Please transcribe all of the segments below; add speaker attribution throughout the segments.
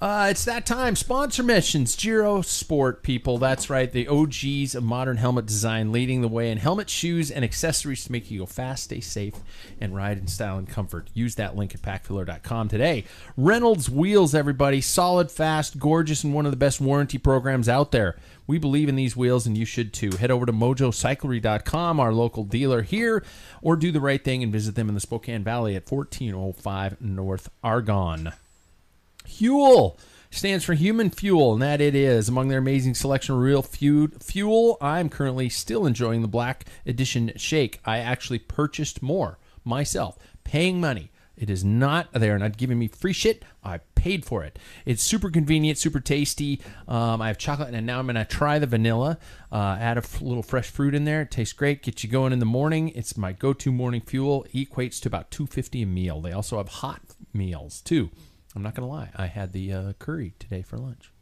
Speaker 1: Uh, it's that time. Sponsor missions, Giro Sport people. That's right. The OGs of modern helmet design leading the way in helmet, shoes, and accessories to make you go fast, stay safe, and ride in style and comfort. Use that link at packfiller.com today. Reynolds Wheels, everybody. Solid, fast, gorgeous, and one of the best warranty programs out there. We believe in these wheels, and you should too. Head over to mojocyclery.com, our local dealer here, or do the right thing and visit them in the Spokane Valley at 1405 North Argonne. Huel stands for human fuel, and that it is. Among their amazing selection of real fuel, I'm currently still enjoying the Black Edition Shake. I actually purchased more myself, paying money. It is not, they are not giving me free shit. I paid for it. It's super convenient, super tasty. Um, I have chocolate, and now I'm going to try the vanilla. Uh, add a f- little fresh fruit in there. It tastes great. Get you going in the morning. It's my go to morning fuel. Equates to about 250 a meal. They also have hot meals, too. I'm not going to lie. I had the uh, curry today for lunch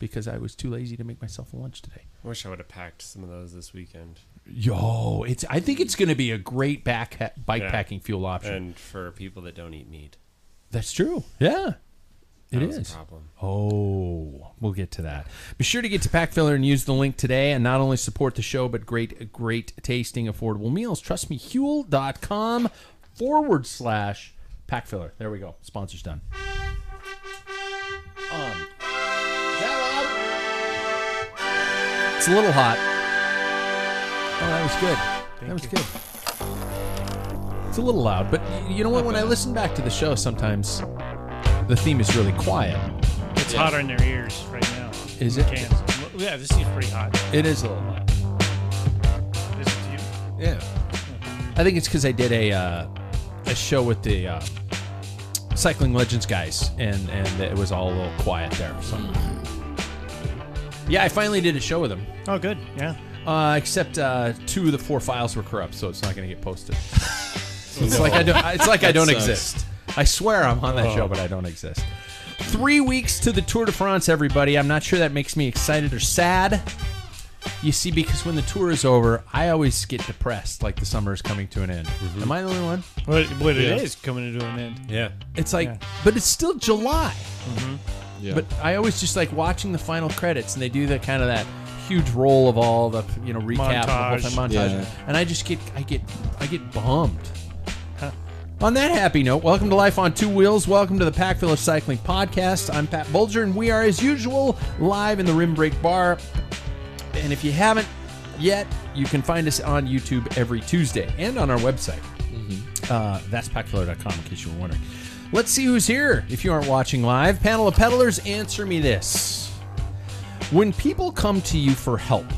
Speaker 1: because I was too lazy to make myself a lunch today.
Speaker 2: I wish I would have packed some of those this weekend.
Speaker 1: Yo, it's. I think it's going to be a great back ha- bike
Speaker 2: Yeah.
Speaker 1: packing fuel option.
Speaker 2: And for people that don't eat meat,
Speaker 1: That's true. Yeah, it is.
Speaker 2: was a problem.
Speaker 1: Oh, we'll get to that. Be sure to get to Packfiller and use the link today and not only support the show, but great, great tasting, affordable meals. Trust me, Huel.com forward slash Packfiller. There we go. Sponsor's done. It's a little hot. Oh, that was good. that was good. It's a little loud, but you know what? When I listen back to the show, sometimes the theme is really quiet.
Speaker 3: It's hotter in their ears right now.
Speaker 1: Is it?
Speaker 3: Kansas. Yeah, this seems pretty hot.
Speaker 1: It is a little loud.
Speaker 3: Is it to you?
Speaker 1: Yeah. I think it's because I did a uh, a show with the uh, Cycling Legends guys, and and it was all a little quiet there. So. Yeah, I finally did a show with them.
Speaker 3: Oh, good. Yeah.
Speaker 1: Uh, except uh, two of the four files were corrupt, so it's not going to get posted. it's like I don't. It's like I don't
Speaker 4: sucks.
Speaker 1: exist. I swear I'm on that show, but I don't exist. Three weeks to the Tour de France, everybody. I'm not sure that makes me excited or sad. You see, because when the tour is over, I always get depressed, like the summer is coming to an end. Am I the only one?
Speaker 3: What, what
Speaker 4: Yeah.
Speaker 3: it is coming to an end.
Speaker 4: Yeah.
Speaker 1: It's like,
Speaker 3: Yeah.
Speaker 1: but it's still July.
Speaker 4: Yeah.
Speaker 1: But I always just like watching the final credits, and they do that kind of that huge roll of all the you know recap of the whole
Speaker 3: Montage.
Speaker 1: time montage,
Speaker 4: Yeah.
Speaker 1: and I just get I get I get bummed. On that happy note, welcome to Life on Two Wheels. Welcome to the Pack Packfiller Cycling Podcast. I'm Pat Bulger, and we are, as usual, live in the Rim Brake Bar. And if you haven't yet, you can find us on YouTube every Tuesday and on our website. Uh, that's packfiller.com, in case you were wondering. Let's see who's here if you aren't watching live. Panel of peddlers, answer me this. When people come to you for help,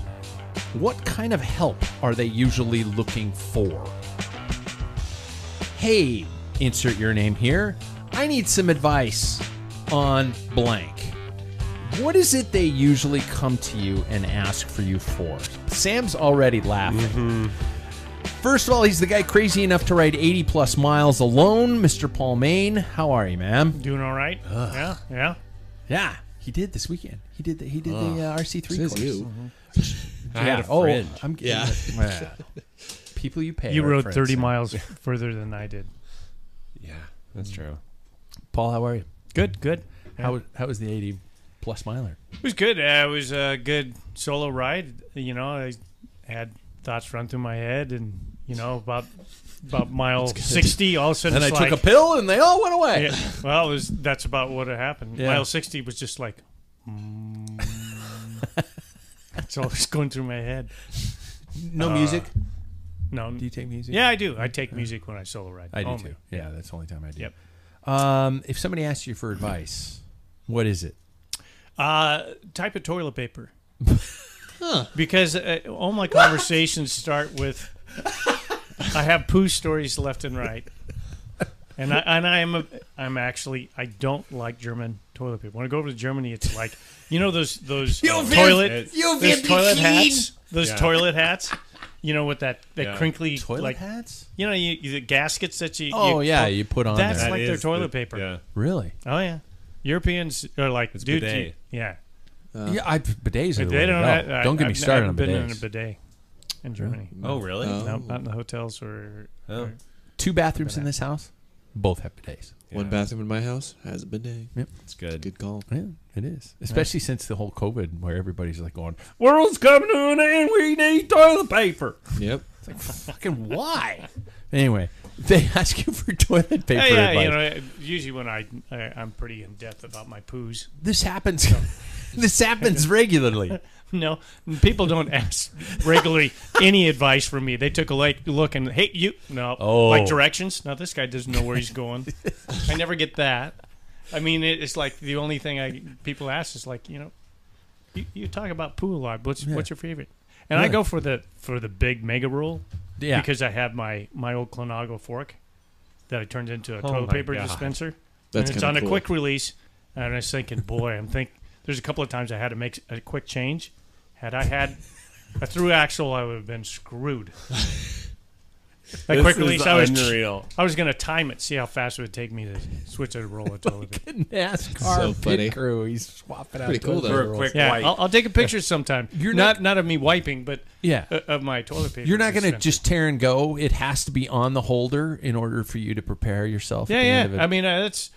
Speaker 1: what kind of help are they usually looking for? Hey, insert your name here. I need some advice on blank. What is it they usually come to you and ask for you for? Sam's already laughing. Mm-hmm. First of all, he's the guy crazy enough to ride 80 plus miles alone, Mr. Paul Maine. How are you, man?
Speaker 3: Doing all right. Yeah. Yeah.
Speaker 1: Yeah, he did this weekend. He did the he did the uh, RC three
Speaker 4: Says
Speaker 1: course.
Speaker 4: you.
Speaker 2: I had a
Speaker 1: friend.
Speaker 2: Oh.
Speaker 1: I'm getting
Speaker 4: Yeah.
Speaker 1: yeah. People you pay.
Speaker 3: You
Speaker 1: are
Speaker 3: rode
Speaker 1: friends.
Speaker 3: 30 miles further than I did.
Speaker 2: yeah, that's true.
Speaker 1: Paul, how are you?
Speaker 3: Good, good.
Speaker 1: How how was the eighty plus miler?
Speaker 3: It was good. Uh, it was a good solo ride. You know, I had thoughts run through my head, and you know about about mile sixty. All of a sudden,
Speaker 1: And I
Speaker 3: it's
Speaker 1: took a pill and they all went away.
Speaker 3: Yeah, well, it was that's about what had happened.
Speaker 1: Yeah.
Speaker 3: Mile sixty was just like. mm. It's all just going through my head.
Speaker 1: No music.
Speaker 3: No,
Speaker 1: Do you take music?
Speaker 3: yeah, I do. I take music when I solo ride.
Speaker 1: I do
Speaker 3: only.
Speaker 1: too. Yeah, that's the only time I do.
Speaker 3: Yep.
Speaker 1: Um, if somebody asks you for advice, what is it?
Speaker 3: Uh, type of toilet paper. Because uh, all my conversations start with, I have poo stories left and right, and I and I am a, I'm actually I don't like German toilet paper. When I go over to Germany, it's like you know those those uh, toilet those toilet hats, those
Speaker 2: Yeah.
Speaker 3: toilet hats. You know, with that that
Speaker 2: Yeah.
Speaker 3: crinkly
Speaker 1: Toilet
Speaker 3: like
Speaker 1: hats?
Speaker 3: you know you, you- the gaskets that you
Speaker 1: Oh
Speaker 3: you
Speaker 1: yeah,
Speaker 3: put-
Speaker 1: you put on
Speaker 3: That's
Speaker 1: there.
Speaker 3: like
Speaker 2: That
Speaker 3: their toilet
Speaker 2: the-
Speaker 3: paper.
Speaker 2: Yeah.
Speaker 1: really?
Speaker 3: Oh yeah, Europeans are like,
Speaker 2: It's
Speaker 3: dude,
Speaker 2: bidet.
Speaker 3: you- yeah.
Speaker 1: yeah, I, bidets are the
Speaker 3: They
Speaker 1: way
Speaker 3: don't.
Speaker 1: go.
Speaker 3: have- I-
Speaker 1: don't get me
Speaker 3: I've
Speaker 1: started on
Speaker 3: never been in a
Speaker 1: bidets.
Speaker 3: bidet in Germany.
Speaker 2: Oh really?
Speaker 4: Oh.
Speaker 3: No, not in the oh. hotels or.
Speaker 2: Oh.
Speaker 3: or-
Speaker 1: Two bathrooms in this house, both have bidets.
Speaker 4: One
Speaker 2: Yeah.
Speaker 4: bathroom in my house has a bidet. Yep.
Speaker 2: It's good.
Speaker 4: Good call.
Speaker 1: Yeah, it is. Especially since the whole COVID, where everybody's like going, "World's coming to an end. We need toilet paper."
Speaker 4: Yep.
Speaker 1: It's like, fucking why? Anyway, they ask you for toilet paper
Speaker 3: Yeah, yeah,
Speaker 1: advice.
Speaker 3: you know, usually when I, I I'm pretty in depth about my poos.
Speaker 1: this happens. this happens regularly.
Speaker 3: No, people don't ask regularly any advice from me. They took a like look and hey you no
Speaker 1: Oh.
Speaker 3: like directions. No, this guy doesn't know where he's going. I never get that. I mean, it's like the only thing I people ask is like you know, you, you talk about poo a lot. What's what's your favorite? And I go for the for the big mega rule
Speaker 1: Yeah.
Speaker 3: because I have my my old Colnago fork that I turned into a
Speaker 2: Oh
Speaker 3: toilet paper
Speaker 2: God.
Speaker 3: dispenser.
Speaker 4: That's
Speaker 3: and it's
Speaker 4: kinda
Speaker 3: on a quick release. And I was thinking, boy, I'm think there's a couple of times I had to make a quick change. Had I had a through axle, I would have been screwed. That
Speaker 2: This
Speaker 3: quick
Speaker 2: is
Speaker 3: release, I was
Speaker 2: unreal.
Speaker 3: I was going to time it, see how fast it would take me to switch a roll of toilet paper.
Speaker 1: NASCAR
Speaker 4: So
Speaker 1: pit
Speaker 4: funny.
Speaker 1: crew. He's swapping out.
Speaker 4: Pretty cool,
Speaker 1: toilet
Speaker 4: though.
Speaker 2: For a
Speaker 1: rolls.
Speaker 2: quick
Speaker 3: Yeah,
Speaker 2: wipe.
Speaker 3: I'll, I'll take a picture sometime.
Speaker 1: You're
Speaker 3: not
Speaker 1: not-
Speaker 3: not of me wiping, but
Speaker 1: Yeah.
Speaker 3: uh, of my toilet paper.
Speaker 1: You're not going to
Speaker 3: dispenser.
Speaker 1: just tear and go. It has to be on the holder in order for you to prepare yourself.
Speaker 3: Yeah,
Speaker 1: the end of
Speaker 3: yeah.
Speaker 1: it.
Speaker 3: I mean, uh, that's.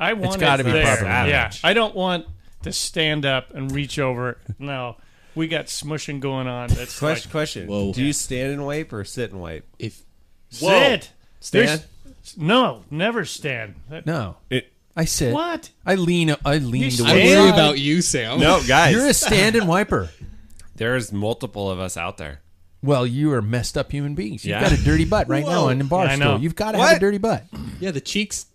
Speaker 3: I want
Speaker 1: gotta
Speaker 3: it
Speaker 1: be
Speaker 3: there.
Speaker 1: properly
Speaker 3: Yeah,
Speaker 1: managed.
Speaker 3: I don't want to stand up and reach over. No, we got smushing going on. That's
Speaker 2: Question.
Speaker 3: like
Speaker 2: question.
Speaker 4: Whoa.
Speaker 2: Do you stand and wipe or sit and wipe?
Speaker 4: If
Speaker 3: sit.
Speaker 2: Stand.
Speaker 3: There's- No, never stand. That-
Speaker 1: no,
Speaker 2: It,
Speaker 1: I sit.
Speaker 3: What?
Speaker 1: I lean. I lean
Speaker 3: You
Speaker 1: to
Speaker 4: I
Speaker 3: stand?
Speaker 4: worry
Speaker 3: Yeah.
Speaker 4: about you, Sam.
Speaker 2: no, guys.
Speaker 1: You're a stand and wiper.
Speaker 2: there's multiple of us out there.
Speaker 1: Well, you are messed up human beings. You've
Speaker 2: Yeah.
Speaker 1: got a dirty butt right now
Speaker 4: Whoa.
Speaker 1: in the bar
Speaker 3: Yeah, I know.
Speaker 1: stool. You've got to have a
Speaker 2: What?
Speaker 1: dirty butt.
Speaker 4: Yeah, the cheeks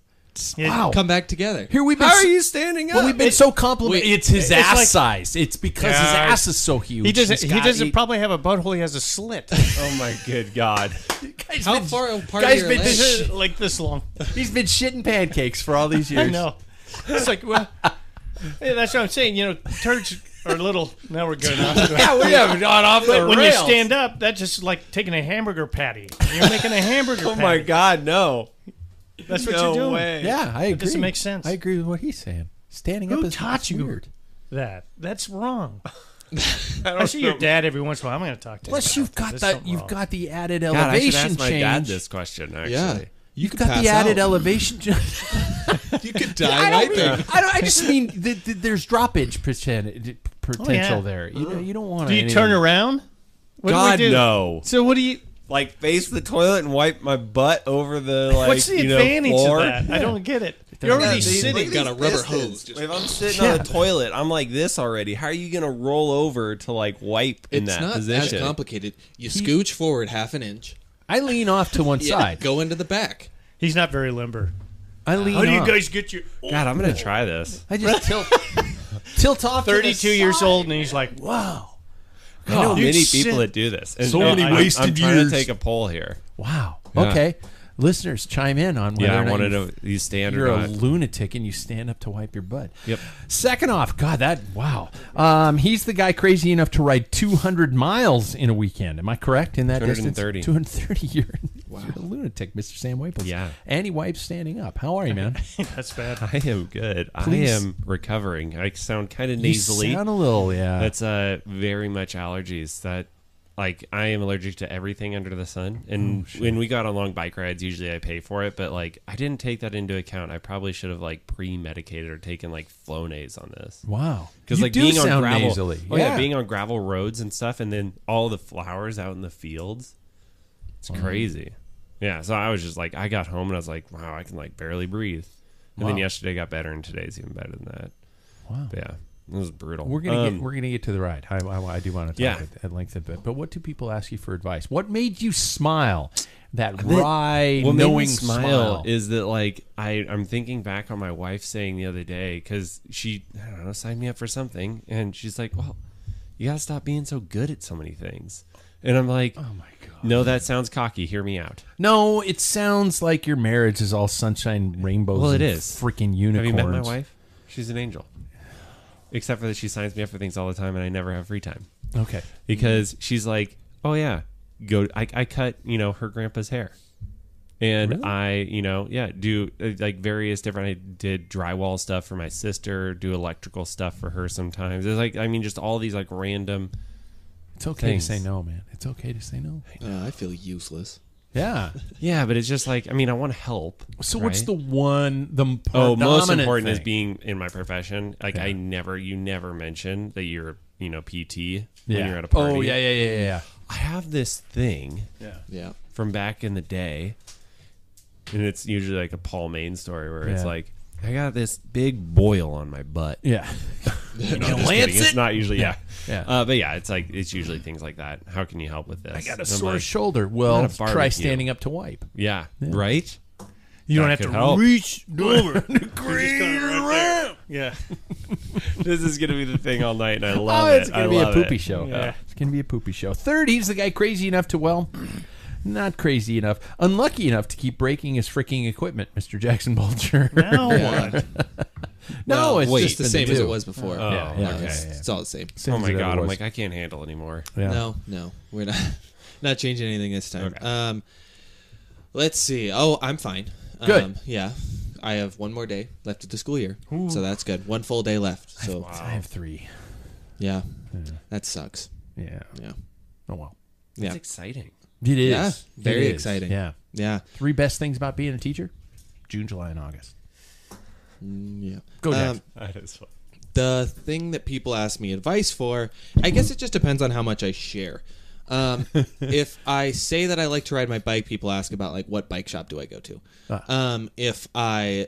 Speaker 3: Yeah.
Speaker 1: Wow.
Speaker 4: come back together.
Speaker 1: Here we've been.
Speaker 2: How
Speaker 1: s-
Speaker 2: are you standing up?
Speaker 1: Well, we've been so complimented. it's his
Speaker 3: it's
Speaker 1: ass
Speaker 3: like-
Speaker 1: size. It's because his
Speaker 3: Yeah.
Speaker 1: ass is so huge.
Speaker 3: He doesn't.
Speaker 1: He's
Speaker 3: He
Speaker 1: got-
Speaker 3: doesn't probably have a butthole. He has a slit.
Speaker 2: oh my good god.
Speaker 1: Guy's
Speaker 4: How
Speaker 1: been-
Speaker 4: far apart
Speaker 1: guy's
Speaker 4: are your
Speaker 1: been
Speaker 4: legs?
Speaker 1: this-
Speaker 3: This is like this long.
Speaker 1: He's been shitting pancakes for all these years.
Speaker 3: I know. It's like well, yeah, that's what I'm saying. You know, turds are little. Now we're good enough.
Speaker 1: Yeah, we haven't gone off the
Speaker 3: But when you
Speaker 1: rails.
Speaker 3: stand up, that's just like taking a hamburger patty. You're making a hamburger
Speaker 2: Oh
Speaker 3: patty.
Speaker 2: my god, no.
Speaker 3: That's what
Speaker 2: no
Speaker 3: you're doing.
Speaker 2: way.
Speaker 1: Yeah, I agree.
Speaker 3: doesn't make sense.
Speaker 1: I agree with what he's saying. Standing
Speaker 3: Who
Speaker 1: up is
Speaker 3: taught you?
Speaker 1: weird.
Speaker 3: That that's wrong.
Speaker 2: I,
Speaker 3: I see your dad every once in a while. I'm going to talk to
Speaker 1: Plus,
Speaker 3: him.
Speaker 1: you've got that. You've
Speaker 3: wrong.
Speaker 1: got the added
Speaker 2: God, I should
Speaker 1: elevation
Speaker 2: ask my dad this question. Actually,
Speaker 4: Yeah.
Speaker 1: You've got the added
Speaker 4: out.
Speaker 1: elevation.
Speaker 4: You could
Speaker 1: I
Speaker 4: die
Speaker 1: don't
Speaker 4: right
Speaker 1: mean,
Speaker 4: there.
Speaker 1: I, don't, I just mean that that there's droppage percent, oh, potential
Speaker 3: yeah.
Speaker 1: there. You know, you don't want to
Speaker 3: Do
Speaker 1: to.
Speaker 3: you turn around? What
Speaker 2: God
Speaker 3: do we do?
Speaker 2: no.
Speaker 3: So what do you?
Speaker 2: Like face the toilet and wipe my butt over the like.
Speaker 3: what's the
Speaker 2: you know,
Speaker 3: advantage
Speaker 2: floor.
Speaker 3: of that? I don't get it. You're already
Speaker 2: Yeah,
Speaker 3: sitting.
Speaker 2: look
Speaker 4: got a rubber hose just-
Speaker 2: If I'm sitting
Speaker 1: Yeah.
Speaker 2: on the toilet, I'm like this already. How are you gonna roll over to like wipe in
Speaker 4: It's
Speaker 2: that
Speaker 4: not
Speaker 2: position?
Speaker 4: as complicated. You scooch forward half an inch.
Speaker 1: I lean off to one
Speaker 4: Yeah,
Speaker 1: side.
Speaker 4: go into the back.
Speaker 3: He's not very limber.
Speaker 1: I lean.
Speaker 3: How do you
Speaker 1: off.
Speaker 3: guys get your?
Speaker 2: God, I'm gonna try this.
Speaker 1: I just tilt, tilt off. to the
Speaker 3: 32 years
Speaker 1: side.
Speaker 3: old, and he's like,
Speaker 1: Wow.
Speaker 2: I know many people that do this. And
Speaker 1: So
Speaker 2: no,
Speaker 1: many
Speaker 2: I'm- I'm trying
Speaker 1: years.
Speaker 2: to take a poll here.
Speaker 1: Wow.
Speaker 2: Yeah.
Speaker 1: Okay. Listeners, chime in on whether
Speaker 2: Yeah,
Speaker 1: or
Speaker 2: I
Speaker 1: not
Speaker 2: wanted
Speaker 1: you-
Speaker 2: to you stand
Speaker 1: You're
Speaker 2: or
Speaker 1: a lunatic and you stand up to wipe your butt.
Speaker 2: Yep.
Speaker 1: Second off, God, that wow. Um, he's the guy crazy enough to ride 200 miles in a weekend. Am I correct in that
Speaker 2: 230.
Speaker 1: distance? 230. You're, you're a lunatic, Mr. Sam Waples.
Speaker 2: Yeah.
Speaker 1: And he wipes standing up. How are you, man?
Speaker 3: That's bad.
Speaker 2: I am good.
Speaker 1: Please.
Speaker 2: I am recovering. I sound kind of nasally.
Speaker 1: you sound a little, yeah.
Speaker 2: That's uh very much allergies. That like I am allergic to everything under the sun. And
Speaker 1: Oh,
Speaker 2: when we got on long bike rides, usually I pay for it, but like I didn't take that into account. I probably should have like pre-medicated or taken like Flonase on this.
Speaker 1: wow.
Speaker 2: Because like being on gravel,
Speaker 1: nasally.
Speaker 2: oh yeah. being on gravel roads and stuff, and then all the flowers out in the fields, it's crazy. Yeah, so I was just like, I got home and I was like, wow, I can like barely breathe. And then yesterday got better, and today's even better than that.
Speaker 1: Wow.
Speaker 2: But yeah, it was brutal.
Speaker 1: We're gonna
Speaker 2: Um,
Speaker 1: get we're gonna get to the ride. I, I, I do want to talk
Speaker 2: Yeah.
Speaker 1: at, at length a bit. But what do people ask you for advice? What made you smile? That wry,
Speaker 2: what made me
Speaker 1: knowing
Speaker 2: smile,
Speaker 1: smile.
Speaker 2: is that like I I'm thinking back on my wife saying the other day because she I don't know signed me up for something and she's like, well, you gotta stop being so good at so many things, and I'm like, oh
Speaker 1: my god.
Speaker 2: no, that sounds cocky. Hear me out.
Speaker 1: no, it sounds like your marriage is all sunshine, rainbows.
Speaker 2: Well, it
Speaker 1: and
Speaker 2: is.
Speaker 1: freaking
Speaker 2: Have you met my wife? She's an angel. Except for that she signs me up for things all the time and I never have free time
Speaker 1: Okay.
Speaker 2: because she's like, oh yeah, go. I, I cut you know her grandpa's hair. And
Speaker 1: Really?
Speaker 2: I, you know, yeah, do uh, like various different. I did drywall stuff for my sister, do electrical stuff for her sometimes. It's like, I mean, just all these like random.
Speaker 1: It's okay
Speaker 2: Things.
Speaker 1: to say no, man. It's okay to say no.
Speaker 4: Uh, I feel useless.
Speaker 1: Yeah.
Speaker 2: Yeah, but it's just like, I mean, I want to help.
Speaker 1: So what's
Speaker 2: right?
Speaker 1: the one the
Speaker 2: Oh, most
Speaker 1: predominant
Speaker 2: important is being in my profession. Like
Speaker 1: Yeah.
Speaker 2: I never, you never mention that you're, you know, PT
Speaker 1: yeah.
Speaker 2: when you're at a party.
Speaker 1: Oh yeah, yeah, yeah, yeah.
Speaker 2: I have this thing
Speaker 1: Yeah.
Speaker 4: Yeah.
Speaker 2: from back in the day, and it's usually like a Paul Main story where it's like, I got this big boil on my butt.
Speaker 1: Yeah.
Speaker 2: No, I'm
Speaker 1: You
Speaker 2: just
Speaker 1: lance
Speaker 2: kidding. It's not usually, yeah,
Speaker 1: Yeah.
Speaker 2: Uh, but yeah, it's like it's usually things like that. How can you help with this?
Speaker 1: I got a
Speaker 2: And I'm
Speaker 1: sore
Speaker 2: like,
Speaker 1: shoulder. Well,
Speaker 2: not a
Speaker 1: try
Speaker 2: barbecue.
Speaker 1: standing up to wipe.
Speaker 2: Yeah, right.
Speaker 3: You don't have to
Speaker 2: could help.
Speaker 3: reach over. Yeah.
Speaker 2: this is gonna be the thing all night, and I love it.
Speaker 1: oh, it's
Speaker 2: it.
Speaker 1: gonna be a
Speaker 2: love
Speaker 1: poopy
Speaker 2: it.
Speaker 1: show.
Speaker 3: Yeah.
Speaker 1: It's gonna be a poopy show. Third, he's the guy crazy enough to well, not crazy enough, unlucky enough to keep breaking his freaking equipment, Mr. Jackson Bulger.
Speaker 3: Now what?
Speaker 1: no,
Speaker 4: Well,
Speaker 1: it's
Speaker 4: wait,
Speaker 1: just
Speaker 4: the same as it was before.
Speaker 2: Oh,
Speaker 1: Yeah, yeah, okay,
Speaker 4: it's,
Speaker 1: yeah, yeah.
Speaker 4: it's all the same.
Speaker 1: Same
Speaker 2: Oh
Speaker 1: as
Speaker 2: my
Speaker 1: it ever
Speaker 2: god, I'm
Speaker 1: was.
Speaker 2: like I can't handle anymore.
Speaker 1: Yeah.
Speaker 4: No, no, we're not not changing anything this time.
Speaker 2: Okay.
Speaker 4: Um, let's see. Oh, I'm fine.
Speaker 1: Good.
Speaker 4: Um, yeah, I have one more day left of the school year, so that's good. One full day left. So
Speaker 1: I have three.
Speaker 4: yeah, that sucks.
Speaker 1: Yeah.
Speaker 4: Yeah,
Speaker 1: Oh well.
Speaker 4: yeah,
Speaker 2: It's exciting.
Speaker 1: It is.
Speaker 4: Yeah, very
Speaker 1: is.
Speaker 4: exciting.
Speaker 1: Yeah.
Speaker 4: yeah,
Speaker 1: Three best things about being a teacher: June, July, and August.
Speaker 4: yeah.
Speaker 1: Go, Jack.
Speaker 4: Um,
Speaker 2: That is
Speaker 4: the thing that people ask me advice for, I guess it just depends on how much I share. Um, if I say that I like to ride my bike, people ask about like what bike shop do I go to. Um, if I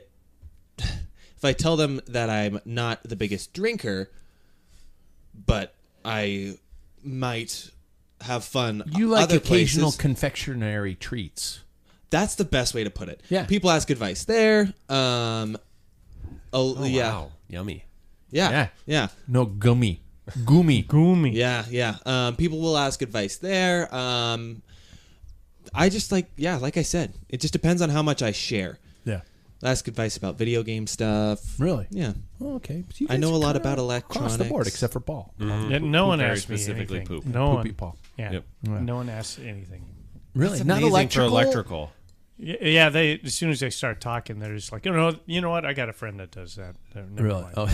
Speaker 4: if I tell them that I'm not the biggest drinker, but I might have fun.
Speaker 1: you like
Speaker 4: other
Speaker 1: occasional
Speaker 4: places,
Speaker 1: confectionery treats.
Speaker 4: that's the best way to put it.
Speaker 1: Yeah.
Speaker 4: people ask advice there. Um, oh,
Speaker 2: Oh,
Speaker 4: yeah,
Speaker 2: wow. Yummy.
Speaker 4: yeah,
Speaker 1: Yeah.
Speaker 4: yeah.
Speaker 1: No gummy. Gummy.
Speaker 3: Goomy.
Speaker 4: Yeah, yeah. Um, people will ask advice there. Um, I just like, yeah, like I said, it just depends on how much I share.
Speaker 1: Yeah.
Speaker 4: Ask advice about video game stuff.
Speaker 1: Really?
Speaker 4: Yeah.
Speaker 1: Oh, okay. So you
Speaker 4: I
Speaker 1: guys
Speaker 4: know a
Speaker 1: are
Speaker 4: lot
Speaker 1: kinda
Speaker 4: about
Speaker 1: Across the board,
Speaker 4: electronics.
Speaker 1: except for Paul.
Speaker 3: Yeah, no one
Speaker 2: Very
Speaker 3: asked me
Speaker 2: specifically
Speaker 3: anything.
Speaker 2: poop.
Speaker 3: No
Speaker 1: Poopy
Speaker 3: one.
Speaker 1: Paul.
Speaker 3: Yeah.
Speaker 2: Yep.
Speaker 3: No one asked anything.
Speaker 1: Really?
Speaker 2: That's
Speaker 1: Not
Speaker 2: amazing
Speaker 1: electrical.
Speaker 2: for electrical.
Speaker 3: Yeah, yeah, they as soon as they start talking, they're just like, you know, you know what? I got a friend that does that. Uh, never
Speaker 1: Really?
Speaker 3: mind.
Speaker 1: Oh.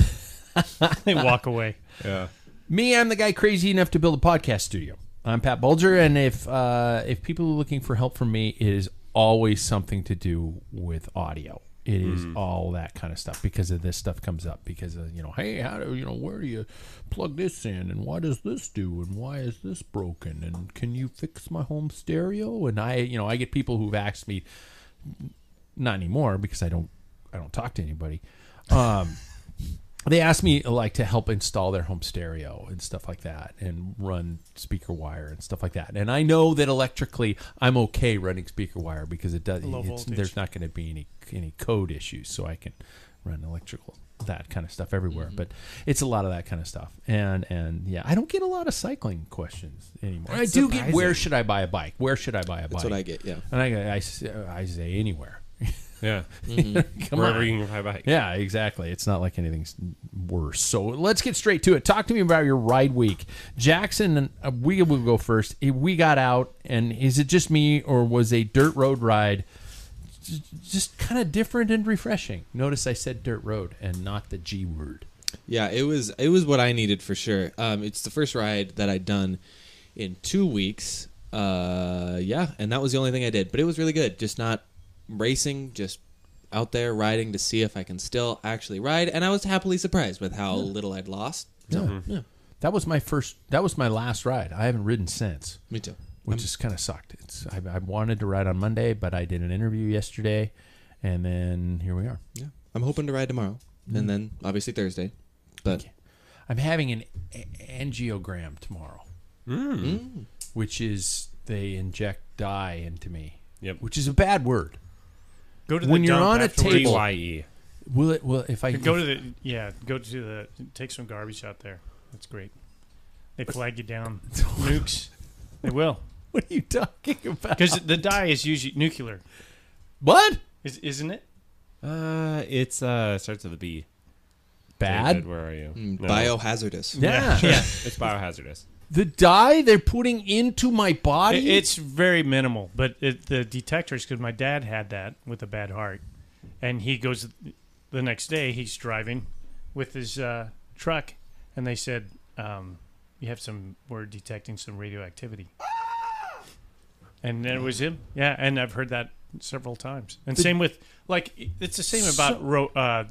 Speaker 3: They walk away.
Speaker 2: Yeah.
Speaker 1: Me, I'm the guy crazy enough to build a podcast studio. I'm Pat Bulger, and if uh, if people are looking for help from me, it is always something to do with audio. It is all that kind of stuff because of this stuff comes up because of you know, hey, how do you know where do you plug this in and what does this do and why is this broken and can you fix my home stereo? And I, you know, I get people who've asked me, not anymore because I don't I don't talk to anybody. Um, they asked me like to help install their home stereo and stuff like that and run speaker wire and stuff like that and i know that electrically i'm okay running speaker wire because it does
Speaker 3: Low
Speaker 1: it's, there's not going to be any any code issues so i can run electrical that kind of stuff everywhere. Mm-hmm. But it's a lot of that kind of stuff. And and yeah, I don't get a lot of cycling questions anymore. I
Speaker 2: That's
Speaker 1: do get where should I buy a bike? Where should I buy a bike?
Speaker 4: That's what I get. Yeah.
Speaker 1: And I, I, s- I say anywhere.
Speaker 2: Yeah.
Speaker 1: Come
Speaker 2: Wherever
Speaker 1: on.
Speaker 2: you can buy a bike.
Speaker 1: Yeah, exactly. It's not like anything's worse. So let's get straight to it. Talk to me about your ride week, Jackson. uh, We will go first. We got out, and is it just me, or was a dirt road ride just kind of different and refreshing? Notice I said dirt road and not the G word.
Speaker 4: Yeah, it was it was what I needed for sure. Um, it's the first ride that I'd done in two weeks. Uh, yeah, and that was the only thing I did, but it was really good. Just not racing, just out there riding to see if I can still actually ride, and I was happily surprised with how little I'd lost. So, mm-hmm. yeah,
Speaker 1: That was my first. That was my last ride. I haven't ridden since.
Speaker 4: me too.
Speaker 1: which just kind of sucked. It's I, I wanted to ride on Monday, but I did an interview yesterday, and then here we are.
Speaker 4: Yeah, I'm hoping to ride tomorrow, and mm. then obviously Thursday. But
Speaker 1: I'm having an a- angiogram tomorrow, mm. Mm. which is they inject dye into me.
Speaker 2: Yep.
Speaker 1: Which is a bad word.
Speaker 3: Go to the
Speaker 1: When you're on a table-
Speaker 2: DYE.
Speaker 1: Will it? Will if I
Speaker 3: Go to the yeah. Go to the take some garbage out there. That's great. They flag you down. Nukes. They will
Speaker 1: What are you talking about?
Speaker 3: because the dye is usually nuclear,
Speaker 1: what?
Speaker 3: is, isn't it?
Speaker 2: Uh, it's uh starts with a B.
Speaker 1: Bad.
Speaker 2: David, where are you?
Speaker 4: mm,
Speaker 2: No.
Speaker 4: biohazardous.
Speaker 1: Yeah.
Speaker 2: Yeah, it's biohazardous.
Speaker 1: The dye they're putting into my body.
Speaker 3: It's very minimal, but it, the detectors because my dad had that with a bad heart, and he goes the next day. He's driving with his uh, truck, and they said um, you have some. We're detecting some radioactivity, and it was him. Yeah, and I've heard that several times. And same with like it's the same about
Speaker 1: So-
Speaker 3: ro- uh,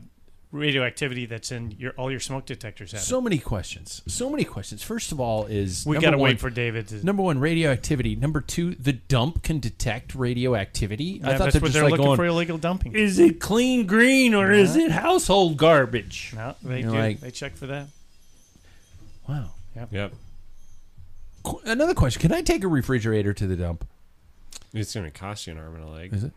Speaker 3: radioactivity that's in your all your smoke detectors have. it.
Speaker 1: so many questions. So many questions. First of all, is
Speaker 3: we got to wait for David to.
Speaker 1: Number one, radioactivity. Number two, the dump can detect radioactivity.
Speaker 3: Yeah,
Speaker 1: I thought
Speaker 3: that's
Speaker 1: they're
Speaker 3: what
Speaker 1: just
Speaker 3: they're
Speaker 1: like
Speaker 3: looking
Speaker 1: going,
Speaker 3: for illegal dumping.
Speaker 1: is it clean green or is it household garbage?
Speaker 3: No, they
Speaker 1: You're
Speaker 3: do.
Speaker 1: like-
Speaker 3: they check for that.
Speaker 1: Wow.
Speaker 2: Yep.
Speaker 1: Qu- Another question: Can I take a refrigerator to the dump?
Speaker 2: It's going to cost you an arm and a leg.
Speaker 1: Is it?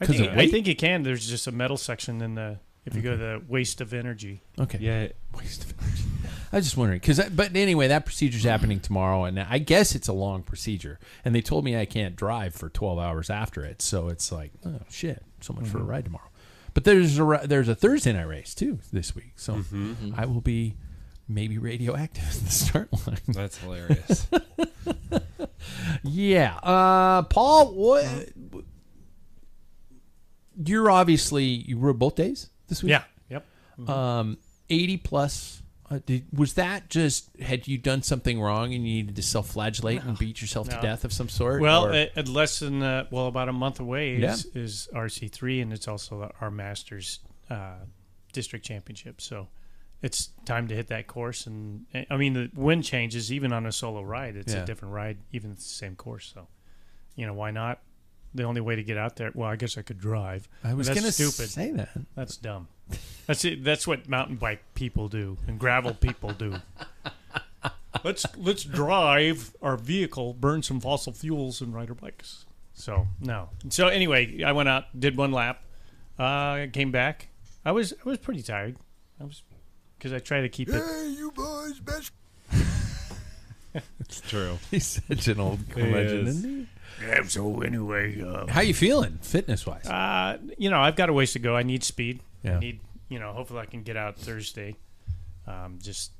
Speaker 3: I
Speaker 1: 'Cause
Speaker 3: think, I think you can. There's just a metal section in the if you go to the waste of energy.
Speaker 1: Okay.
Speaker 2: Yeah.
Speaker 1: Waste of energy. I was just wondering because, but anyway, that procedure's happening tomorrow, and I guess it's a long procedure. And they told me I can't drive for twelve hours after it, so it's like, oh shit, so much for a mm-hmm. ride tomorrow. But there's a there's a Thursday night race too this week, so mm-hmm. Mm-hmm. I will be maybe radioactive at the start line.
Speaker 2: That's hilarious.
Speaker 1: Yeah, uh, Paul, what? You're obviously you rode both days this week.
Speaker 3: Yeah. Yep.
Speaker 1: um, 80 plus. Uh, did, was that just had you done something wrong and you needed to self-flagellate and beat yourself to death of some sort?
Speaker 3: Well,
Speaker 1: or-
Speaker 3: at, less than uh, well about a month away
Speaker 1: Yeah.
Speaker 3: is, is RC three, and it's also our Masters uh, district championship. So it's time to hit that course. And I mean, the wind changes even on a solo ride. It's
Speaker 1: Yeah.
Speaker 3: a different ride, even the same course. So you know why not? The only way to get out there. Well, I guess I could drive.
Speaker 1: I was
Speaker 3: that's
Speaker 1: going to
Speaker 3: stupid.
Speaker 1: say that.
Speaker 3: That's dumb. That's it. That's what mountain bike people do and gravel people do. let's let's drive our vehicle, burn some fossil fuels, and ride our bikes. So no. So anyway, I went out, did one lap, uh, came back. I was I was pretty tired. I was because I try to keep it. Hey, you boys, best.
Speaker 2: it's true.
Speaker 1: He's such an old curmudgeon,
Speaker 2: is.
Speaker 1: isn't
Speaker 3: Yeah, so anyway, uh,
Speaker 1: he? How you feeling, fitness-wise?
Speaker 3: Uh, you know, I've got a ways to go. I need speed.
Speaker 1: Yeah.
Speaker 3: I need, you know, hopefully I can get out Thursday. Um, just,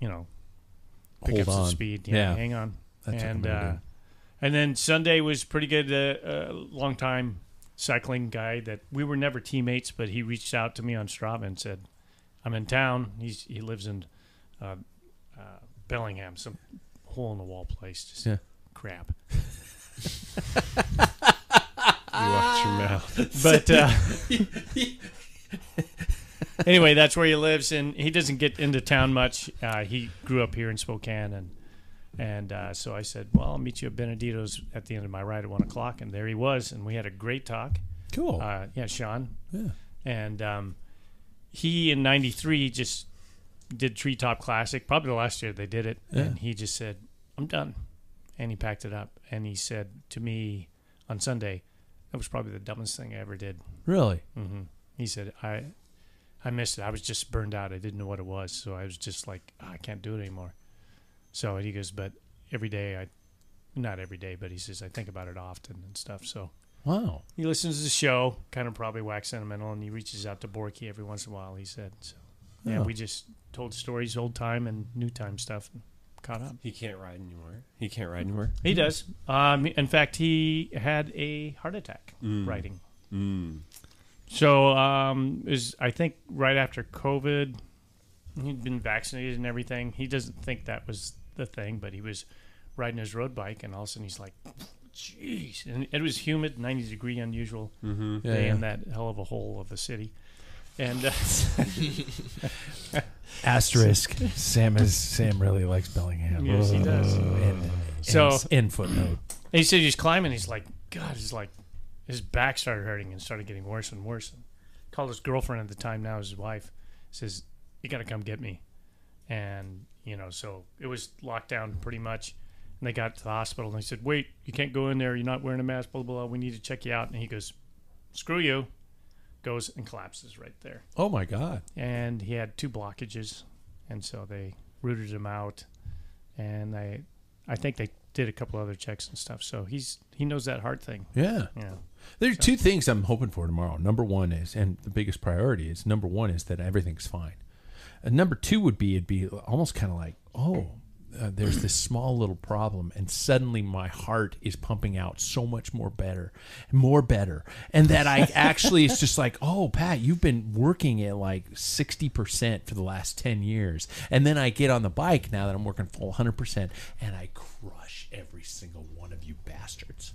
Speaker 3: you know, pick
Speaker 1: Hold
Speaker 3: up some speed. Yeah,
Speaker 1: Yeah.
Speaker 3: hang on.
Speaker 1: That's what
Speaker 3: and uh, and then Sunday was pretty good. Uh, a long time cycling guy that we were never teammates, but he reached out to me on Strava and said, "I'm in town." He's he lives in uh, uh, Bellingham, some hole in the wall place, just
Speaker 1: Yeah.
Speaker 3: crap.
Speaker 2: You watch your mouth.
Speaker 3: but uh, anyway, that's where he lives, and he doesn't get into town much. Uh, he grew up here in Spokane, and and uh, so I said, "Well, I'll meet you at Bennidito's at the end of my ride at one o'clock." And there he was, and we had a great talk.
Speaker 1: Cool.
Speaker 3: Uh, yeah, Sean,
Speaker 1: yeah.
Speaker 3: and um, he in '93 just did Treetop Classic, probably the last year they did it,
Speaker 1: Yeah.
Speaker 3: and he just said, "I'm done," and he packed it up, and he said to me on Sunday, "That was probably the dumbest thing I ever did."
Speaker 1: Really?
Speaker 3: hmm He said, "I, I missed it. I was just burned out. I didn't know what it was, so I was just like, "Ah, I can't do it anymore. So he goes, but every day I, not every day, but he says I think about it often and stuff. So
Speaker 1: Wow.
Speaker 3: he listens to the show, kind of probably wax sentimental, and he reaches out to Borky every once in a while. He said, so yeah,
Speaker 1: Oh.
Speaker 3: we just told stories, old time and new time stuff, caught up.
Speaker 2: He can't ride anymore. He can't ride anymore.
Speaker 3: He does. Um, in fact, he had a heart attack riding.
Speaker 2: Mm.
Speaker 3: So um, is I think right after COVID, he'd been vaccinated and everything. He doesn't think that was the thing, but he was riding his road bike, and all of a sudden he's like, "Jeez!" And it was humid, ninety degree, unusual
Speaker 1: Yeah,
Speaker 3: day
Speaker 1: yeah.
Speaker 3: in that hell of a hole of a city. And uh,
Speaker 1: Asterisk. Sam is Sam really likes Bellingham.
Speaker 3: Yes, he does.
Speaker 1: And,
Speaker 3: So-
Speaker 1: in, end footnote.
Speaker 3: he said he's climbing. He's like, God, he's like, his back started hurting and started getting worse and worse. And called his girlfriend at the time, now his wife, says, You got to come get me. And, you know, so it was locked down pretty much. And they got to the hospital and they said, Wait, you can't go in there. You're not wearing a mask, blah, blah, blah. We need to check you out. And he goes, Screw you. Goes and collapses right there.
Speaker 1: Oh my God.
Speaker 3: And he had two blockages. And so they rooted him out. And I, I think they did a couple other checks and stuff. So he's he knows that heart thing.
Speaker 1: Yeah.
Speaker 3: Yeah.
Speaker 1: There are two things I'm hoping for tomorrow. Number one is, and the biggest priority is, number one is that everything's fine. And number two would be, it'd be almost kind of like, oh, uh, there's this small little problem, and suddenly my heart is pumping out so much more better, more better, and that I actually it's just like, oh, Pat, you've been working at like sixty percent for the last ten years, and then I get on the bike now that I'm working full hundred percent, and I crush every single one of you bastards.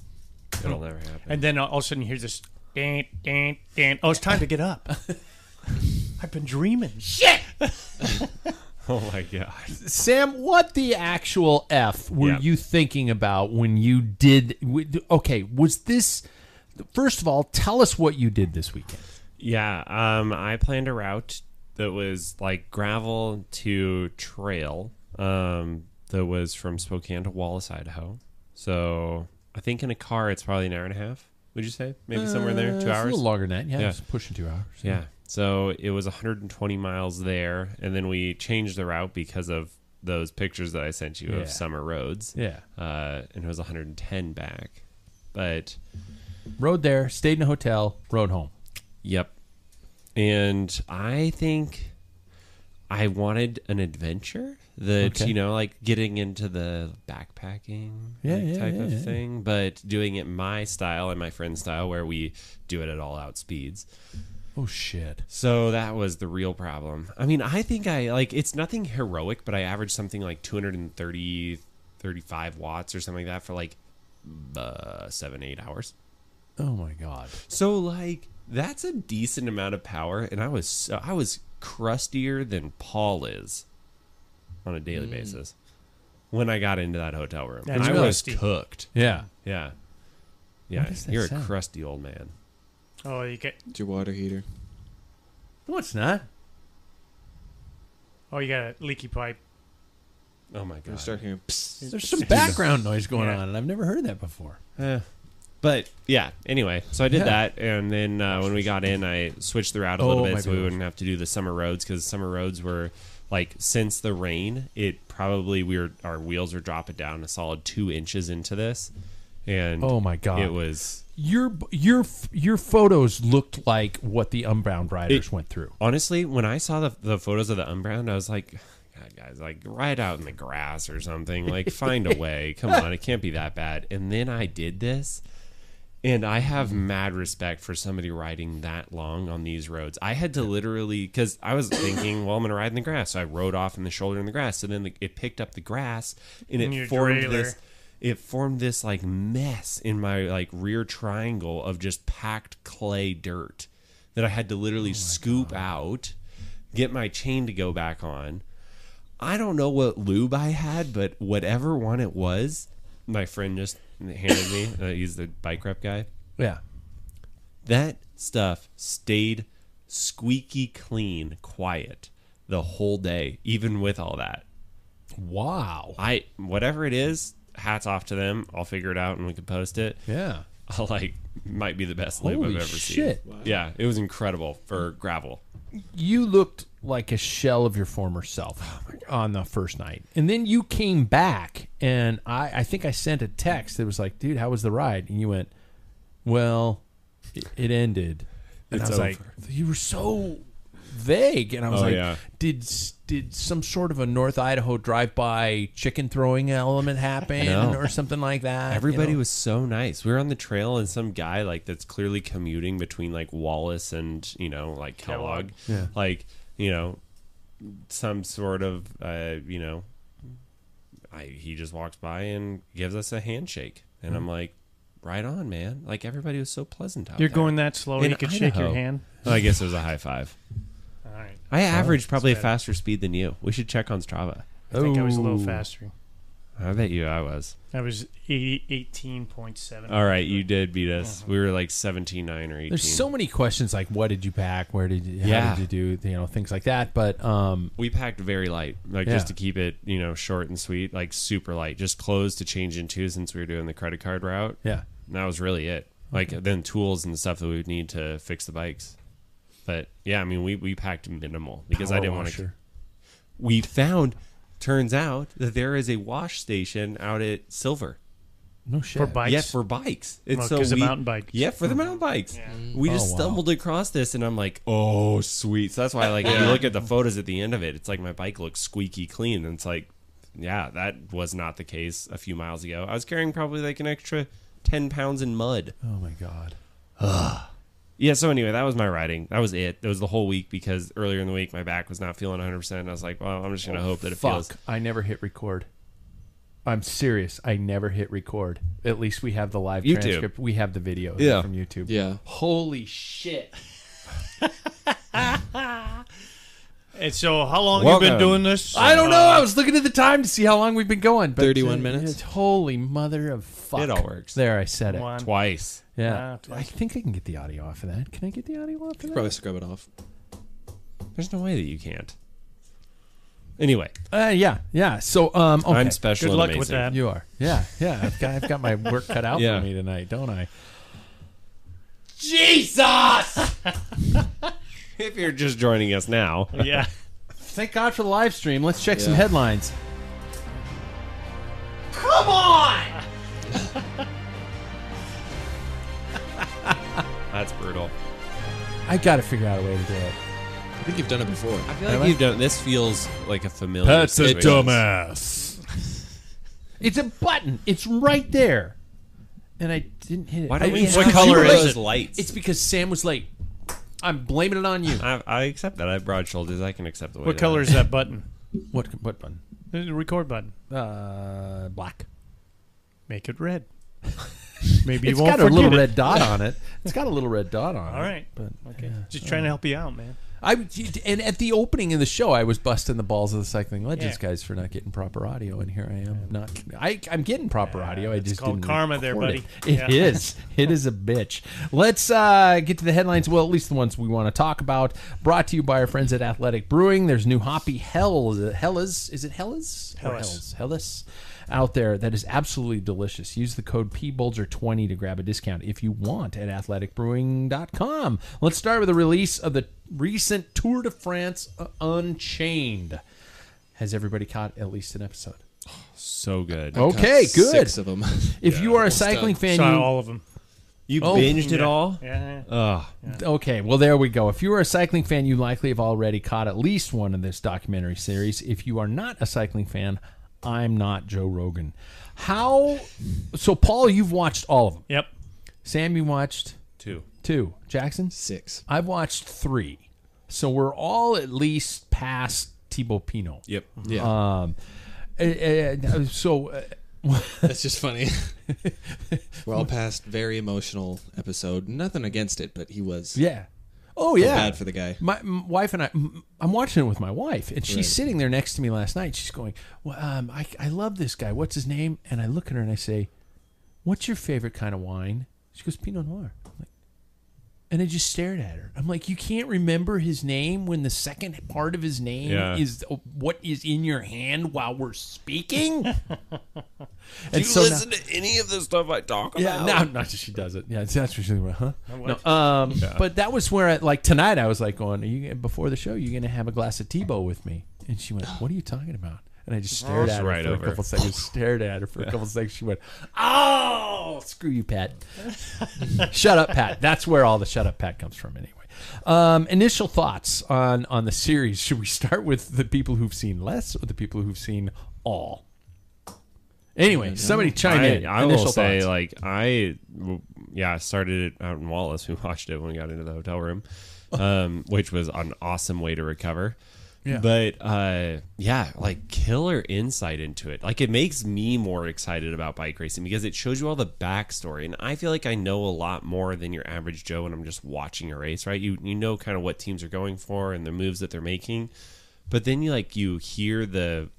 Speaker 2: It'll never happen.
Speaker 3: And then all of a sudden you hear this, dan, dan, dan. oh, it's time to get up. I've been dreaming. Shit.
Speaker 2: oh my god.
Speaker 1: Sam, what the actual f were
Speaker 2: Yeah.
Speaker 1: you thinking about when you did? Okay, was this? First of all, tell us what you did this weekend.
Speaker 2: Yeah, um, I planned a route that was like gravel to trail. Um, that was from Spokane to Wallace, Idaho. So I think in a car it's probably an hour and a half. Would you say maybe somewhere in there,
Speaker 1: Uh,
Speaker 2: two
Speaker 1: it's
Speaker 2: hours?
Speaker 1: a little longer than that. Yeah,
Speaker 2: Yeah.
Speaker 1: pushing two hours.
Speaker 2: Yeah. So it was 120 miles there, and then we changed the route because of those pictures that I sent you
Speaker 1: Yeah.
Speaker 2: of summer roads.
Speaker 1: Yeah.
Speaker 2: Uh, and it was 110 back. But
Speaker 1: Rode there, stayed in a hotel, rode home.
Speaker 2: Yep. And I think I wanted an adventure that,
Speaker 1: Okay.
Speaker 2: you know, like getting into the backpacking
Speaker 1: Yeah,
Speaker 2: like,
Speaker 1: yeah,
Speaker 2: type of thing, but doing it my style and my friend's style where we do it at all out speeds.
Speaker 1: Oh shit!
Speaker 2: So that was the real problem. I mean, I think I like it's nothing heroic, but I averaged something like 230 35 watts or something like that for like uh, 7 8 hours.
Speaker 1: Oh my god!
Speaker 2: So like that's a decent amount of power, and I was so, I was crustier than Paul is on a daily basis when I got into that hotel room.
Speaker 3: That's
Speaker 2: I was
Speaker 3: crusty.
Speaker 2: cooked.
Speaker 1: Yeah.
Speaker 2: Yeah, yeah. You're
Speaker 1: sound?
Speaker 2: a crusty old man.
Speaker 3: Oh, you get.
Speaker 4: It's your water heater.
Speaker 1: No, it's not.
Speaker 3: Oh, you got a leaky pipe.
Speaker 2: Oh my
Speaker 4: I
Speaker 2: god.
Speaker 4: start hearing. Psst.
Speaker 1: There's some background noise going
Speaker 3: Yeah.
Speaker 1: on, and I've never heard that before.
Speaker 2: Eh. But yeah, anyway, so I did
Speaker 1: Yeah.
Speaker 2: that, and then uh, when we got in, I switched the route a little
Speaker 1: Oh, my
Speaker 2: bit so we
Speaker 1: goodness.
Speaker 2: wouldn't have to do the summer roads because summer roads were like since the rain, it probably we were our wheels were dropping down a solid two inches into this, and
Speaker 1: Oh my god!
Speaker 2: it was
Speaker 1: your your your photos looked like what the Unbound riders
Speaker 2: It-
Speaker 1: went through.
Speaker 2: honestly when I saw the the photos of the Unbound, I was like. God, guys, like ride out in the grass or something. Like, find a way. Come on, it can't be that bad. And then I did this, And I have mm-hmm. mad respect for somebody riding that long on these roads. I had to literally because I was thinking, well, I'm gonna ride in the grass. So I rode off in the shoulder in the grass. So then the, it picked up the grass and
Speaker 3: In
Speaker 2: it
Speaker 3: your
Speaker 2: formed
Speaker 3: trailer.
Speaker 2: this. It formed this like mess in my like rear triangle of just packed clay dirt that I had to literally scoop out, get my chain to go back on. I don't know what lube I had, but whatever one it was, my friend just handed me. Uh, he's the bike rep guy.
Speaker 1: Yeah.
Speaker 2: That stuff stayed squeaky clean, quiet the whole day, even with all that.
Speaker 1: Wow.
Speaker 2: I whatever it is, hats off to them. I'll figure it out and we can post it.
Speaker 1: Yeah.
Speaker 2: I like might be the best lube
Speaker 1: Holy
Speaker 2: I've ever
Speaker 1: shit.
Speaker 2: seen. Yeah, it was incredible for gravel.
Speaker 1: you looked like a shell of your former self on the first night, and then you came back, and I, I think I sent a text that was like, "Dude, how was the ride?" And you went, "Well, it, it ended." And
Speaker 2: It's
Speaker 1: I was like, "You were so vague," and I was
Speaker 2: Oh,
Speaker 1: like,
Speaker 2: yeah.
Speaker 1: "Did did some sort of a North Idaho drive-by chicken throwing element happen,
Speaker 2: No.
Speaker 1: or something like that?" you
Speaker 2: Everybody
Speaker 1: know?
Speaker 2: was so nice. We were on the trail, and some guy like that's clearly commuting between like Wallace and you know like Kellogg,
Speaker 1: Yeah.
Speaker 2: like you know some sort of uh, you know. I he just walks by and gives us a handshake, and I'm like, right on, man. Like everybody was so pleasant out
Speaker 3: You're
Speaker 2: there.
Speaker 3: going that slow,
Speaker 2: In
Speaker 3: you could shake your
Speaker 2: Idaho.
Speaker 3: hand.
Speaker 2: I guess it was a high five.
Speaker 3: All right.
Speaker 2: I averaged probably a
Speaker 3: better.
Speaker 2: faster speed than you. We should check on Strava.
Speaker 3: I think I was a little
Speaker 1: Ooh.
Speaker 3: faster.
Speaker 2: I bet you I was.
Speaker 3: I was 80, 18.7.
Speaker 2: All right, you did beat us. We were like 17, 9 or 18.
Speaker 1: There's so many questions like, "What did you pack? Where did you? How
Speaker 2: Yeah.
Speaker 1: did you do? You know, things like that." But um,
Speaker 2: we packed very light, like
Speaker 1: Yeah.
Speaker 2: just to keep it, you know, short and sweet, like super light. Just clothes to change into since we were doing the credit card route.
Speaker 1: yeah,
Speaker 2: And that was really it. Like then tools and stuff that we would need to fix the bikes. But yeah, I mean, we we packed minimal because I didn't want to. We found, turns out that there is a wash station out at Silver.
Speaker 1: No shit.
Speaker 3: For bikes?
Speaker 2: Yeah, for bikes. And
Speaker 3: Well,
Speaker 2: so
Speaker 3: 'cause of
Speaker 2: we-
Speaker 3: mountain bikes.
Speaker 2: Yeah, for the mm-hmm. mountain bikes. We
Speaker 1: Oh,
Speaker 2: just
Speaker 1: wow.
Speaker 2: stumbled across this, and I'm like, oh, sweet. So that's why, like, if you look at the photos at the end of it, it's like my bike looks squeaky clean, and it's like, yeah, that was not the case a few miles ago. I was carrying probably like an extra ten pounds in mud.
Speaker 1: Oh my god.
Speaker 2: Yeah. So anyway, that was my riding. That was it. That was the whole week because earlier in the week my back was not feeling 100. percent And I was like, well, I'm just gonna hope that it
Speaker 1: Fuck!
Speaker 2: feels.
Speaker 1: I never hit record. I'm serious. I never hit record. At least we have the live
Speaker 2: YouTube.
Speaker 1: transcript. We have the video
Speaker 2: Yeah.
Speaker 1: from YouTube.
Speaker 4: Yeah.
Speaker 1: Holy shit!
Speaker 3: And so, how long you been doing this?
Speaker 1: I don't know.
Speaker 3: Uh,
Speaker 1: I was looking at the time to see how long we've been going. But,
Speaker 4: 31
Speaker 1: uh,
Speaker 4: minutes.
Speaker 1: it's- Holy mother of fuck!
Speaker 2: It all works.
Speaker 1: There, I said it.
Speaker 3: One.
Speaker 2: Twice.
Speaker 1: Yeah,
Speaker 3: Ah.
Speaker 1: I think I can get the audio off of that. Can I get the audio off of that?
Speaker 4: Probably scrub it off.
Speaker 2: There's no way that you can't. Anyway,
Speaker 1: Uh, yeah, yeah. So, um, okay.
Speaker 2: I'm special.
Speaker 3: Good luck
Speaker 2: amazing.
Speaker 3: with that.
Speaker 1: You are. Yeah, yeah. I've got, I've got my work cut out
Speaker 2: Yeah.
Speaker 1: for me tonight, don't I? Jesus!
Speaker 2: if you're just joining us now,
Speaker 3: Yeah.
Speaker 1: Thank God for the live stream. Let's check some
Speaker 4: Yeah.
Speaker 1: headlines.
Speaker 2: that's brutal.
Speaker 1: I got to figure out a way to do it.
Speaker 4: I think you've done it before.
Speaker 2: I feel
Speaker 1: Have
Speaker 2: like
Speaker 1: I?
Speaker 2: you've done. This feels like a familiar. That's a situation.
Speaker 1: dumbass. it's a button. It's right there, and I didn't hit it.
Speaker 2: Why don't
Speaker 1: I-
Speaker 2: we?
Speaker 1: it's
Speaker 2: What color is
Speaker 1: late.
Speaker 2: those lights?
Speaker 1: It's because Sam was late. I'm blaming it on you.
Speaker 2: I, I accept that. I have broad shoulders. I can accept the way.
Speaker 3: What
Speaker 2: that
Speaker 3: color is that button?
Speaker 1: What what button?
Speaker 3: The record button.
Speaker 1: Uh, black.
Speaker 3: Make it red. Maybe you
Speaker 1: It's
Speaker 3: won't
Speaker 1: got a little
Speaker 3: it.
Speaker 1: red dot on it. It's got a little red dot on it.
Speaker 3: All right.
Speaker 1: but
Speaker 3: Okay. Just trying to help you out, man.
Speaker 1: I and at the opening of the show, I was busting the balls of the cycling legends
Speaker 3: Yeah.
Speaker 1: guys for not getting proper audio, and here I am not. I I'm getting proper audio. I
Speaker 3: it's
Speaker 1: just
Speaker 3: called karma there, buddy.
Speaker 1: It, It
Speaker 3: Yeah.
Speaker 1: is. It is a bitch. Let's uh, get to the headlines. Well, at least the ones we want to talk about. Brought to you by our friends at Athletic Brewing. There's new hoppy hell Hellas. Is it Hellas?
Speaker 3: Hellas.
Speaker 1: Hellas. Hellas out there that is absolutely delicious. Use the code PBulger20 to grab a discount if you want at athleticbrewing.com. Let's start with the release of the recent Tour de France Unchained. Has everybody caught at least an episode?
Speaker 2: So good.
Speaker 1: Okay, good.
Speaker 4: Six of them.
Speaker 1: If you are a cycling fan,
Speaker 3: Saw
Speaker 1: you,
Speaker 3: all of them.
Speaker 2: You
Speaker 1: Oh,
Speaker 2: binged it
Speaker 3: Yeah.
Speaker 2: all.
Speaker 3: Yeah.
Speaker 2: Ugh.
Speaker 1: Okay, well, there we go. If you are a cycling fan, you likely have already caught at least one of this documentary series. If you are not a cycling fan, I'm not Joe Rogan. How? So, Paul, you've watched all of them.
Speaker 3: Yep.
Speaker 1: Sam, you watched
Speaker 2: Two.
Speaker 1: two. Jackson,
Speaker 4: Six.
Speaker 1: I've watched three. So we're all at least past Thibaut Pinot.
Speaker 2: Yep.
Speaker 4: Yeah.
Speaker 1: Um, uh, uh, so. Uh,
Speaker 4: That's just funny. We're all past very emotional episode. Nothing against it, but he was
Speaker 1: Yeah. Oh yeah.
Speaker 4: bad for the guy.
Speaker 1: My m- wife and I, m- I'm watching it with my wife, and she's
Speaker 4: Right.
Speaker 1: sitting there next to me last night. She's going, well, um, I, I love this guy. What's his name? And I look at her and I say, What's your favorite kind of wine? She goes, Pinot Noir. I'm like, And I just stared at her. I'm like, you can't remember his name when the second part of his name
Speaker 2: Yeah.
Speaker 1: is what is in your hand while we're speaking. and
Speaker 2: Do you
Speaker 1: so now-
Speaker 2: listen to any of the stuff I talk
Speaker 1: yeah,
Speaker 2: about?
Speaker 1: no, not just she does it. Yeah, that's what she's like, huh? No, um, but that was where, I, like tonight, I was like, going, Are you before the show, you're gonna have a glass of Thibaut with me? And she went, What are you talking about? And I just stared at her
Speaker 2: right
Speaker 1: for
Speaker 2: over.
Speaker 1: a couple seconds. Stared at her for a couple seconds. She went, "Oh, screw you, Pat." shut up, Pat. That's where all the shut up, Pat comes from, anyway. Um, initial thoughts on on the series. Should we start with the people who've seen less or the people who've seen all? Anyway, somebody chime
Speaker 2: I,
Speaker 1: in.
Speaker 2: I
Speaker 1: Initial
Speaker 2: will say,
Speaker 1: thoughts.
Speaker 2: like, I yeah, I started it out in Wallace. We watched it when we got into the hotel room, um, which was an awesome way to recover.
Speaker 1: Yeah.
Speaker 2: But uh, yeah, like killer insight into it. Like it makes me more excited about bike racing because it shows you all the backstory, and I feel like I know a lot more than your average Joe when I'm just watching a race. Right? You you know kind of what teams are going for and the moves that they're making, but then you like you hear the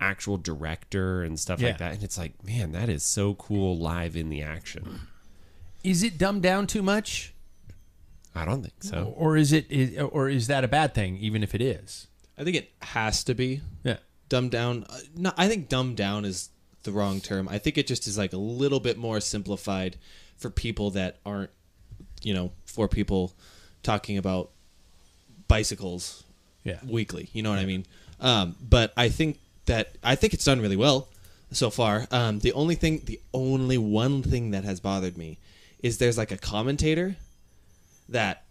Speaker 2: actual director and stuff
Speaker 1: Yeah.
Speaker 2: like that, and it's like, man, that is so cool live in the action.
Speaker 1: is it dumbed down too much?
Speaker 2: I don't think so.
Speaker 1: or is it, or is that a bad thing even if it is
Speaker 4: I think it has to be
Speaker 1: yeah
Speaker 4: dumbed down. Uh, no, I think dumbed down is the wrong term. I think it just is like a little bit more simplified for people that aren't, you know, for people talking about bicycles
Speaker 1: yeah
Speaker 4: weekly. You know what I mean? Um, but I think that I think it's done really well so far. Um, the only thing, the only one thing that has bothered me is there's like a commentator that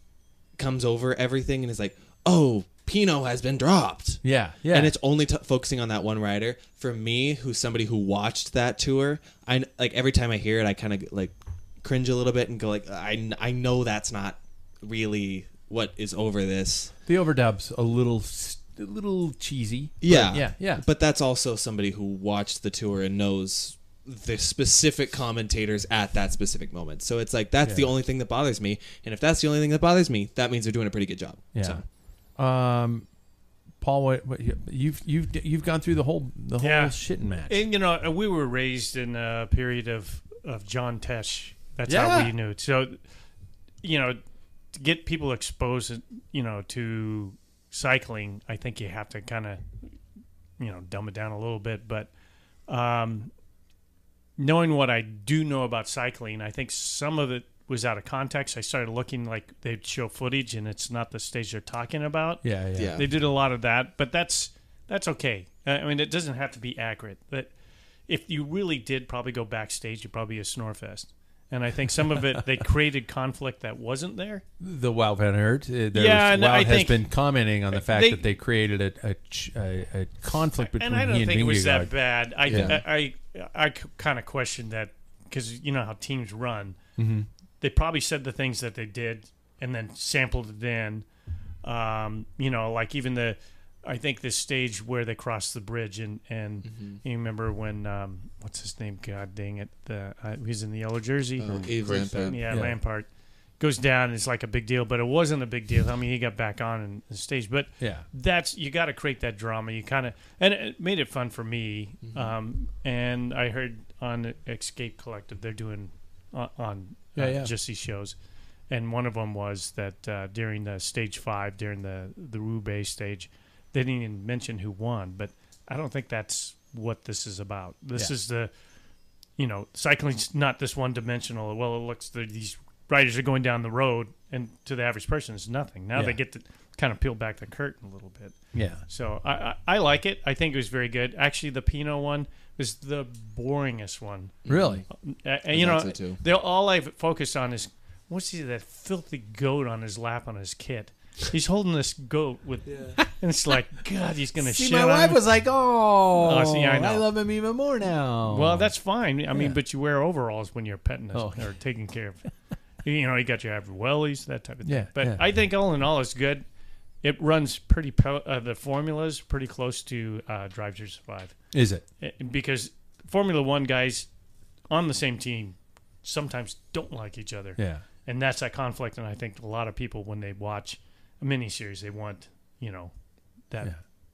Speaker 4: comes over everything and is like, "Oh, Pinot has been dropped."
Speaker 1: yeah yeah
Speaker 4: And it's only t- focusing on that one rider. For me, who's somebody who watched that tour, I like every time I hear it, I kind of like cringe a little bit and go like, I I know that's not really what is over this.
Speaker 1: the overdub's a little a little cheesy
Speaker 4: Yeah,
Speaker 1: yeah yeah
Speaker 4: But that's also somebody who watched the tour and knows the specific commentators at that specific moment. So it's like that's the only thing that bothers me. And if that's the only thing that bothers me, that means they're doing a pretty good job.
Speaker 1: yeah
Speaker 4: So.
Speaker 1: Um paul you've you've you've gone through the whole the whole
Speaker 3: Yeah.
Speaker 1: shitting match
Speaker 3: And you know, we were raised in a period of of John Tesh. That's
Speaker 1: Yeah.
Speaker 3: how we knew. So, you know, to get people exposed, you know, to cycling, I think you have to kind of, you know, dumb it down a little bit. But um, knowing what I do know about cycling, I think some of it was out of context. I started looking like they'd show footage, and it's not the stage they're talking about.
Speaker 1: yeah yeah,
Speaker 4: Yeah.
Speaker 3: They did a lot of that, but that's that's okay. Uh, I mean, it doesn't have to be accurate. But if you really did probably go backstage, you'd probably be a snorefest. And I think some of it they created conflict that wasn't there.
Speaker 1: the Wout van Aert. Uh,
Speaker 3: Yeah,
Speaker 1: was,
Speaker 3: and
Speaker 1: Wild
Speaker 3: I
Speaker 1: has been commenting on the fact
Speaker 3: They-
Speaker 1: that they created a a, a, a conflict between
Speaker 3: and I don't
Speaker 1: and
Speaker 3: think it was
Speaker 1: Vingegaard.
Speaker 3: that bad. I
Speaker 1: Yeah.
Speaker 3: I I, I kind of questioned that because you know how teams run.
Speaker 1: Mm-hmm.
Speaker 3: They probably said the things that they did and then sampled it in. Um, you know, like even the I think the stage where they crossed the bridge and and
Speaker 1: Mm-hmm.
Speaker 3: you remember when um, what's his name? God dang it! The uh, he's in the yellow jersey.
Speaker 4: Uh, Yves Lampaert.
Speaker 3: Yeah,
Speaker 1: Yeah.
Speaker 3: Lampaert goes down. It's like a big deal, but it wasn't a big deal. I mean, he got back on and the stage, but
Speaker 1: Yeah.
Speaker 3: that's you got to create that drama. You kind of and it made it fun for me.
Speaker 1: Mm-hmm.
Speaker 3: Um, and I heard on Escape Collective they're doing on, on
Speaker 1: Yeah,
Speaker 3: uh,
Speaker 1: yeah.
Speaker 3: just these shows, and one of them was that uh, during the stage five, during the the Roubaix stage, they didn't even mention who won. But I don't think that's what this is about. This
Speaker 1: Yeah.
Speaker 3: is the you know, cycling's not this one dimensional. Well, it looks the, these riders are going down the road, and to the average person, it's nothing. Now
Speaker 1: Yeah.
Speaker 3: they get to kind of peel back the curtain a little bit.
Speaker 1: Yeah.
Speaker 3: So I, I, I like it. I think it was very good. Actually, the Pinot one was the boringest one.
Speaker 1: Really?
Speaker 3: Uh, and, you know,
Speaker 4: too.
Speaker 3: they all I've focused on is what's he that filthy goat on his lap on his kit. He's holding this goat with, and it's like God, he's gonna
Speaker 1: See,
Speaker 3: shit.
Speaker 1: my wife
Speaker 3: him.
Speaker 1: was like, "Oh,
Speaker 3: Oh, see, I know.
Speaker 1: love him even more now."
Speaker 3: Well, that's fine. I mean,
Speaker 1: Yeah.
Speaker 3: but you wear overalls when you're petting us
Speaker 1: Oh.
Speaker 3: or taking care of. You know, you got your average wellies, that type of thing.
Speaker 1: Yeah,
Speaker 3: but
Speaker 1: yeah.
Speaker 3: I think all in all, it's good. It runs pretty. Uh, the formulas pretty close to uh, Drive to Survive
Speaker 1: is it?
Speaker 3: Uh, because Formula One guys on the same team sometimes don't like each other,
Speaker 1: Yeah.
Speaker 3: and that's that conflict. And I think a lot of people when they watch a miniseries, they want you know that,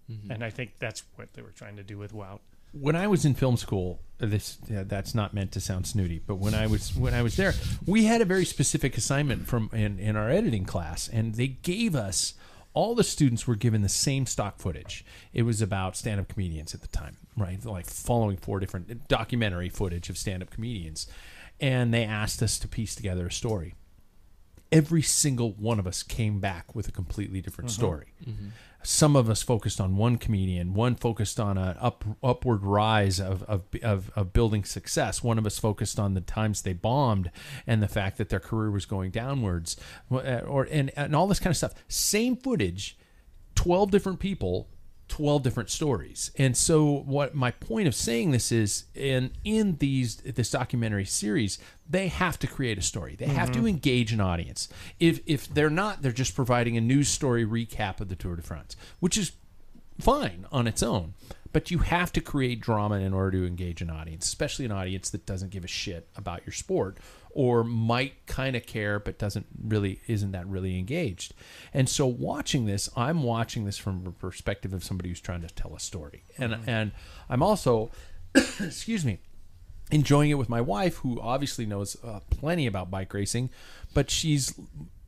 Speaker 1: Yeah.
Speaker 3: and I think that's what they were trying to do with Wout.
Speaker 1: when I was in film school, this yeah, that's not meant to sound snooty, but when I was when I was there, we had a very specific assignment from in, in our editing class, and they gave us all the students were given the same stock footage. It was about stand-up comedians at the time, right? Like following four different documentary footage of stand-up comedians, and they asked us to piece together a story every single one of us came back with a completely different mm-hmm. story. Mm-hmm. Some of us focused on one comedian, one focused on an up, upward rise of, of, of, of building success. One of us focused on the times they bombed and the fact that their career was going downwards, uh, or and, and all this kind of stuff. Same footage, 12 different people 12 different stories. And so what my point of saying this is in in these this documentary series, they have to create a story. They have to mm-hmm. engage an audience. If if they're not, they're just providing a news story recap of the Tour de France, which is fine on its own. But you have to create drama in order to engage an audience, especially an audience that doesn't give a shit about your sport or might kind of care but doesn't really isn't that really engaged. And so watching this, I'm watching this from a perspective of somebody who's trying to tell a story. And and I'm also excuse me, enjoying it with my wife who obviously knows uh, plenty about bike racing, but she's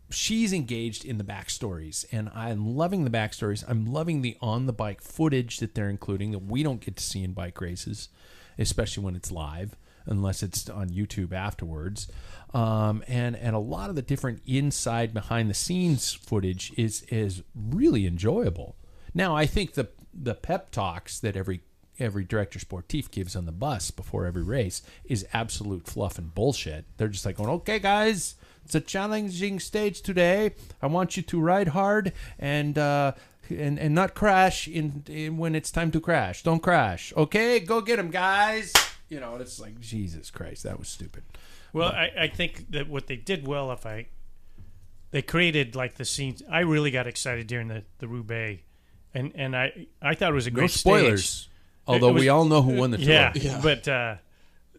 Speaker 1: she's engaged in the backstories and I'm loving the backstories. I'm loving the on the bike footage that they're including that we don't get to see in bike races, especially when it's live, unless it's on YouTube afterwards. Um, and and a lot of the different inside behind the scenes footage is is really enjoyable. Now I think the the pep talks that every every director sportif gives on the bus before every race is absolute fluff and bullshit. They're just like going, "Okay, guys, it's a challenging stage today. I want you to ride hard and uh, and and not crash in, in when it's time to crash. Don't crash. Okay, go get them, guys." You know, it's like Jesus Christ, that was stupid.
Speaker 3: Well, I, I think that what they did well, if I, they created like the scenes. I really got excited during the the Roubaix, and and I I thought it was a great
Speaker 1: No spoilers.
Speaker 3: stage.
Speaker 1: Although
Speaker 3: was-
Speaker 1: we all know who won the tour.
Speaker 3: Yeah,
Speaker 4: Yeah.
Speaker 3: but uh,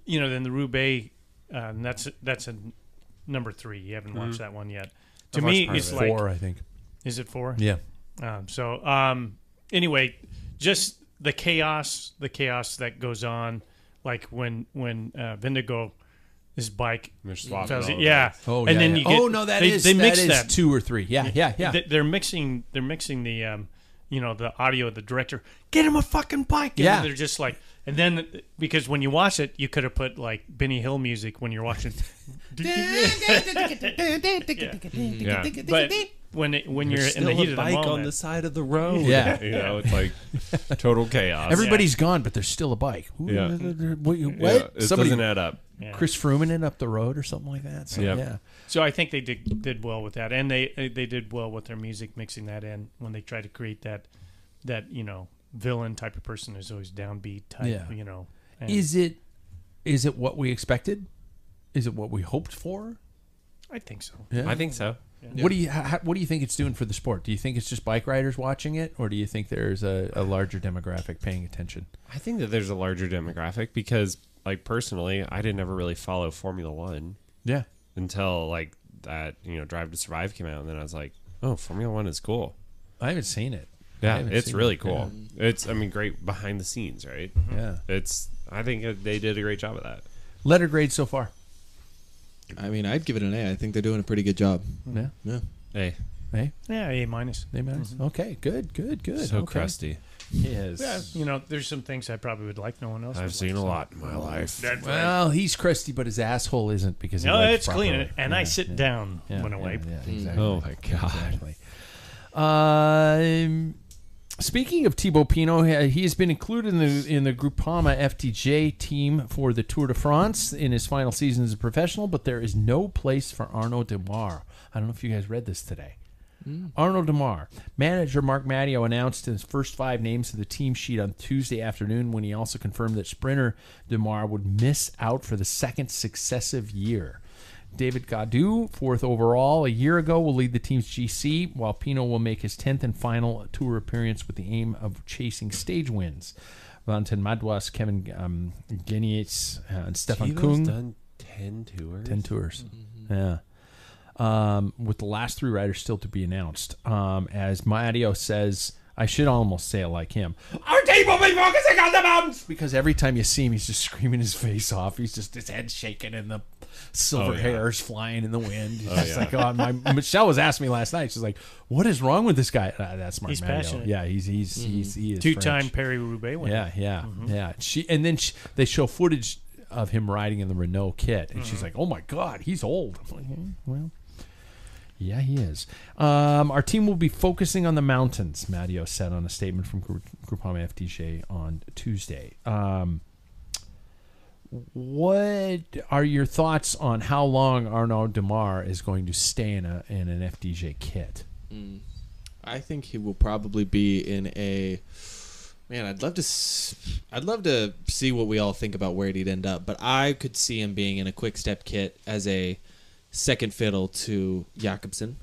Speaker 3: you know, then the Roubaix, um, that's that's a number three. You haven't watched that one yet. To me, it's
Speaker 2: it.
Speaker 3: like,
Speaker 1: Four, I think.
Speaker 3: is it four?
Speaker 1: Yeah.
Speaker 3: Um, so um, anyway, just the chaos, the chaos that goes on, like when when uh, Vingegaard, his bike,
Speaker 2: They're swapping
Speaker 3: tells
Speaker 2: all
Speaker 3: it- yeah,
Speaker 2: bikes.
Speaker 1: Oh,
Speaker 3: and
Speaker 1: yeah,
Speaker 3: then
Speaker 1: yeah.
Speaker 3: you get,
Speaker 1: oh no, that
Speaker 3: they,
Speaker 1: is
Speaker 3: they mix
Speaker 1: is
Speaker 3: that
Speaker 1: two or three. Yeah, yeah, yeah.
Speaker 3: They- They're mixing. They're mixing the, um, you know, the audio of the director. Get him a fucking bike. And
Speaker 1: Yeah.
Speaker 3: they're just like, and then because when you watch it, you could have put like Benny Hill music when you're watching.
Speaker 2: Yeah.
Speaker 3: but when it, when you're
Speaker 2: There's
Speaker 3: in the
Speaker 2: still
Speaker 3: heat
Speaker 2: a
Speaker 3: of the
Speaker 2: bike
Speaker 3: moment,
Speaker 2: on the side of the road.
Speaker 1: Yeah.
Speaker 2: you know, it's like total chaos.
Speaker 1: Everybody's gone, but there's still a bike. Who-
Speaker 2: Yeah.
Speaker 1: What?
Speaker 2: Yeah, it
Speaker 1: Somebody,
Speaker 2: doesn't add up.
Speaker 1: Chris Froome it up the road or something like that. So,
Speaker 2: Yep.
Speaker 1: yeah.
Speaker 3: So I think they did did well with that, and they they did well with their music, mixing that in when they tried to create that that you know villain type of person who's always downbeat type.
Speaker 1: Yeah.
Speaker 3: You know, and
Speaker 1: Is it? Is it what we expected? Is it what we hoped for?
Speaker 3: I think so.
Speaker 1: Yeah.
Speaker 2: I think so.
Speaker 1: What do you how, What do you think it's doing for the sport? Do you think it's just bike riders watching it, or do you think there's a, a larger demographic paying attention?
Speaker 2: I think that there's a larger demographic because, like, personally, I didn't ever really follow Formula One
Speaker 1: Yeah.
Speaker 2: Until like that. You know, Drive to Survive came out, and then I was like, oh, Formula One is cool.
Speaker 1: I haven't seen it.
Speaker 2: Yeah, it's really
Speaker 1: it.
Speaker 2: cool. It's, I mean, great behind the scenes, right?
Speaker 1: Yeah.
Speaker 2: It's. I think they did a great job of that.
Speaker 1: Letter grade so far.
Speaker 4: I mean, I'd give it an A. I think they're doing a pretty good job.
Speaker 1: Yeah.
Speaker 4: Yeah.
Speaker 2: A.
Speaker 1: A.
Speaker 3: Yeah, A minus.
Speaker 1: A minus. Mm-hmm. Okay. Good. Good. Good.
Speaker 2: so
Speaker 1: okay.
Speaker 2: crusty.
Speaker 1: Yes.
Speaker 3: Yeah, you know, there's some things I probably would like. No one else.
Speaker 2: I've
Speaker 3: would
Speaker 2: seen
Speaker 3: like,
Speaker 2: a
Speaker 3: so-
Speaker 2: lot in my life.
Speaker 3: That's right.
Speaker 1: Well, he's crusty, but his asshole isn't because he
Speaker 3: No,
Speaker 1: wipes
Speaker 3: it's clean,
Speaker 1: properly.
Speaker 3: and I sit
Speaker 1: yeah,
Speaker 3: down
Speaker 1: yeah,
Speaker 3: when I wipe.
Speaker 1: Yeah, exactly.
Speaker 2: Oh my god.
Speaker 1: Exactly. Um, speaking of Thibaut Pinot, he has been included in the in the Groupama FDJ team for the Tour de France in his final season as a professional, but there is no place for Arnaud Démare. I don't know if you guys read this today. Arnold Démare. Manager Marc Madiot announced his first five names to the team sheet on Tuesday afternoon when he also confirmed that sprinter Démare would miss out for the second successive year. David Gaudu, fourth overall a year ago, will lead the team's GC, while Pinot will make his 10th and final tour appearance with the aim of chasing stage wins. Valentin Madouas, Kevin um, Geniets, uh, and Stefan
Speaker 2: Tivo's
Speaker 1: Küng.
Speaker 2: done ten tours.
Speaker 1: 10 tours. Yeah. Um, with the last three riders still to be announced. Um, as Madiot says, I should almost say it like him. Our team will be focusing on the mountains because every time you see him, he's just screaming his face off. He's just his head shaking and the silver
Speaker 2: Oh, yeah.
Speaker 1: hairs flying in the wind. He's
Speaker 2: Oh,
Speaker 1: just
Speaker 2: yeah.
Speaker 1: like, oh, my Michelle was asking me last night. She's like, "What is wrong with this guy?" Uh, that's Mark
Speaker 3: He's
Speaker 1: Madiot.
Speaker 3: passionate.
Speaker 1: Yeah, he's he's he's he is
Speaker 3: Two-time
Speaker 1: French.
Speaker 3: Paris-Roubaix winner.
Speaker 1: Yeah, yeah, yeah. She and then she, they show footage of him riding in the Renault kit, and she's like, "Oh my god, he's old." I'm like, "Eh, well, yeah, he is. Um, our team will be focusing on the mountains. Madiot said on a statement from Groupama FDJ on Tuesday. Um, what are your thoughts on how long Arnaud Démare is going to stay in a in an FDJ kit?
Speaker 4: I think he will probably be in a. Man, I'd love to. I'd love to see what we all think about where he'd end up, but I could see him being in a quick step kit as a second fiddle to Jakobsen.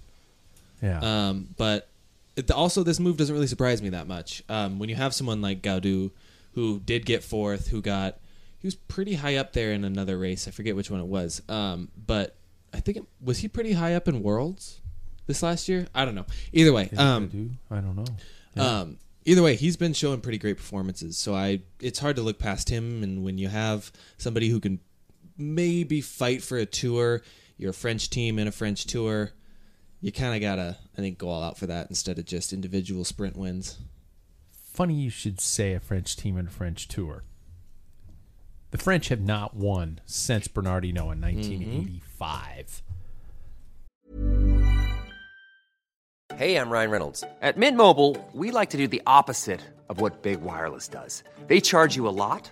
Speaker 1: Yeah,
Speaker 4: Um, but it, also, this move doesn't really surprise me that much. Um, when you have someone like Gaudu, who did get fourth, who got he was pretty high up there in another race. I forget which one it was. Um, but I think it, was he pretty high up in Worlds this last year. I don't know. Either way, um?
Speaker 1: I don't know.
Speaker 4: um, either way, he's been showing pretty great performances. So I, it's hard to look past him. And when you have somebody who can maybe fight for a tour, you're a French team in a French tour, you kind of gotta, I think, go all out for that instead of just individual sprint wins.
Speaker 1: Funny you should say a French team and a French tour. The French have not won since Bernard Hinault in mm-hmm. 1985.
Speaker 5: Hey, I'm Ryan Reynolds. At Mint Mobile, we like to do the opposite of what Big Wireless does. They charge you a lot,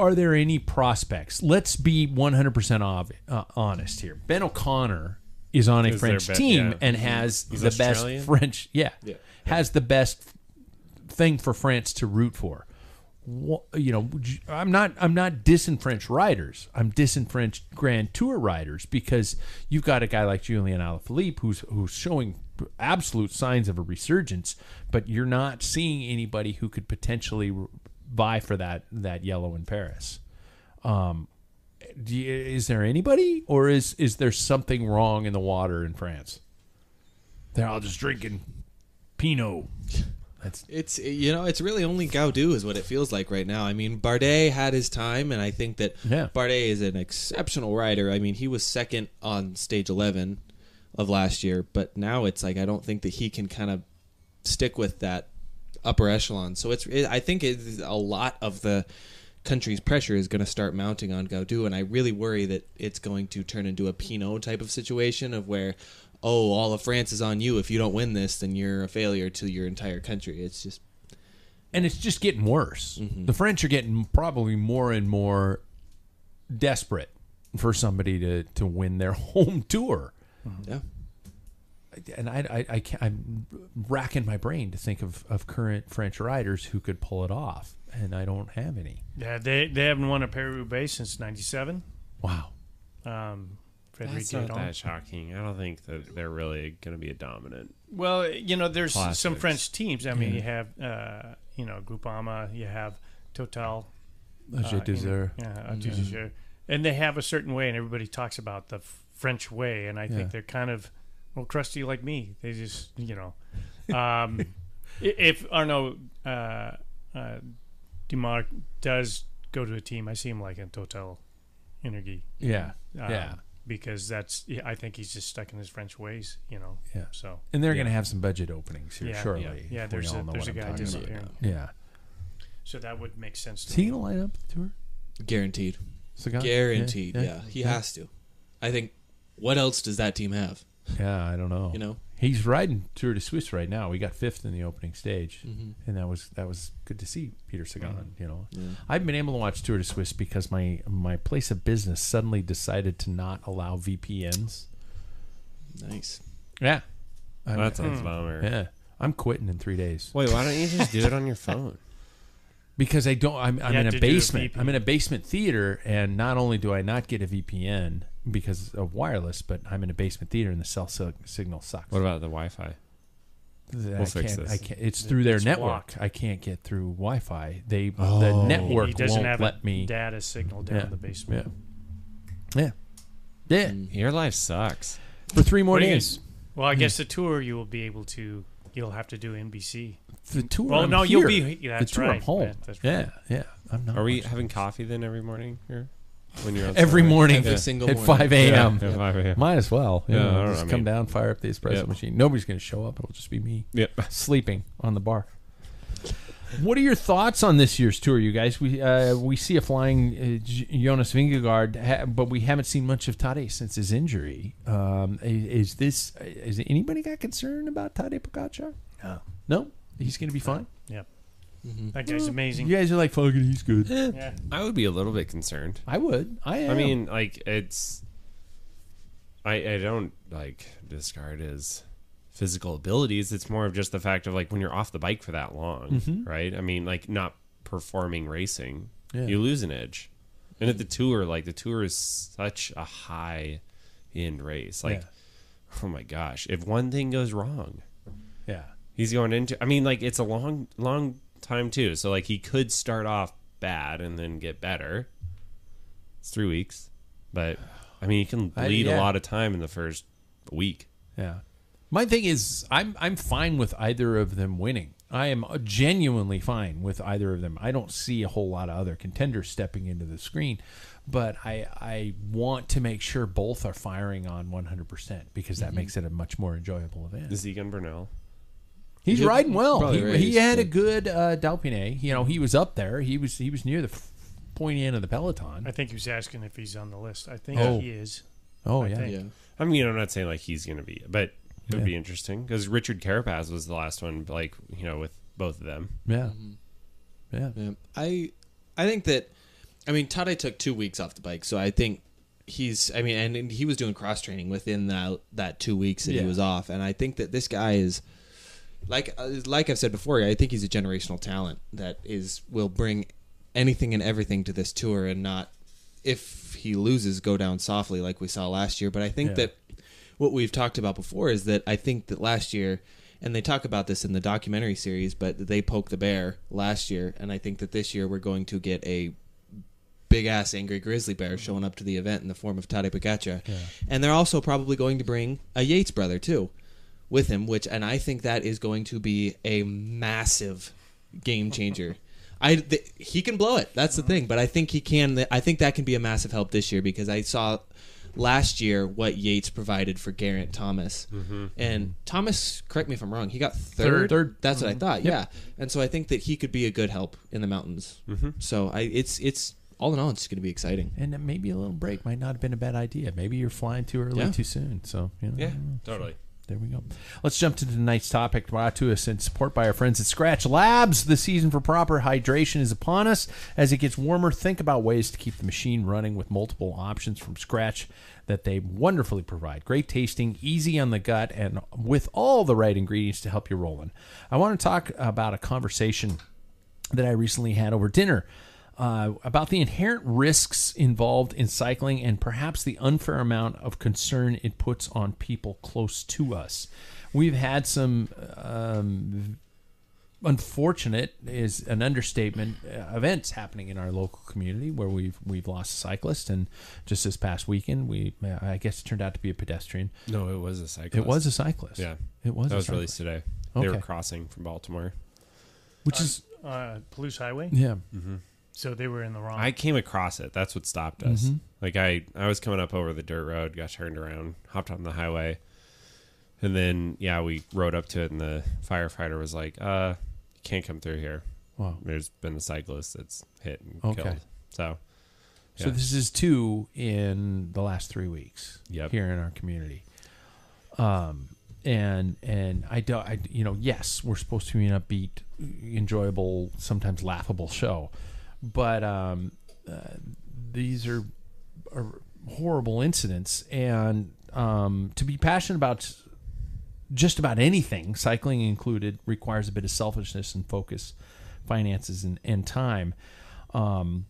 Speaker 1: Are there any prospects? Let's be 100% ob- uh, honest here. Ben O'Connor is on a
Speaker 2: Is
Speaker 1: French
Speaker 2: be-
Speaker 1: team
Speaker 2: yeah.
Speaker 1: and has
Speaker 2: He's
Speaker 1: the
Speaker 2: Australian?
Speaker 1: best French, yeah, has the best thing for France to root for. You know, I'm not I'm not dissing French riders. I'm dissing French Grand Tour riders because you've got a guy like Julian Alaphilippe who's who's showing absolute signs of a resurgence, but you're not seeing anybody who could potentially vie for that that yellow in Paris. Um, you, is there anybody, or is is there something wrong in the water in France? They're all just drinking Pinot. That's
Speaker 4: It's you know it's really only Gaudu is what it feels like right now. I mean Bardet had his time, and I think that
Speaker 1: Yeah.
Speaker 4: Bardet is an exceptional rider. I mean he was second on stage eleven of last year, but now it's like I don't think that he can kind of stick with that upper echelon. So it's it, I think it's a lot of the country's pressure is going to start mounting on Gaudu, and I really worry that it's going to turn into a Pinot type of situation of where. Oh, all of France is on you. If you don't win this, then you're a failure to your entire country. It's just
Speaker 1: and it's just getting worse.
Speaker 4: Mm-hmm.
Speaker 1: The French are getting probably more and more desperate for somebody to to win their home tour.
Speaker 4: yeah.
Speaker 1: And I, I, I can't, I'm racking my brain to think of, of current French riders who could pull it off, and I don't have any.
Speaker 3: Yeah, they they haven't won a Paris-Roubaix since '97.
Speaker 1: Wow.
Speaker 3: Um, Frederic
Speaker 2: That's not that shocking. I don't think that they're really going to be a dominant.
Speaker 3: Well, you know, there's some French teams. I mean, you have uh, you know Groupama, you have Total,
Speaker 1: Uh, Je
Speaker 3: uh, you know,
Speaker 1: Désir.
Speaker 3: yeah, uh, Je Désir. and they have a certain way, and everybody talks about the French way, and I
Speaker 1: Yeah.
Speaker 3: think they're kind of well crusty like me. They just you know, um, i- if Arnaud uh, uh, Dumas does go to a team, I see him like in Total Energy.
Speaker 1: Yeah.
Speaker 3: um,
Speaker 1: yeah.
Speaker 3: Because that's, yeah, I think he's just stuck in his French ways, you know.
Speaker 1: Yeah.
Speaker 3: So
Speaker 1: And they're going to have some budget openings here
Speaker 3: Yeah,
Speaker 1: shortly.
Speaker 3: yeah. Yeah, there's a- there's
Speaker 1: what
Speaker 3: a
Speaker 1: I'm
Speaker 3: guy
Speaker 1: talking about.
Speaker 3: disappearing.
Speaker 1: Yeah.
Speaker 3: So that would make sense.
Speaker 1: Is
Speaker 3: To
Speaker 1: he gonna line up the tour?
Speaker 4: Guaranteed.
Speaker 1: Sagan?
Speaker 4: Guaranteed. Yeah, he has to. I think. What else does that team have?
Speaker 1: Yeah, I don't know.
Speaker 4: You know?
Speaker 1: he's riding Tour de Suisse right now. We got fifth in the opening stage,
Speaker 4: Mm-hmm.
Speaker 1: and that was that was good to see Peter Sagan. You know, I've been able to watch Tour de Suisse because my my place of business suddenly decided to not allow VPNs.
Speaker 4: Nice.
Speaker 1: Yeah, I'm,
Speaker 2: That sounds bummer.
Speaker 1: yeah. I'm quitting in three days
Speaker 2: Wait, why don't you just do it on your phone?
Speaker 1: because I don't. I'm, I'm in a
Speaker 3: to do a
Speaker 1: basement. I'm in a basement theater, and not only do I not get a VPN because of wireless, but I'm in a basement theater, and the cell sig- signal sucks.
Speaker 2: What about the Wi-Fi?
Speaker 1: I
Speaker 2: fix
Speaker 1: can't,
Speaker 2: this.
Speaker 1: I can't. It's through their
Speaker 3: It's
Speaker 1: network.
Speaker 3: blocked.
Speaker 1: I can't get through Wi-Fi. They the
Speaker 2: Oh.
Speaker 1: network
Speaker 3: he doesn't
Speaker 1: won't
Speaker 3: have
Speaker 1: let
Speaker 3: a
Speaker 1: me.
Speaker 3: data signal down
Speaker 1: Yeah.
Speaker 3: in the basement.
Speaker 1: Yeah, yeah, yeah.
Speaker 2: Mm, your life sucks.
Speaker 1: For three more
Speaker 3: What are you
Speaker 1: days.
Speaker 3: Well, I hmm. guess the tour you will be able to. You'll have to do NBC.
Speaker 1: The tour.
Speaker 3: Well,
Speaker 1: I'm
Speaker 3: no, you'll
Speaker 1: here.
Speaker 3: be- yeah, that's
Speaker 1: the tour. I'm home.
Speaker 3: Yeah, that's
Speaker 1: yeah,
Speaker 3: right.
Speaker 1: yeah. I'm not.
Speaker 2: Are we
Speaker 1: watching.
Speaker 2: having coffee then every morning here? When you're on
Speaker 1: every morning
Speaker 4: Every
Speaker 2: Yeah.
Speaker 4: single
Speaker 1: at
Speaker 4: morning.
Speaker 1: five a.m.
Speaker 2: Yeah, 5 a.m.
Speaker 1: Might as well. You
Speaker 2: Yeah,
Speaker 1: know,
Speaker 2: I don't know,
Speaker 1: just
Speaker 2: I
Speaker 1: come
Speaker 2: mean-
Speaker 1: down, fire up the espresso
Speaker 2: Yep.
Speaker 1: machine. Nobody's going to show up. It'll just be me
Speaker 2: Yep.
Speaker 1: sleeping on the bar. What are your thoughts on this year's tour, you guys? We uh, we see a flying uh, J- Jonas Vingegaard, ha- but we haven't seen much of Tadej since his injury. Um, i- is this? Is anybody got concern about Tadej Pogacar? No, no, he's going to be fine.
Speaker 3: Yep.
Speaker 1: Mm-hmm.
Speaker 3: That guy's amazing.
Speaker 1: You guys are like, fucking, he's good.
Speaker 3: Yeah.
Speaker 2: I would be a little bit concerned.
Speaker 1: I would. I am.
Speaker 2: I mean, like it's. I I don't like discard his physical abilities. It's more of just the fact of like when you're off the bike for that long, right? I mean, like not performing racing,
Speaker 1: Yeah.
Speaker 2: you lose an edge. And at the tour, like the tour is such a high end race. Like,
Speaker 1: Yeah.
Speaker 2: oh my gosh, if one thing goes wrong,
Speaker 1: yeah.
Speaker 2: he's going into. I mean, like it's a long, long time too. So like he could start off bad and then get better. It's three weeks, but I mean, he can
Speaker 1: I-
Speaker 2: bleed
Speaker 1: yeah.
Speaker 2: a lot of time in the first week.
Speaker 1: Yeah. My thing is, I'm I'm fine with either of them winning. I am genuinely fine with either of them. I don't see a whole lot of other contenders stepping into the screen, but I I want to make sure both are firing on 100 percent because that mm-hmm. makes it a much more enjoyable event.
Speaker 2: Egan Bernal?
Speaker 1: He's
Speaker 4: He'll
Speaker 1: riding well. He, he had a good uh, Dauphiné. You know, he was up there. He was he was near the f- pointy end of the peloton.
Speaker 3: I think he was asking if he's on the list. I think
Speaker 1: Oh.
Speaker 3: he is.
Speaker 1: Oh
Speaker 3: I
Speaker 1: yeah.
Speaker 3: think.
Speaker 4: Yeah.
Speaker 2: I mean, I'm not saying like he's going to be, but it would
Speaker 1: Yeah.
Speaker 2: be interesting because Richard Carapaz was the last one, like you know, with both of them.
Speaker 1: Yeah. Yeah.
Speaker 4: Yeah. I I think that I mean Tadej took two weeks off the bike, so I think he's I mean and, and he was doing cross training within that that two weeks that
Speaker 1: Yeah.
Speaker 4: he was off, and I think that this guy is like uh, like I've said before, I think he's a generational talent that is will bring anything and everything to this tour, and not if he loses go down softly like we saw last year. But I think
Speaker 1: Yeah.
Speaker 4: that what we've talked about before is that I think that last year, and they talk about this in the documentary series, but they poked the bear last year, and I think that this year we're going to get a big ass angry grizzly bear showing up to the event in the form of Tadej Pogacar, and they're also probably going to bring a Yates brother too with him, which and I think that is going to be a massive game changer. I th- he can blow it. That's the thing, but I think he can. I think that can be a massive help this year because I saw last year what Yates provided for Geraint Thomas, mm-hmm. and Thomas. Correct me if I'm wrong. He got third.
Speaker 1: Third.
Speaker 4: That's what I mm-hmm. thought. Yeah, and so I think that he could be a good help in the mountains. Mm-hmm. So I, it's it's all in all, it's going to be exciting.
Speaker 1: And maybe a little break might not have been a bad idea. Maybe you're flying too early
Speaker 4: Yeah.
Speaker 1: too soon. So you know,
Speaker 2: Yeah, totally.
Speaker 1: There we go. Let's jump to tonight's topic brought to us in support by our friends at Scratch Labs. The season for proper hydration is upon us. As it gets warmer, think about ways to keep the machine running with multiple options from Scratch that they wonderfully provide. Great tasting, easy on the gut, and with all the right ingredients to help you rolling. I want to talk about a conversation that I recently had over dinner uh, about the inherent risks involved in cycling and perhaps the unfair amount of concern it puts on people close to us. We've had some um, unfortunate is an understatement uh, events happening in our local community where we've we've lost a cyclist and just this past weekend we I guess it turned out to be a pedestrian.
Speaker 2: No, it was a cyclist.
Speaker 1: It was a cyclist.
Speaker 2: Yeah,
Speaker 1: It was
Speaker 2: That
Speaker 1: a
Speaker 2: was
Speaker 1: cyclist.
Speaker 2: released today. They were crossing from Baltimore.
Speaker 1: which is
Speaker 3: Uh, Palouse Highway.
Speaker 1: yeah.
Speaker 3: So they were in the wrong.
Speaker 2: I came across it. That's what stopped us.
Speaker 1: Mm-hmm.
Speaker 2: Like I, I was coming up over the dirt road, got turned around, hopped on the highway, and then yeah, we rode up to it, and the firefighter was like, "Uh, you can't come through here."
Speaker 1: Wow.
Speaker 2: there's been a cyclist that's hit and
Speaker 1: Okay.
Speaker 2: killed. So
Speaker 1: So this is two in the last three weeks
Speaker 2: Yep.
Speaker 1: here in our community. Um, and and I don't, I you know yes we're supposed to be an upbeat, enjoyable, sometimes laughable show, but um, uh, these are, are horrible incidents, and um, to be passionate about just about anything, cycling included, requires a bit of selfishness and focus, finances and, and time. Um,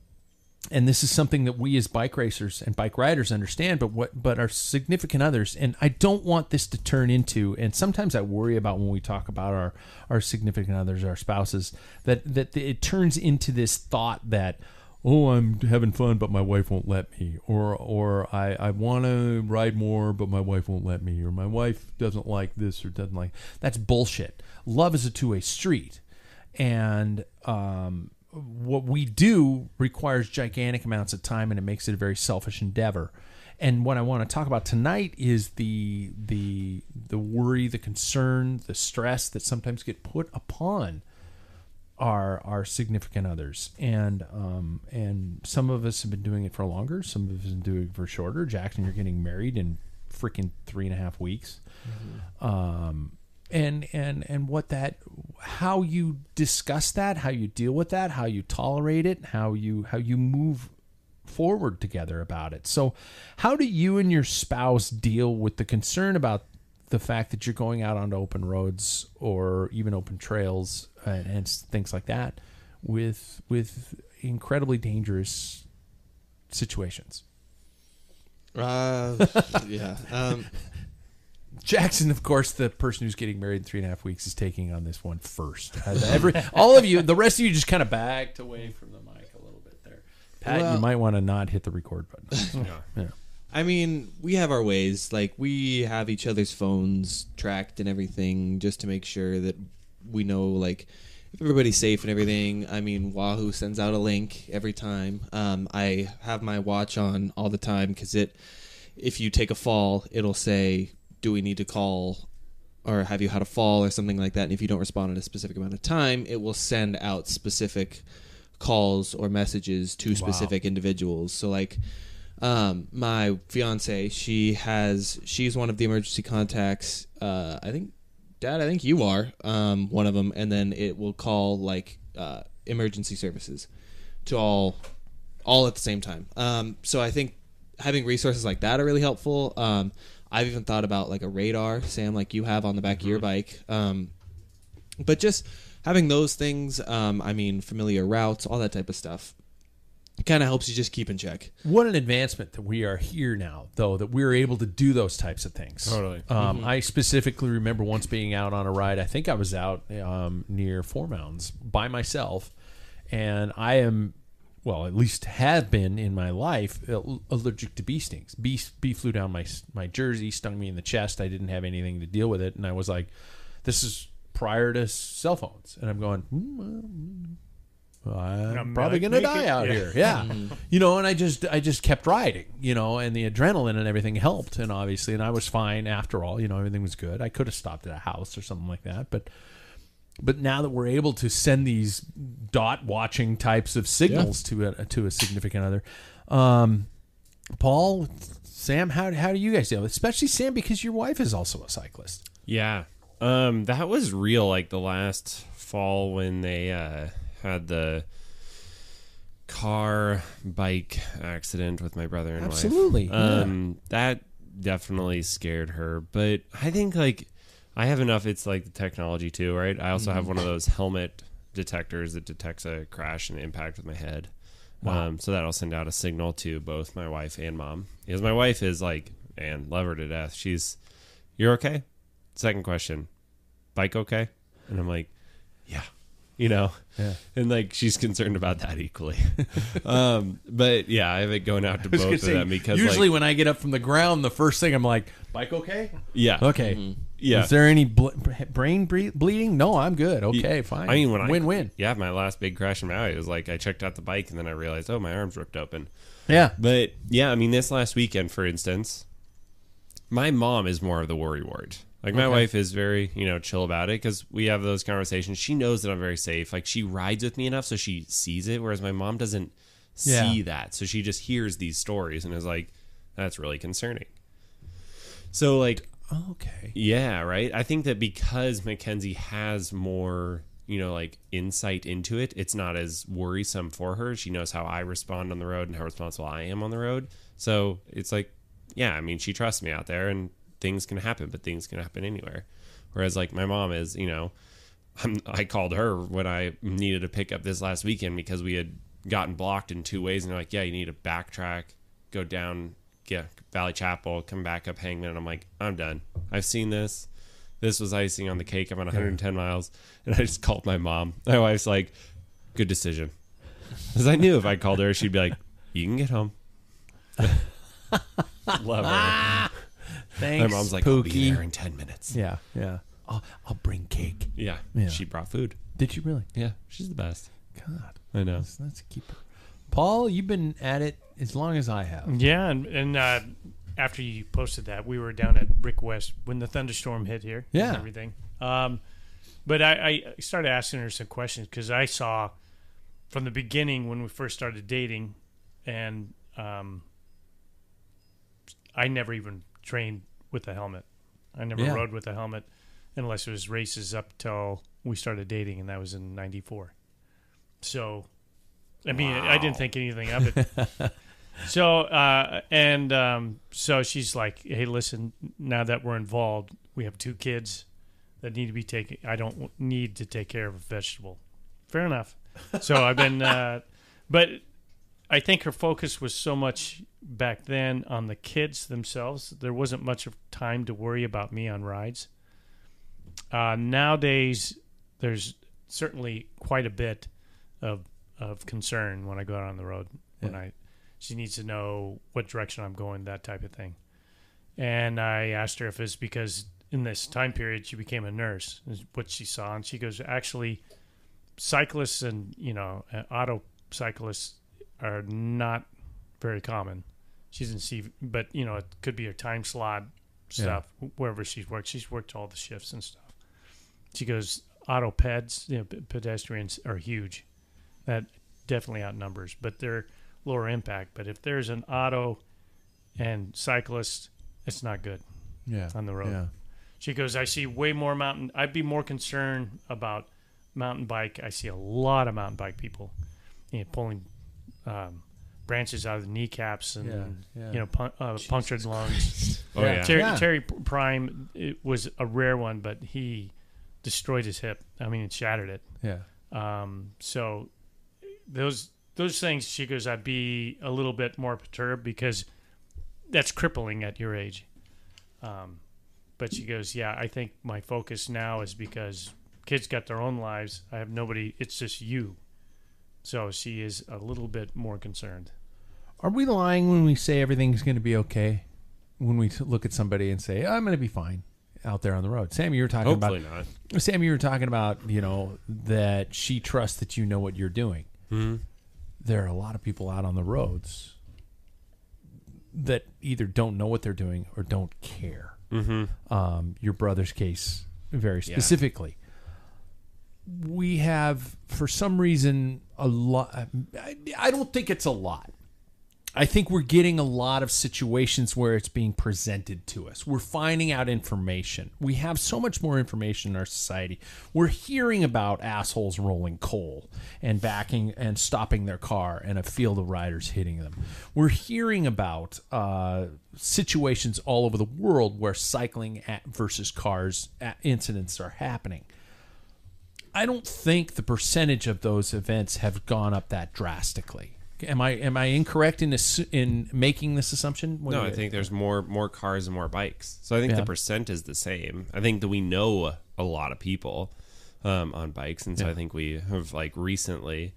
Speaker 1: and this is something that we as bike racers and bike riders understand, but what but our significant others, and I don't want this to turn into, and sometimes I worry about when we talk about our our significant others, our spouses, that that it turns into this thought that oh i'm having fun but my wife won't let me or or i i want to ride more but my wife won't let me or my wife doesn't like this or doesn't like that's bullshit. Love is a two-way street. And um what we do requires gigantic amounts of time and it makes it a very selfish endeavor and what I want to talk about tonight is the the the worry, the concern, the stress that sometimes get put upon our our significant others, and um, and some of us have been doing it for longer. Some of us have been doing it for shorter. Jackson, you're getting married in freaking three and a half weeks. Um, and and and what that, how you discuss that, how you deal with that, how you tolerate it, how you how you move forward together about it. So, how do you and your spouse deal with the concern about the fact that you're going out onto open roads or even open trails and, and things like that with with incredibly dangerous situations?
Speaker 4: Uh, yeah. Um,
Speaker 1: Jackson, of course, the person who's getting married in three and a half weeks, is taking on this one first. Every, all of you, the rest of you, just kind of backed away from the mic a little bit there. Pat,
Speaker 4: Well-
Speaker 1: you might want to not hit the record button. yeah.
Speaker 4: I mean, we have our ways. Like we have each other's phones tracked and everything, just to make sure that we know like if everybody's safe and everything. I mean, Wahoo sends out a link every time. Um, I have my watch on all the time because it, if you take a fall, it'll say, "Do we need to call?" Or have you had a fall or something like that? And if you don't respond in a specific amount of time, it will send out specific calls or messages to specific individuals. So like um, my fiance, she has she's one of the emergency contacts. Uh, I think, Dad, I think you are um, one of them, and then it will call like uh, emergency services to all all at the same time. Um, so I think having resources like that are really helpful. I've even thought about like a radar, Sam, like you have on the back of your bike. Um, but just having those things, um, I mean, familiar routes, all that type of stuff, it kind of helps you just keep in check.
Speaker 1: What an advancement that we are here now, though, that we're able to do those types of things.
Speaker 2: Totally.
Speaker 1: Um, I specifically remember once being out on a ride. I think I was out um, near Four Mounds by myself, and I am, well, at least have been in my life uh, allergic to bee stings. Bee, bee flew down my my jersey, stung me in the chest. I didn't have anything to deal with it, and I was like, "This is prior to cell phones," and I'm going. Hmm, well, hmm, I'm
Speaker 3: I'm
Speaker 1: probably
Speaker 3: not
Speaker 1: gonna
Speaker 3: naked.
Speaker 1: die out
Speaker 3: Yeah.
Speaker 1: here. Yeah, mm-hmm. you know, and I just I just kept riding, you know, and the adrenaline and everything helped, and obviously, and I was fine after all. You know, everything was good. I could have stopped at a house or something like that, but but now that we're able to send these dot watching types of signals to a to a significant other, um, Paul, Sam, how how do you guys deal? with? Especially Sam, because your wife is also a cyclist.
Speaker 2: Yeah. Um, that was real like the last fall when they uh, had the car bike accident with my brother and
Speaker 1: Absolutely,
Speaker 2: wife. Um, that definitely scared her. But I think like I have enough it's like the technology too, right? I also have one of those helmet detectors that detects a crash and impact with my head. Um, so that'll send out a signal to both my wife and mom. Because my wife is like, and love her to death. She's, you're okay? Second question, bike okay? And I'm like, yeah, you know,
Speaker 1: Yeah.
Speaker 2: and like she's concerned about that equally. um, but yeah, I have it going out to
Speaker 1: I
Speaker 2: both of
Speaker 1: say,
Speaker 2: them because
Speaker 1: usually
Speaker 2: like,
Speaker 1: when I get up from the ground, the first thing I'm like, "Bike okay?
Speaker 2: yeah,
Speaker 1: Okay.
Speaker 2: Yeah.
Speaker 1: Is there any ble- brain bre- bleeding? No, I'm good. Okay,
Speaker 2: Yeah.
Speaker 1: fine.
Speaker 2: I mean, when I
Speaker 1: win win.
Speaker 2: yeah, my last big crash in Maui was like I checked out the bike and then I realized, oh, my arm's ripped open.
Speaker 1: Yeah.
Speaker 2: But yeah, I mean, this last weekend, for instance, my mom is more of the worry wart. Like my
Speaker 1: Okay.
Speaker 2: wife is very, you know, chill about it because we have those conversations. She knows that I'm very safe. Like she rides with me enough so she sees it, whereas my mom doesn't
Speaker 1: Yeah.
Speaker 2: see that. So she just hears these stories and is like, "That's really concerning." So like, Oh,
Speaker 1: okay.
Speaker 2: yeah, right. I think that because Mackenzie has more, you know, like insight into it, it's not as worrisome for her. She knows how I respond on the road and how responsible I am on the road. So it's like, yeah, I mean, she trusts me out there and things can happen, but things can happen anywhere. Whereas like my mom is, you know, I'm, I called her when I needed to pick up this last weekend because we had gotten blocked in two ways, and they're like, "Yeah, you need to backtrack, go down, get Valley Chapel, come back up Hangman." And I'm like, "I'm done. I've seen this. This was icing on the cake. I'm on 110 miles." And I just called my mom. My wife's like, "Good decision," because I knew if I called her, she'd be like, "You can get home." Love her.
Speaker 1: Thanks.
Speaker 2: My mom's like, "I'll be
Speaker 1: Pookie.
Speaker 2: there in 10 minutes."
Speaker 1: Yeah, yeah. I'll, I'll bring cake.
Speaker 2: Yeah,
Speaker 1: Yeah.
Speaker 2: she brought food.
Speaker 1: Did you really?
Speaker 2: Yeah, she's the best.
Speaker 1: God,
Speaker 2: I know.
Speaker 1: that's, that's a keeper. Paul, you've been at it as long as I have.
Speaker 3: Yeah, and, and uh, after you posted that, we were down at Brick West when the thunderstorm hit here.
Speaker 1: Yeah.
Speaker 3: and everything. Um, but I, I started asking her some questions because I saw from the beginning when we first started dating, and um, I never even trained with a helmet. I never
Speaker 1: Yeah.
Speaker 3: rode with a helmet unless it was races up till we started dating, and that was in '94. So, I mean, I didn't think anything of it. so, uh, and um, so she's like, "Hey, listen, now that we're involved, we have two kids that need to be taken. I don't need to take care of a vegetable." Fair enough. So I've been, uh, but I think her focus was so much back then on the kids themselves. There wasn't much of time to worry about me on rides. Uh, nowadays, there's certainly quite a bit of of concern when I go out on the road. When I, she needs to know what direction I'm going, that type of thing. And I asked her if it's because in this time period she became a nurse, what she saw, and she goes, actually, cyclists and you know uh, auto cyclists are not very common. She didn't see, but you know, it could be her time slot stuff wherever she's worked. She's worked all the shifts and stuff. She goes, auto peds, you know, pedestrians are huge. That definitely outnumbers, but they're lower impact. But if there's an auto and cyclist, it's not good
Speaker 1: Yeah.
Speaker 3: on the road.
Speaker 1: Yeah.
Speaker 3: She goes, I see way more mountain. I'd be more concerned about mountain bike. I see a lot of mountain bike people, you know, pulling um, branches out of the kneecaps and
Speaker 1: Yeah, yeah.
Speaker 3: you know pun- uh, punctured lungs.
Speaker 2: Oh yeah.
Speaker 3: Terry,
Speaker 1: Yeah.
Speaker 3: Terry Prime it was a rare one, but he destroyed his hip. I mean, it shattered it.
Speaker 1: Yeah.
Speaker 3: Um, so those those things, she goes, I'd be a little bit more perturbed because that's crippling at your age. Um, but she goes, yeah, I think my focus now is because kids got their own lives. I have nobody. It's just you. So she is a little bit more concerned.
Speaker 1: Are we lying when we say everything's going to be okay? When we look at somebody and say, "I'm going to be fine," out there on the road. Sam, you were talking
Speaker 2: Hopefully
Speaker 1: about.
Speaker 2: not.
Speaker 1: Sam, you were talking about you know that she trusts that you know what you're doing.
Speaker 2: Mm-hmm.
Speaker 1: There are a lot of people out on the roads that either don't know what they're doing or don't care. Mm-hmm. Um, your brother's case, very specifically. We have, for some reason, a lot. I, I don't think it's a lot. I think we're getting a lot of situations where it's being presented to us. We're finding out information. We have so much more information in our society. We're hearing about assholes rolling coal and backing and stopping their car and a field of riders hitting them. We're hearing about uh, situations all over the world where cycling versus cars at incidents are happening. I don't think the percentage of those events have gone up that drastically. Am I am I incorrect in this, in making this assumption? What
Speaker 2: No, I think there's more more cars and more bikes. So I think
Speaker 1: Yeah.
Speaker 2: the percent is the same. I think that we know a lot of people um, on bikes, and so I think we have like recently,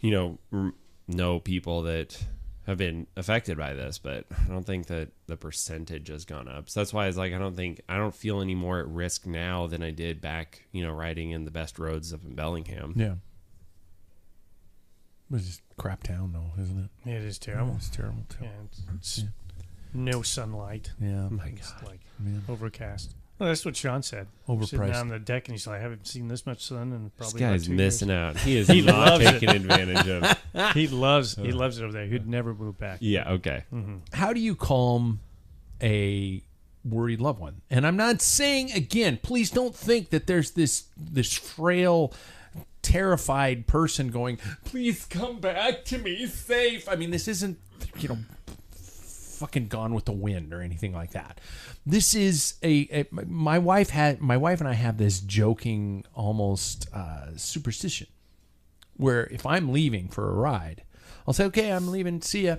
Speaker 2: you know, r- know people that have been affected by this, but I don't think that the percentage has gone up. So that's why it's like I don't think I don't feel any more at risk now than I did back, you know, riding in the best roads up in Bellingham.
Speaker 1: yeah. It was just crap town though, isn't it?
Speaker 3: It is terrible.
Speaker 1: It's terrible too.
Speaker 3: Yeah, it's, it's no sunlight.
Speaker 1: Yeah.
Speaker 2: Oh my
Speaker 3: It's
Speaker 2: god.
Speaker 3: like
Speaker 1: Man.
Speaker 3: overcast. Well, that's what Sean said. We're Sitting
Speaker 1: Overpriced.
Speaker 3: on the deck, and he's like, "I haven't seen this much sun in
Speaker 2: This
Speaker 3: probably."
Speaker 2: guy's missing
Speaker 3: years.
Speaker 2: out. He is
Speaker 3: He
Speaker 2: not
Speaker 3: loves it.
Speaker 2: taking advantage of.
Speaker 3: He loves he loves it over there. He'd never move back.
Speaker 2: Yeah. Okay. Mm-hmm.
Speaker 1: how do you calm a worried loved one and i'm not saying again please don't think that there's this this frail terrified person going please come back to me safe i mean this isn't you know fucking gone with the wind or anything like that this is a, a my wife had my wife and i have this joking almost uh, superstition where if i'm leaving for a ride i'll say okay i'm leaving see ya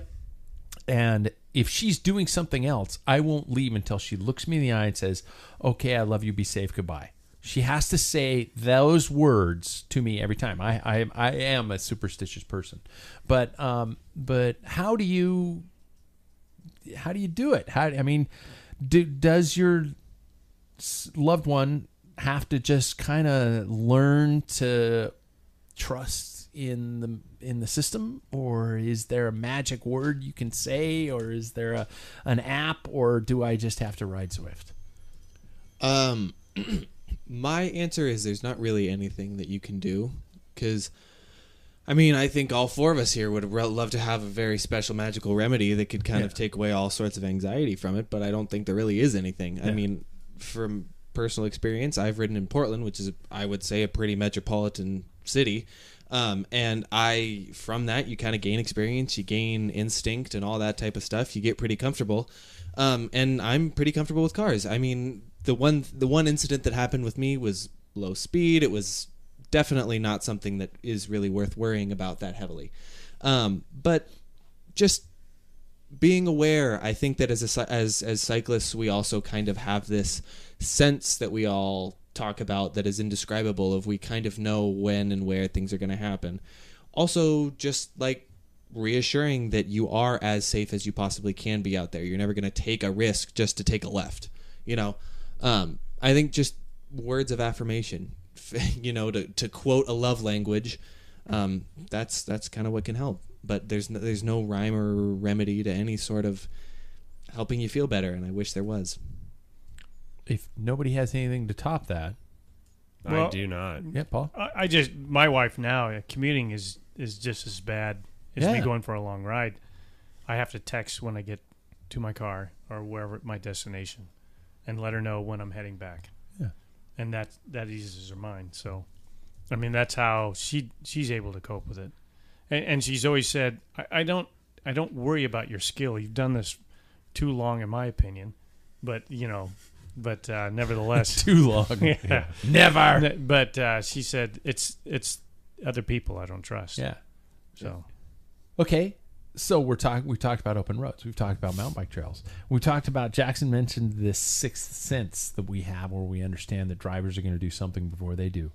Speaker 1: and if she's doing something else, I won't leave until she looks me in the eye and says, "Okay, I love you. Be safe. Goodbye." She has to say those words to me every time. I I, I am a superstitious person, but um, but how do you how do you do it? How I mean, do, does your loved one have to just kind of learn to trust in the in the system or is there a magic word you can say or is there a an app or do I just have to ride Zwift?
Speaker 4: Um, my answer is there's not really anything that you can do because, I mean, I think all four of us here would love to have a very special magical remedy that could kind of take away all sorts of anxiety from it, but I don't think there really is anything. I mean, from personal experience, I've ridden in Portland, which is, I would say, a pretty metropolitan city. Um, and I, from that, you kind of gain experience, you gain instinct, and all that type of stuff. You get pretty comfortable. Um, and I'm pretty comfortable with cars. I mean, the one the one incident that happened with me was low speed. It was definitely not something that is really worth worrying about that heavily. Um, but just being aware, I think that as a, as as cyclists, we also kind of have this sense that we all talk about that is indescribable. Of we kind of know when and where things are going to happen. Also, just like reassuring that you are as safe as you possibly can be out there. You're never going to take a risk just to take a left. You know, um, I think just words of affirmation. You know, to to quote a love language. Um, that's that's kind of what can help. But there's no, there's no rhyme or remedy to any sort of helping you feel better, and I wish there was.
Speaker 1: If nobody has anything to top that,
Speaker 2: I
Speaker 3: Well-
Speaker 2: do not.
Speaker 1: yeah, Paul.
Speaker 3: I, I just my wife now uh, commuting is is just as bad as me
Speaker 1: Yeah.
Speaker 3: going for a long ride. I have to text when I get to my car or wherever my destination, and let her know when I'm heading back.
Speaker 1: Yeah.
Speaker 3: and that that eases her mind. So, I mean, that's how she she's able to cope with it, and, and she's always said, I, "I don't I don't worry about your skill. You've done this too long, in my opinion, but you know." But uh, nevertheless,
Speaker 1: Too long.
Speaker 3: Yeah.
Speaker 1: Never.
Speaker 3: But uh, she said it's it's other people I don't trust.
Speaker 1: Yeah.
Speaker 3: So
Speaker 1: Okay. So we're talking. We talked about open roads. We've talked about mountain bike trails. We talked about Jackson mentioned this sixth sense that we have, where we understand that drivers are going to do something before they do.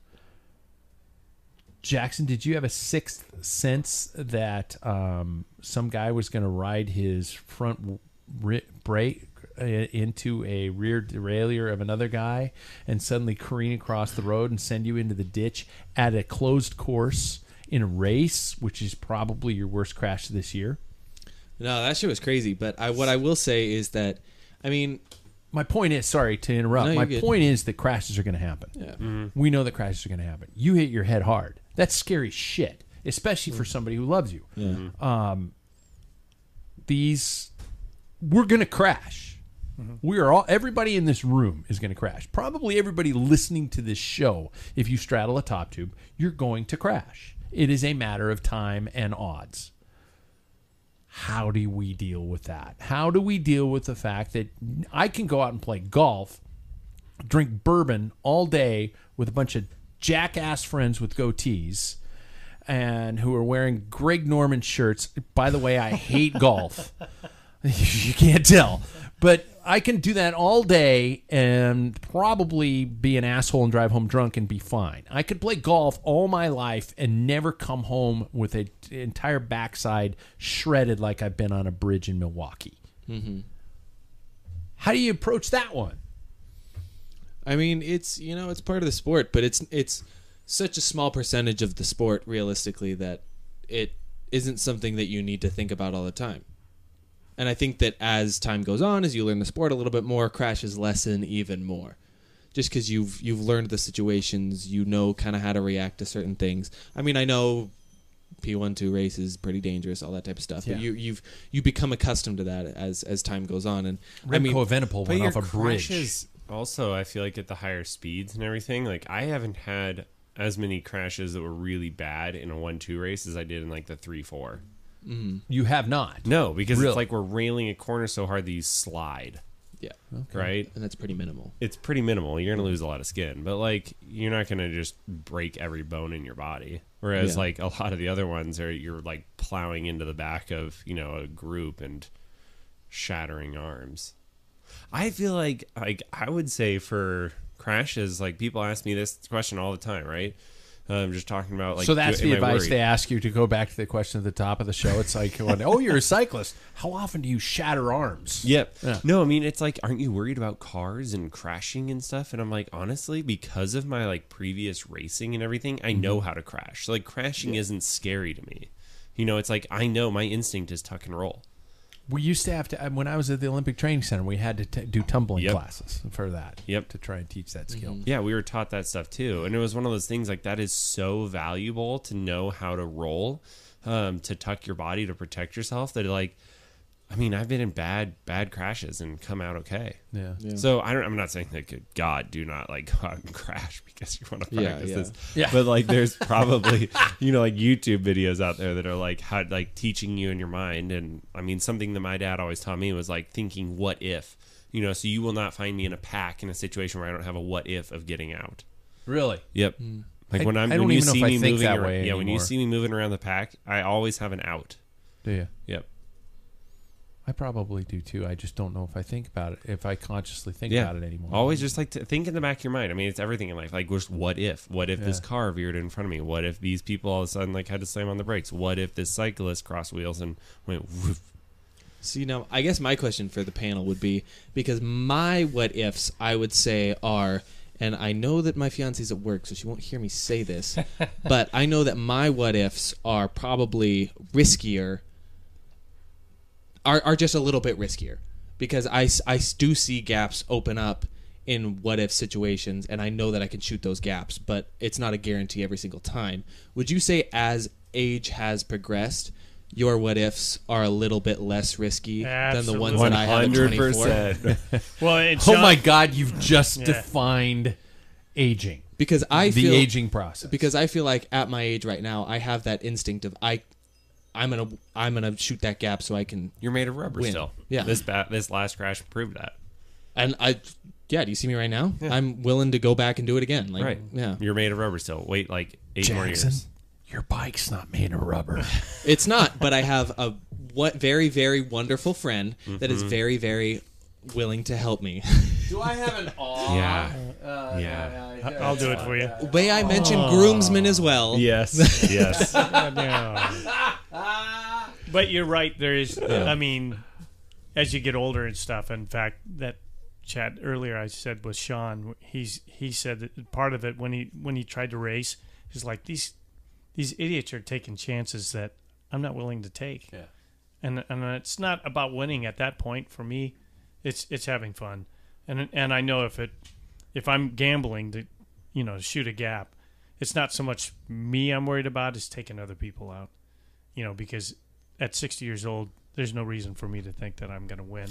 Speaker 1: Jackson, did you have a sixth sense that um, some guy was going to ride his front ri- brake uh, into a rear derailleur of another guy and suddenly careen across the road and send you into the ditch at a closed course in a race, which is probably your worst crash this year?
Speaker 4: No, that shit was crazy. But I, what I will say is that, I mean,
Speaker 1: My point is, sorry to interrupt.
Speaker 4: No,
Speaker 1: My
Speaker 4: good.
Speaker 1: point is that crashes are going to happen.
Speaker 4: yeah. Mm-hmm.
Speaker 1: We know that crashes are going to happen. You hit your head hard. That's scary shit, especially for mm-hmm. somebody who loves you. Mm-hmm. Um, these, we're going to crash. We are all. Everybody in this room is going to crash. Probably everybody listening to this show. If you straddle a top tube, you're going to crash. It is a matter of time and odds. How do we deal with that? How do we deal with the fact that I can go out and play golf drink bourbon all day with a bunch of jackass friends with goatees and who are wearing Greg Norman shirts. By the way, I hate golf. you can't tell. But I can do that all day and probably be an asshole and drive home drunk and be fine. I could play golf all my life and never come home with an entire backside shredded like I've been on a bridge in Milwaukee. Mm-hmm. How do you approach that one?
Speaker 4: I mean, it's you know, it's part of the sport, but it's it's such a small percentage of the sport, realistically, that it isn't something that you need to think about all the time. And I think that as time goes on, as you learn the sport a little bit more, crashes lessen even more. just because you've you've learned the situations, you know kind of how to react to certain things. I mean, I know P one two race is pretty dangerous, all that type of stuff.
Speaker 1: Yeah.
Speaker 4: But you you've you become accustomed to that as as time goes on. And I mean,
Speaker 1: Evenepoel
Speaker 2: But
Speaker 1: went off a bridge.
Speaker 2: also, I feel like at the higher speeds and everything, like I haven't had as many crashes that were really bad in a one-two race as I did in like the three-four.
Speaker 1: You have not.
Speaker 2: No, because
Speaker 1: Really?
Speaker 2: it's like we're railing a corner so hard that you slide,
Speaker 4: yeah,
Speaker 2: right?
Speaker 4: and that's pretty minimal.
Speaker 2: It's pretty minimal. You're gonna lose a lot of skin, but like you're not gonna just break every bone in your body. Whereas
Speaker 4: Yeah.
Speaker 2: like a lot of the other ones are you're like plowing into the back of you know a group and shattering arms. I feel like like I would say for crashes, like people ask me this question all the time, right? I'm just talking about like
Speaker 1: so that's
Speaker 2: am
Speaker 1: the advice
Speaker 2: worried?
Speaker 1: they ask you to go back to the question at the top of the show. It's like, oh, you're a cyclist. How often do you shatter arms?
Speaker 2: Yep.
Speaker 1: Yeah.
Speaker 2: No, I mean it's like, aren't you worried about cars and crashing and stuff? And I'm like, honestly, because of my like previous racing and everything, I know
Speaker 1: Mm-hmm.
Speaker 2: how to crash. So, like crashing isn't scary to me. You know, it's like I know my instinct is tuck and roll.
Speaker 1: We used to have to when I was at the Olympic Training Center. We had to t- do tumbling
Speaker 2: Yep.
Speaker 1: classes for that.
Speaker 2: Yep.
Speaker 1: to try and teach that skill.
Speaker 2: Yeah, we were taught that stuff too, and it was one of those things like that is so valuable to know how to roll, um, to tuck your body to protect yourself. That like, I mean, I've been in bad bad crashes and come out okay.
Speaker 1: Yeah.
Speaker 2: So I don't. I'm not saying that good God do not like go out and crash because you want to
Speaker 4: Yeah,
Speaker 2: practice
Speaker 4: yeah.
Speaker 2: this.
Speaker 1: Yeah.
Speaker 2: But like, there's probably you know like YouTube videos out there that are like how like teaching you in your mind. And I mean, something that my dad always taught me was like thinking, what if. You know, so you will not find me in a pack in a situation where I don't have a what if of getting out.
Speaker 1: Really?
Speaker 2: Yep. Hmm.
Speaker 1: Like
Speaker 2: when I'm
Speaker 1: I don't
Speaker 2: when you
Speaker 1: even know
Speaker 2: see
Speaker 1: if I
Speaker 2: me
Speaker 1: think
Speaker 2: moving
Speaker 1: that
Speaker 2: around,
Speaker 1: way
Speaker 2: yeah, when you see me moving around the pack, I always have an out.
Speaker 1: Do you?
Speaker 2: Yep.
Speaker 1: I probably do too. I just don't know if I think about it, if I consciously think
Speaker 2: yeah.
Speaker 1: about it anymore.
Speaker 2: Always just like to think in the back of your mind. I mean, it's everything in life. Like, just what if? What if this
Speaker 1: Yeah.
Speaker 2: car veered in front of me? What if these people all of a sudden like had to slam on the brakes? What if this cyclist crossed wheels and went? Woof?
Speaker 4: See now, I guess my question for the panel would be because my what ifs I would say are, and I know that my fiance's at work, so she won't hear me say this, but I know that my what ifs are probably riskier, are are just a little bit riskier because I, I do see gaps open up in what if situations, and I know that I can shoot those gaps, but it's not a guarantee every single time. Would you say as age has progressed? Your what ifs are a little bit less risky than the ones that I have at 24.
Speaker 3: Well, it's
Speaker 1: oh my God! You've just
Speaker 3: Yeah.
Speaker 1: defined aging.
Speaker 4: because I
Speaker 1: the
Speaker 4: feel
Speaker 1: aging process.
Speaker 4: because I feel like at my age right now I have that instinct of I I'm gonna I'm gonna shoot that gap so I can
Speaker 2: You're made of rubber
Speaker 4: Win.
Speaker 2: still.
Speaker 4: Yeah.
Speaker 2: This ba- this last crash proved that.
Speaker 4: and I yeah do you see me right now I'm willing to go back and do it again like
Speaker 2: right.
Speaker 4: yeah
Speaker 2: You're made of rubber still. Wait like eight more
Speaker 1: Jackson,
Speaker 2: years.
Speaker 1: your bike's not made of rubber.
Speaker 4: it's not but I have a what very very wonderful friend that is mm-hmm. very very willing to help me
Speaker 1: Do I have an aw?
Speaker 2: Yeah.
Speaker 1: Uh,
Speaker 2: Yeah.
Speaker 3: I'll do it for you.
Speaker 4: may I mention groomsmen as well
Speaker 2: Yes. yes.
Speaker 3: But you're right. There is. I mean, as you get older and stuff. In fact, that chat earlier I said with Sean, he's he said that part of it when he when he tried to race is like these these idiots are taking chances that I'm not willing to take.
Speaker 1: Yeah.
Speaker 3: And and it's not about winning at that point for me. It's it's having fun, and and I know if it if I'm gambling to you know shoot a gap, it's not so much me I'm worried about is taking other people out. You know because at 60 years old, there's no reason for me to think that I'm going to win.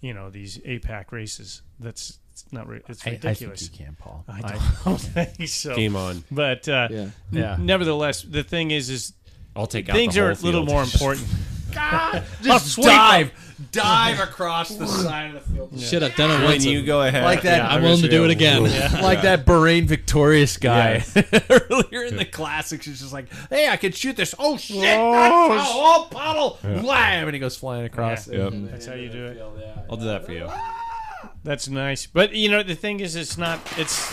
Speaker 3: You know these APAC races. That's it's not. Re- it's
Speaker 1: I, I think
Speaker 3: ridiculous.
Speaker 1: you can, Paul.
Speaker 3: I don't think so.
Speaker 2: Game on.
Speaker 3: But uh,
Speaker 4: Yeah.
Speaker 1: Yeah.
Speaker 3: nevertheless, the thing is, is
Speaker 2: I'll take out
Speaker 3: things
Speaker 2: the
Speaker 3: are a little
Speaker 2: field.
Speaker 3: more important.
Speaker 1: Just dive, dive across the side of the field.
Speaker 4: should have done it
Speaker 2: When
Speaker 4: once
Speaker 2: you go ahead,
Speaker 1: Like that-
Speaker 4: I'm willing to do it again
Speaker 1: like that Bahrain victorious guy earlier in the classics. He's just like, "Hey, I can shoot this. Oh shit! Oh, oh, puddle! Wham!" And he goes flying across.
Speaker 3: Yeah.
Speaker 1: it.
Speaker 3: That's how you do it.
Speaker 2: I'll do that for you.
Speaker 3: That's nice. But you know, the thing is, it's not. It's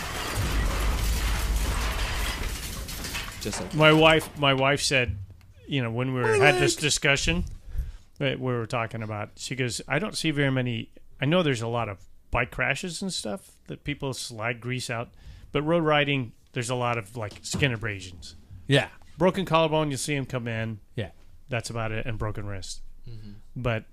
Speaker 4: just like
Speaker 3: my wife. My wife said, you know, when we were had this discussion that we were talking about, she goes, "I don't see very many. I know there's a lot of bike crashes and stuff that people slide grease out, but road riding, there's a lot of like skin abrasions,
Speaker 1: Yeah,
Speaker 3: broken collarbone. You see them come in.
Speaker 1: yeah.
Speaker 3: That's about it, and broken wrist. Mm-hmm. But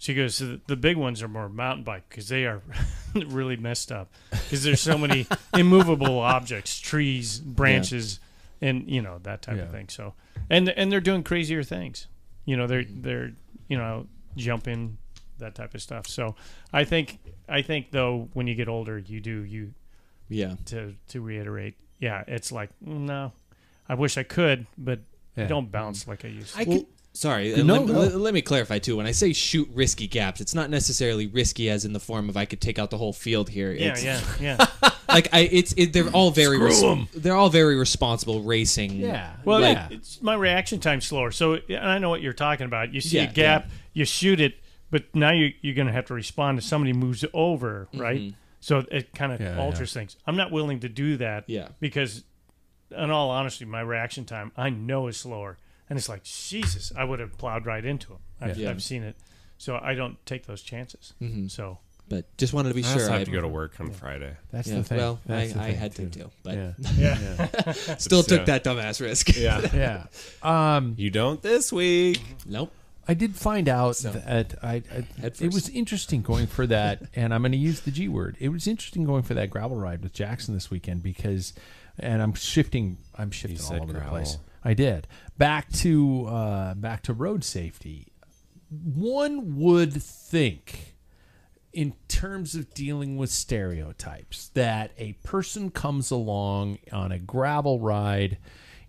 Speaker 3: She goes, the, the big ones are more mountain bike because they are really messed up because there's so many immovable objects, trees, branches, and you know that type
Speaker 1: Yeah.
Speaker 3: of thing. So, and and they're doing crazier things. You know, they're they're you know jumping that type of stuff. So, I think I think though when you get older, you do you
Speaker 4: Yeah.
Speaker 3: to to reiterate, yeah, it's like no, I wish I could, but I don't bounce like I used to.
Speaker 4: I could. Sorry, uh,
Speaker 1: No,
Speaker 4: let,
Speaker 1: no.
Speaker 4: let- let me clarify too. When I say shoot risky gaps, it's not necessarily risky as in the form of I could take out the whole field here.
Speaker 3: yeah,
Speaker 4: It's,
Speaker 3: yeah, yeah.
Speaker 4: Like I, it's it, they're all very res-
Speaker 1: Screw 'em.
Speaker 4: they're all very responsible racing.
Speaker 1: Yeah.
Speaker 3: Well,
Speaker 1: yeah.
Speaker 3: it's my reaction time slower. So and I know what you're talking about. You see
Speaker 4: Yeah,
Speaker 3: a gap, you shoot it, but now you, you're going to have to respond if somebody moves over, mm-hmm. right? So it kind of
Speaker 1: Yeah,
Speaker 3: alters things. I'm not willing to do that.
Speaker 4: Yeah.
Speaker 3: Because, in all honesty, my reaction time I know is slower, and it's like Jesus, I would have plowed right into him. I've,
Speaker 4: Yeah.
Speaker 3: I've seen it, so I don't take those chances. Mm-hmm. So
Speaker 4: But just wanted to be
Speaker 2: I
Speaker 4: sure.
Speaker 2: also have
Speaker 4: I
Speaker 2: to go to work on Friday.
Speaker 1: That's
Speaker 4: Yeah,
Speaker 1: the thing.
Speaker 4: well, I,
Speaker 1: That's the
Speaker 4: I
Speaker 1: thing,
Speaker 4: had to too, but
Speaker 1: Yeah.
Speaker 3: yeah,
Speaker 4: still took
Speaker 2: Yeah.
Speaker 4: that dumbass risk.
Speaker 2: Yeah.
Speaker 1: yeah. Um,
Speaker 2: You don't this week.
Speaker 4: nope.
Speaker 1: I did find out that I, I it was interesting going for that, and I'm going to use the G word. It was interesting going for that gravel ride with Jackson this weekend because, and I'm shifting, I'm shifting all
Speaker 2: said
Speaker 1: over the place. I did back to uh, back to road safety. One would think, in terms of dealing with stereotypes, that a person comes along on a gravel ride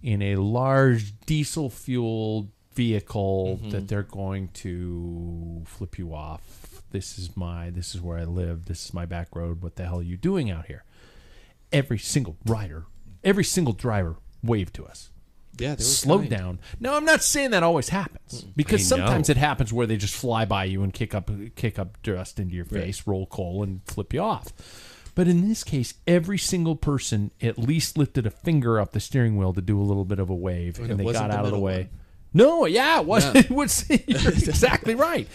Speaker 1: in a large diesel fueled vehicle mm-hmm. that they're going to flip you off. This is my this is where I live. This is my back road. What the hell are you doing out here? Every single rider, every single driver waved to us
Speaker 4: Yeah, they were
Speaker 1: slow
Speaker 4: kind.
Speaker 1: down. Now, I'm not saying that always happens mm. because
Speaker 2: I know.
Speaker 1: sometimes it happens where they just fly by you and kick up kick up dust into your face, roll coal, and flip you off. But in this case, every single person at least lifted a finger up the steering wheel to do a little bit of a wave, and,
Speaker 4: it
Speaker 1: they got
Speaker 4: the
Speaker 1: out of the way.
Speaker 4: one.
Speaker 1: No, yeah, it was. It was. You're exactly right.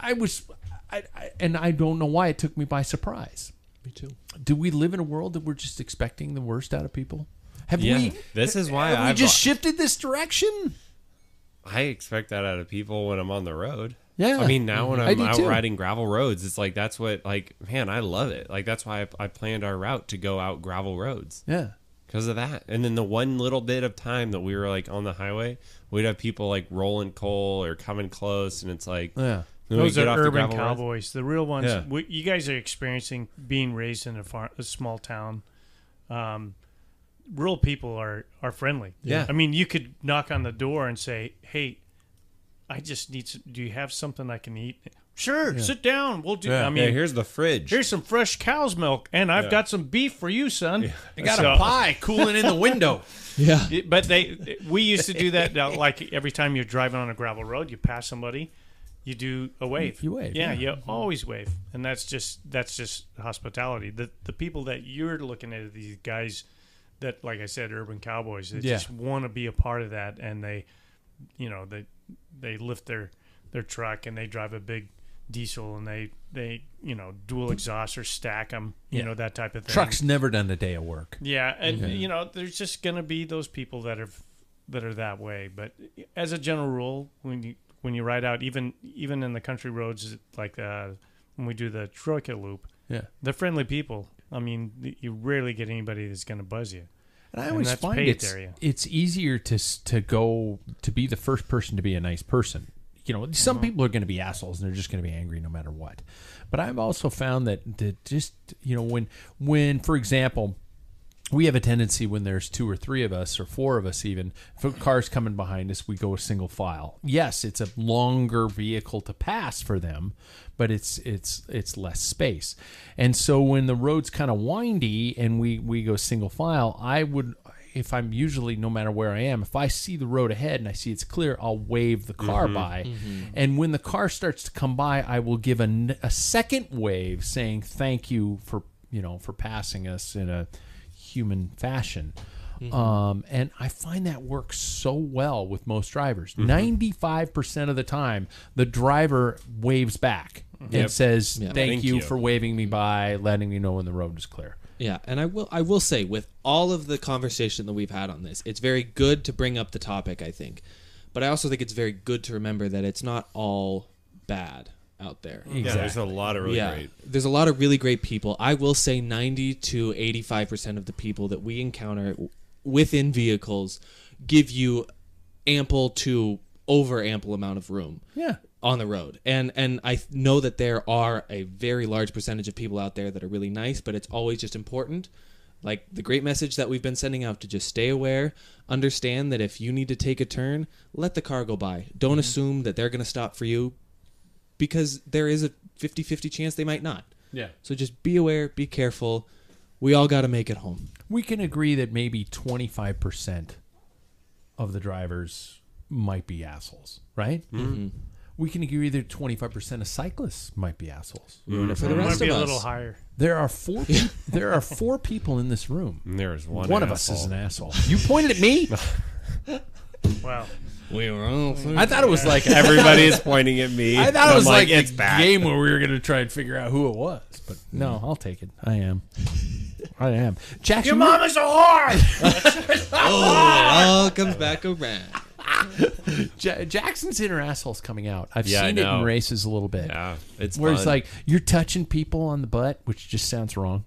Speaker 1: I was, I, I, and I don't know why it took me by surprise.
Speaker 4: Me too.
Speaker 1: Do we live in a world that we're just expecting the worst out of people? Have
Speaker 2: Yeah,
Speaker 1: we?
Speaker 2: this is why
Speaker 1: have we
Speaker 2: I've-
Speaker 1: just shifted this direction?
Speaker 2: I expect that out of people when I'm on the road.
Speaker 1: Yeah.
Speaker 2: I mean, now when
Speaker 1: I
Speaker 2: I'm out
Speaker 1: too.
Speaker 2: riding gravel roads, it's like that's what like man, I love it. Like that's why I, I planned our route to go out gravel roads
Speaker 1: Yeah.
Speaker 2: because of that. And then the one little bit of time that we were like on the highway, we'd have people like rolling coal or coming close, and it's like
Speaker 1: Yeah.
Speaker 3: those are
Speaker 2: off the
Speaker 3: urban
Speaker 2: gravel roads.
Speaker 3: cowboys. The real ones.
Speaker 2: Yeah.
Speaker 3: We, you guys are experiencing being raised in a, far, a small town. Um, rural people are are friendly.
Speaker 2: Yeah.
Speaker 3: I mean, you could knock on the door and say, "Hey, I just need. Some, do you have something I can eat?" Sure, sit down. We'll do.
Speaker 1: Yeah.
Speaker 3: I mean,
Speaker 2: yeah, here's the fridge.
Speaker 3: here's some fresh cow's milk, and I've got some beef for you, son.
Speaker 1: I got
Speaker 3: So-
Speaker 1: a pie cooling in the window.
Speaker 4: Yeah.
Speaker 3: but they we used to do that uh, like every time you're driving on a gravel road you pass somebody you do a wave
Speaker 1: You wave,
Speaker 3: yeah,
Speaker 1: yeah.
Speaker 3: you always wave and that's just that's just hospitality the the people that you're looking at are these guys that like i said urban cowboys they
Speaker 1: Yeah.
Speaker 3: just want to be a part of that and they you know they they lift their their truck and they drive a big diesel and they they you know dual exhaust or stack them you
Speaker 1: Yeah.
Speaker 3: know that type of thing
Speaker 1: Truck's never done a day of work.
Speaker 3: yeah, and you know, there's just gonna be those people that are that are that way. But as a general rule, when you when you ride out, even even in the country roads, like uh, when we do the Troika loop,
Speaker 1: Yeah.
Speaker 3: they're friendly people. I mean, you rarely get anybody that's gonna buzz you.
Speaker 1: And I
Speaker 3: And
Speaker 1: always find it's,
Speaker 3: area.
Speaker 1: it's easier to to go to be the first person to be a nice person. You know, some
Speaker 3: Mm-hmm.
Speaker 1: people are going to be assholes and they're just going to be angry no matter what. But I've also found that that just you know when when for example we have a tendency when there's two or three of us or four of us even if a car's coming behind us we go a single file. Yes it's a longer vehicle to pass for them but it's it's it's less space. And so when the road's kind of windy and we we go single file i would if i'm usually no matter where i am if i see the road ahead and i see it's clear i'll wave the car mm-hmm. by. Mm-hmm. And when the car starts to come by i will give a, a second wave saying thank you for you know for passing us in a human fashion. Um, and I find that works so well with most drivers. 95% of the time, the driver waves back and says, Thank,
Speaker 2: Thank
Speaker 1: you,
Speaker 2: you."
Speaker 1: for waving me by, letting me know when the road is clear.
Speaker 4: Yeah, and I will I will say with all of the conversation that we've had on this, it's very good to bring up the topic, I think. But I also think it's very good to remember that it's not all bad. Out there.
Speaker 2: Yeah, there's a lot of really
Speaker 4: yeah,
Speaker 2: great.
Speaker 4: there's a lot of really great people. I will say 90 to 85 percent of the people that we encounter within vehicles give you ample to over ample amount of room.
Speaker 1: Yeah.
Speaker 4: On the road, and and I know that there are a very large percentage of people out there that are really nice, but it's always just important, like the great message that we've been sending out to just stay aware, understand that if you need to take a turn, let the car go by. Don't mm-hmm. assume that they're going to stop for you, because there is a 50-50 chance they might not.
Speaker 1: Yeah.
Speaker 4: So just be aware, be careful. We all got to make it home.
Speaker 1: We can agree that maybe 25% of the drivers might be assholes, right? Mm-hmm. We can agree that 25% of cyclists might be assholes.
Speaker 4: For the
Speaker 3: It might
Speaker 4: rest
Speaker 3: be
Speaker 4: of
Speaker 3: a little higher.
Speaker 1: There are four. pe- there are four people in this room.
Speaker 2: And there's one.
Speaker 1: One of us is an asshole. You pointed at me.
Speaker 3: Wow.
Speaker 4: we were all.
Speaker 1: I thought it was like
Speaker 2: Everybody is pointing at me.
Speaker 1: I thought it was
Speaker 2: I'm
Speaker 1: like,
Speaker 2: it's
Speaker 1: a game where we were going to try and figure out who it was, but no, hmm. I'll take it. I am. I am. Jackson,
Speaker 3: Your mom is a whore.
Speaker 4: Oh, it all comes back around.
Speaker 1: Ja- Jackson's inner asshole's coming out. I've
Speaker 2: Yeah,
Speaker 1: seen it in races a little bit.
Speaker 2: Yeah, it's
Speaker 1: where it's like you're touching people on the butt, which just sounds wrong.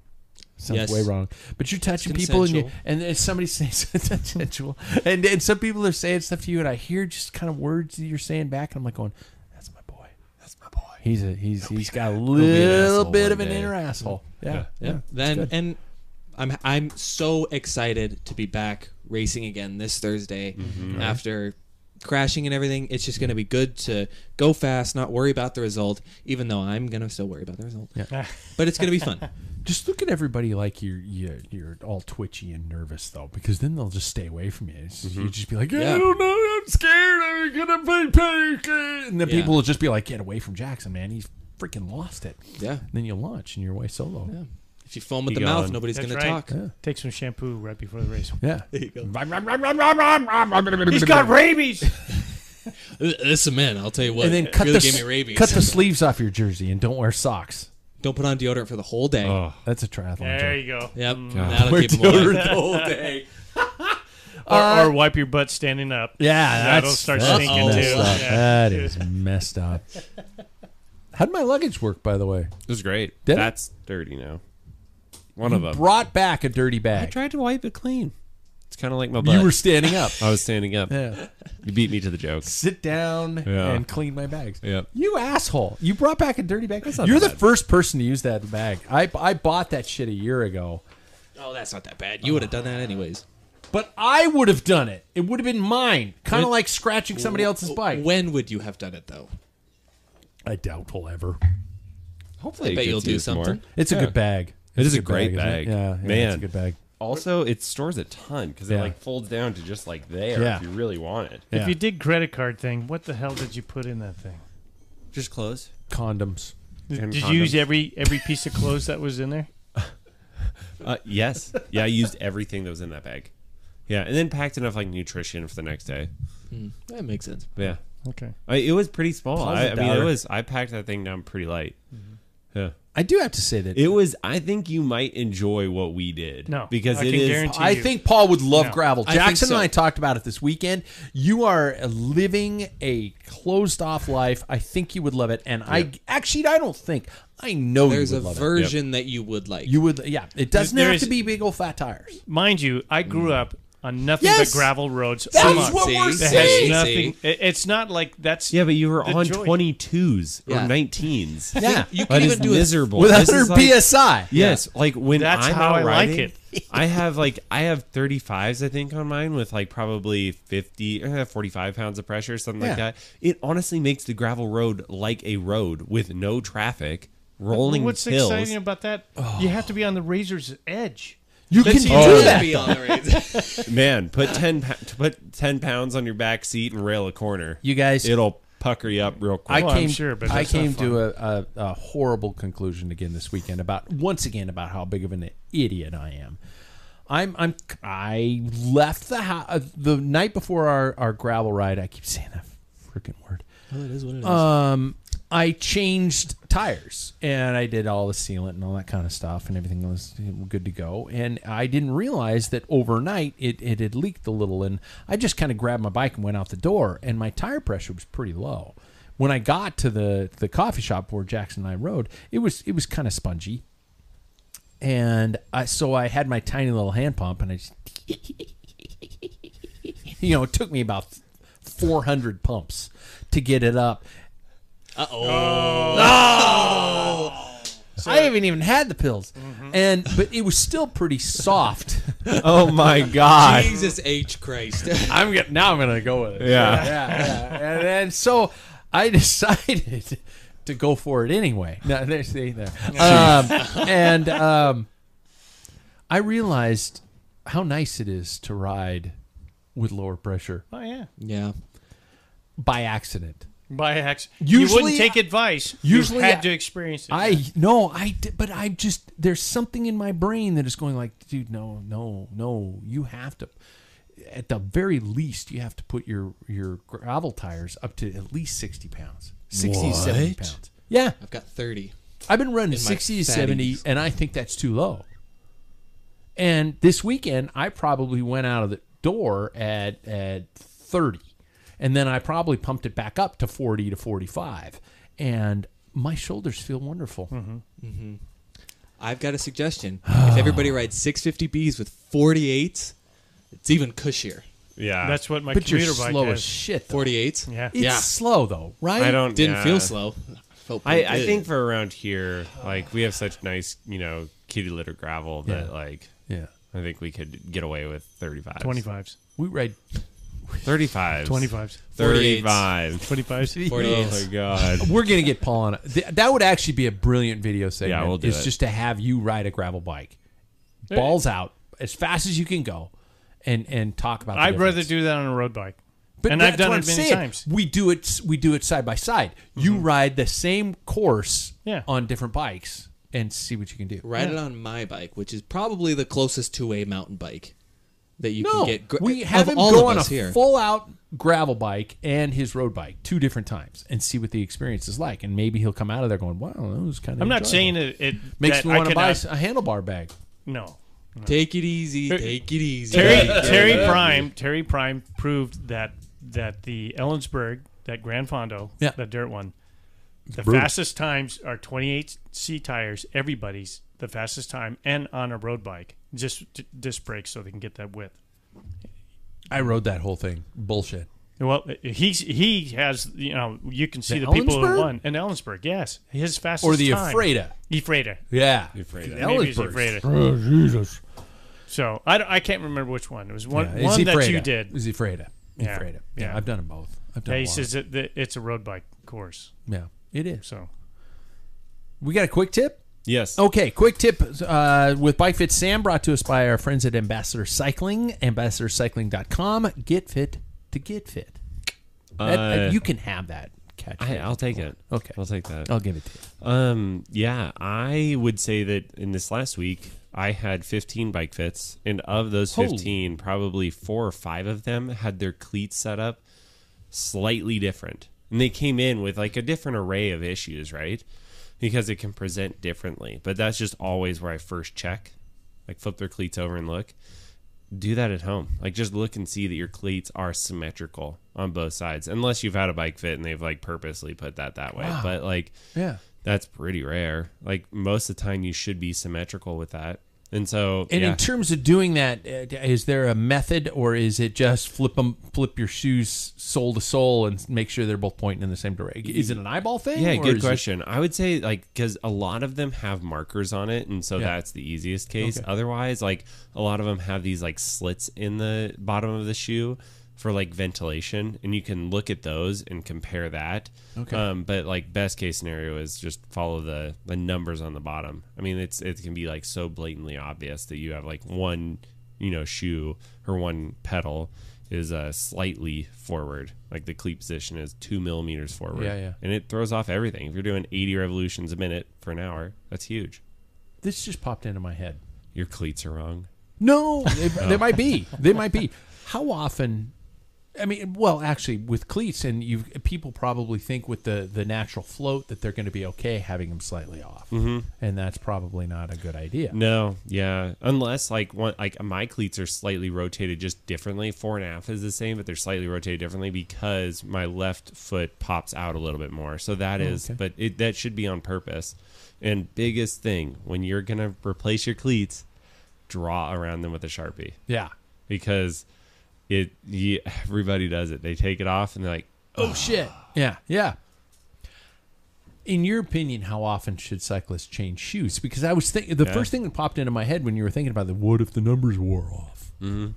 Speaker 1: Sounds
Speaker 4: Yes.
Speaker 1: way wrong. But you're touching people and you, and somebody says consensual, and and some people are saying stuff to you, and I hear just kind of words that you're saying back, and I'm like going, "That's my boy. That's my boy. He's a he's he's got a little bit of an
Speaker 2: day."
Speaker 1: inner asshole. Yeah, yeah.
Speaker 4: Yeah. Then and I'm I'm so excited to be back racing again this Thursday mm-hmm. after crashing and everything. It's just going to be good to go fast, not worry about the result, even though I'm going to still worry about the result.
Speaker 1: Yeah.
Speaker 4: But it's going to be fun.
Speaker 1: Just look at everybody like you're you're, you're all twitchy and nervous though, because then they'll just stay away from you. It's- mm-hmm. You just be like,
Speaker 4: Yeah.
Speaker 1: I don't know, I'm scared. I'm gonna be panic. And then
Speaker 4: Yeah.
Speaker 1: people will just be like, get away from Jackson, man. He's freaking lost it.
Speaker 4: Yeah.
Speaker 1: And then you launch and you're away solo.
Speaker 4: Yeah. If you foam with
Speaker 2: You
Speaker 4: the mouth, nobody's
Speaker 3: That's
Speaker 4: going to
Speaker 3: right.
Speaker 4: talk.
Speaker 3: Take some shampoo right before the race.
Speaker 1: Yeah.
Speaker 4: There you go.
Speaker 3: He's got rabies.
Speaker 4: This man, I'll tell you what.
Speaker 1: And then cut
Speaker 4: really
Speaker 1: the
Speaker 4: gave me rabies.
Speaker 1: cut the sleeves off your jersey and don't wear socks.
Speaker 4: Don't put on deodorant for the whole day.
Speaker 2: Oh,
Speaker 1: That's a triathlon
Speaker 3: There
Speaker 1: joke.
Speaker 3: you go.
Speaker 4: Yep,
Speaker 2: God.
Speaker 4: that'll
Speaker 1: Wear
Speaker 4: keep them away.
Speaker 1: deodorant the whole day.
Speaker 3: Or,
Speaker 1: Uh,
Speaker 3: or wipe your butt standing up.
Speaker 1: Yeah,
Speaker 3: That'll
Speaker 1: that's,
Speaker 3: start
Speaker 1: that's
Speaker 3: stinking
Speaker 1: messed
Speaker 3: too.
Speaker 1: up.
Speaker 3: Yeah.
Speaker 1: That is messed up. How'd my luggage work, by the way?
Speaker 2: it was great.
Speaker 1: Did it?
Speaker 2: That's dirty now. One of them.
Speaker 1: Brought back a dirty bag.
Speaker 2: I tried to wipe it clean. It's kind of like my butt.
Speaker 1: You were standing up.
Speaker 2: I was standing up.
Speaker 1: Yeah.
Speaker 2: You beat me to the joke.
Speaker 1: Sit down
Speaker 2: Yeah.
Speaker 1: and clean my bags.
Speaker 2: Yep.
Speaker 1: You asshole. You brought back a dirty bag.
Speaker 2: not
Speaker 1: You're
Speaker 2: that
Speaker 1: the
Speaker 2: bad.
Speaker 1: first person to use that bag. I, I bought that shit a year ago.
Speaker 4: Oh, that's not that bad. You would have done that anyways.
Speaker 1: But I would have done it. It would have been mine. Kind of like scratching somebody else's bike.
Speaker 4: When would you have done it though?
Speaker 1: I doubt we'll ever.
Speaker 2: Hopefully,
Speaker 4: I bet you'll do something.
Speaker 2: more.
Speaker 1: It's a good bag.
Speaker 2: It
Speaker 1: It's
Speaker 2: is a
Speaker 1: good
Speaker 2: great
Speaker 1: isn't it?
Speaker 2: bag.
Speaker 1: Yeah, yeah,
Speaker 2: Man.
Speaker 1: it's a good bag.
Speaker 2: Also, it stores a ton because it
Speaker 1: Yeah.
Speaker 2: like folds down to just like there
Speaker 1: Yeah.
Speaker 2: if you really want it.
Speaker 1: Yeah.
Speaker 3: If you did credit card thing, what the hell did you put in that thing?
Speaker 2: Just clothes.
Speaker 1: Condoms.
Speaker 3: Did,
Speaker 2: And
Speaker 3: did you use
Speaker 2: condoms.
Speaker 3: every every piece of clothes that was in there?
Speaker 2: Uh, yes. Yeah, I used everything that was in that bag. Yeah, and then packed enough like nutrition for the next day.
Speaker 4: That makes sense.
Speaker 2: Yeah,
Speaker 3: Okay.
Speaker 2: I, it was pretty small. I, I
Speaker 1: Closet
Speaker 2: mean, it
Speaker 1: doubter.
Speaker 2: was. I packed that thing down pretty light. Yeah,
Speaker 1: I do have to say that
Speaker 2: it was. I think you might enjoy what we did.
Speaker 3: No,
Speaker 2: because
Speaker 3: I
Speaker 2: it
Speaker 3: can
Speaker 2: is.
Speaker 3: guarantee-
Speaker 1: I
Speaker 3: you.
Speaker 1: think Paul would love
Speaker 3: No.
Speaker 1: gravel.
Speaker 4: I think
Speaker 1: Jackson
Speaker 4: so.
Speaker 1: and I talked about it this weekend. You are living a closed off life. I think you would love it. And I actually, I don't think, I know
Speaker 4: There's
Speaker 1: you
Speaker 4: a
Speaker 1: would love it.
Speaker 4: version that you would like.
Speaker 1: You would, yeah. It doesn't
Speaker 3: There
Speaker 1: have
Speaker 3: is-
Speaker 1: to be big old fat tires.
Speaker 3: Mind you, I grew mm. up on nothing
Speaker 1: Yes!
Speaker 3: but gravel roads.
Speaker 1: That's
Speaker 3: Come on.
Speaker 1: what
Speaker 4: See?
Speaker 1: we're
Speaker 4: That
Speaker 3: That
Speaker 1: saying.
Speaker 3: has nothing. it- It's not like that's
Speaker 2: yeah, but you were
Speaker 3: the
Speaker 2: on
Speaker 3: joy.
Speaker 2: twenty twos or
Speaker 4: Yeah.
Speaker 2: nineteens.
Speaker 1: Yeah.
Speaker 4: you
Speaker 2: That
Speaker 4: can
Speaker 2: is
Speaker 4: even do it.
Speaker 2: miserable.
Speaker 1: With
Speaker 2: This
Speaker 1: 100
Speaker 2: is like-
Speaker 1: psi.
Speaker 2: Yes, like when
Speaker 3: That's
Speaker 2: I'm
Speaker 3: how
Speaker 2: out
Speaker 3: I like
Speaker 2: riding,
Speaker 3: it.
Speaker 2: I have like I have 35s I think on mine with like probably 50 uh, 45 pounds of pressure or something like that. It honestly makes the gravel road like a road with no traffic, rolling
Speaker 3: What's
Speaker 2: hills.
Speaker 3: exciting about that? You have to be on the razor's edge.
Speaker 1: You can do
Speaker 3: Oh.
Speaker 1: that.
Speaker 4: Be on the rails.
Speaker 2: Man, put 10 put 10 pounds on your back seat and rail a corner.
Speaker 1: You guys,
Speaker 2: It'll pucker you up real quick.
Speaker 1: I
Speaker 3: Well, I'm
Speaker 1: came,
Speaker 3: sure, but
Speaker 1: I came to a, a, a horrible conclusion again this weekend about once again about how big of an idiot I am. I'm I'm I left the house the night before our, our gravel ride. I keep saying that freaking word.
Speaker 4: Oh, it is what it is.
Speaker 1: Um, I changed tires and I did all the sealant and all that kind of stuff, and everything was good to go. And I didn't realize that overnight it, it had leaked a little, and I just kind of grabbed my bike and went out the door, and my tire pressure was pretty low. when I got to the the coffee shop where Jackson and I rode, it was it was kind of spongy, and I so I had my tiny little hand pump, and I just, you know, it took me about four hundred pumps to get it up. Uh oh. I haven't even had the pills, and but it was still pretty soft.
Speaker 2: Oh my god.
Speaker 4: Jesus H Christ.
Speaker 1: I'm get, now I'm gonna go with it.
Speaker 2: Yeah.
Speaker 1: yeah, yeah. And then so I decided to go for it anyway. No, there, see there. Um, and um, I realized how nice it is to ride with lower pressure
Speaker 3: Oh yeah.
Speaker 4: yeah.
Speaker 1: by accident.
Speaker 3: By accident. you wouldn't take advice.
Speaker 1: usually
Speaker 3: you had
Speaker 1: I-
Speaker 3: to experience it.
Speaker 1: I no, I di- but I just there's something in my brain that is going like, dude, no, no, no. You have to, at the very least, you have to put your your gravel tires up to at least sixty pounds, 60 to 70 pounds. Yeah,
Speaker 4: I've got 30.
Speaker 1: I've been running 60 to 70, and I think that's too low. And this weekend, I probably went out of the door at at 30, and then I probably pumped it back up to 40 to 45, and my shoulders feel wonderful. Mm-hmm. Mm-hmm.
Speaker 4: I've got a suggestion. if everybody rides 650Bs with 48s, it's even cushier.
Speaker 2: Yeah.
Speaker 3: That's what my
Speaker 1: But you're
Speaker 3: bike
Speaker 1: slow
Speaker 3: has.
Speaker 1: as shit. Though.
Speaker 4: 48s?
Speaker 3: Yeah.
Speaker 1: It's
Speaker 4: Yeah.
Speaker 1: slow though, right?
Speaker 2: I don't
Speaker 4: Didn't
Speaker 2: yeah.
Speaker 4: feel slow.
Speaker 2: I, I think for around here, like we have such nice, you know, kitty litter gravel that
Speaker 1: Yeah.
Speaker 2: like
Speaker 1: Yeah,
Speaker 2: I think we could get away with 35.
Speaker 3: 25s.
Speaker 1: we ride.
Speaker 2: 35.
Speaker 3: 25s.
Speaker 2: 35.
Speaker 3: 25s.
Speaker 4: 48s.
Speaker 2: Oh my god.
Speaker 1: We're gonna get Paul on. Th- That would actually be a brilliant video segment.
Speaker 2: Yeah, we'll do
Speaker 1: is
Speaker 2: it.
Speaker 1: just to have you ride a gravel bike, balls out as fast as you can go, and and talk about. The
Speaker 3: I'd rather
Speaker 1: difference.
Speaker 3: do that on a road bike.
Speaker 1: But
Speaker 3: and I've done
Speaker 1: what
Speaker 3: it
Speaker 1: I'm
Speaker 3: many
Speaker 1: saying.
Speaker 3: times.
Speaker 1: We do it. We do it side by side. You mm-hmm. ride the same course
Speaker 3: Yeah.
Speaker 1: on different bikes and see what you can do.
Speaker 4: Ride it on my bike, which is probably the closest to a mountain bike that you
Speaker 1: No,
Speaker 4: can get. gra-
Speaker 1: we have
Speaker 4: of
Speaker 1: him
Speaker 4: all
Speaker 1: go on a
Speaker 4: here.
Speaker 1: full out gravel bike and his road bike two different times and see what the experience is like. And maybe he'll come out of there going, "Wow, that was kind of."
Speaker 3: I'm not saying it, it
Speaker 1: makes me want to buy a handlebar bag.
Speaker 3: No.
Speaker 4: Take it easy. Take it easy.
Speaker 3: Terry
Speaker 4: Yeah.
Speaker 3: Terry Prime Terry Prime proved that that the Ellensburg that Grand Fondo
Speaker 1: Yeah.
Speaker 3: the dirt one the
Speaker 1: brutal.
Speaker 3: fastest times are 28 C tires everybody's the fastest time and on a road bike just d- disc brakes so they can get that width.
Speaker 1: I rode that whole thing. Bullshit.
Speaker 3: Well, uh, he's he has you know you can see
Speaker 1: The
Speaker 3: the, people who won in Ellensburg. Yes, his fastest
Speaker 1: Or the
Speaker 3: time.
Speaker 1: Ephrata.
Speaker 3: Ephrata.
Speaker 1: Yeah.
Speaker 2: Ephrata.
Speaker 3: Maybe it's
Speaker 1: Ellisburg's-
Speaker 3: Ephrata.
Speaker 1: Oh, Jesus.
Speaker 3: So I, don't- I can't remember which one. It was one
Speaker 1: Yeah, it's
Speaker 3: one that you did.
Speaker 1: It's Ephrata.
Speaker 3: Yeah.
Speaker 1: Ephrata.
Speaker 3: Yeah.
Speaker 1: Yeah, I've done them both. I've done
Speaker 3: Yeah, he
Speaker 1: a
Speaker 3: says that that it's a road bike course.
Speaker 1: Yeah, it is.
Speaker 3: So
Speaker 1: We got a quick tip?
Speaker 2: Yes.
Speaker 1: Okay, quick tip uh, with Bike Fit Sam brought to us by our friends at Ambassador Cycling, ambassadorcycling.com. Get fit to get fit. That-
Speaker 2: Uh,
Speaker 1: you can have that catch.
Speaker 2: I, I'll take it.
Speaker 1: Okay.
Speaker 2: I'll take that.
Speaker 1: I'll give it to you.
Speaker 2: Um, yeah, I would say that in this last week, I had 15 bike fits, and of those
Speaker 1: Holy.
Speaker 2: 15, probably four or five of them had their cleats set up slightly different. And they came in with like a different array of issues, right? Because it can present differently. But that's just always where I first check. Like flip their cleats over and look. Do that at home. Like just look and see that your cleats are symmetrical on both sides. Unless you've had a bike fit and they've like purposely put that that way. But like
Speaker 1: Yeah.
Speaker 2: that's pretty rare. Like most of the time, you should be symmetrical with that. And so,
Speaker 1: And
Speaker 2: yeah.
Speaker 1: in terms of doing that, uh, there a method, or is it just flip them, flip your shoes sole to sole, and make sure they're both pointing in the same direction? Is it an eyeball thing?
Speaker 2: yeah, good
Speaker 1: is it-
Speaker 2: question. I would say like because a lot of them have markers on it, and so
Speaker 1: Yeah.
Speaker 2: that's the easiest case.
Speaker 1: Okay.
Speaker 2: Otherwise, like a lot of them have these like slits in the bottom of the shoe for like ventilation, and you can look at those and compare that.
Speaker 1: Okay.
Speaker 2: Um, but like best case scenario is just follow the the numbers on the bottom. I mean, it's it can be like so blatantly obvious that you have like one you know shoe or one pedal is uh, slightly forward, like the cleat position is two millimeters forward.
Speaker 1: Yeah, yeah.
Speaker 2: And it throws off everything. If you're doing 80 revolutions a minute for an hour, that's huge.
Speaker 1: This just popped into my head.
Speaker 2: Your cleats are wrong.
Speaker 1: No, they, they might be. They might be. How often I mean, well, actually, with cleats, and you people probably think with the the natural float that they're going to be okay having them slightly off, mm-hmm. and that's probably not a good idea.
Speaker 2: No, yeah, unless like one like my cleats are slightly rotated just differently. Four and a half is the same, but they're slightly rotated differently because my left foot pops out a little bit more. So that is,
Speaker 1: okay.
Speaker 2: but it, that should be on purpose. And biggest thing when you're gonna replace your cleats, draw around them with a sharpie
Speaker 1: Yeah.
Speaker 2: because it yeah, everybody does it. They take it off and they're like,
Speaker 1: Oh shit. Yeah. Yeah. In your opinion, how often should cyclists change shoes? Because I was thinking the
Speaker 2: Yeah.
Speaker 1: first thing that popped into my head when you were thinking about the what if the numbers wore off? Mm-hmm.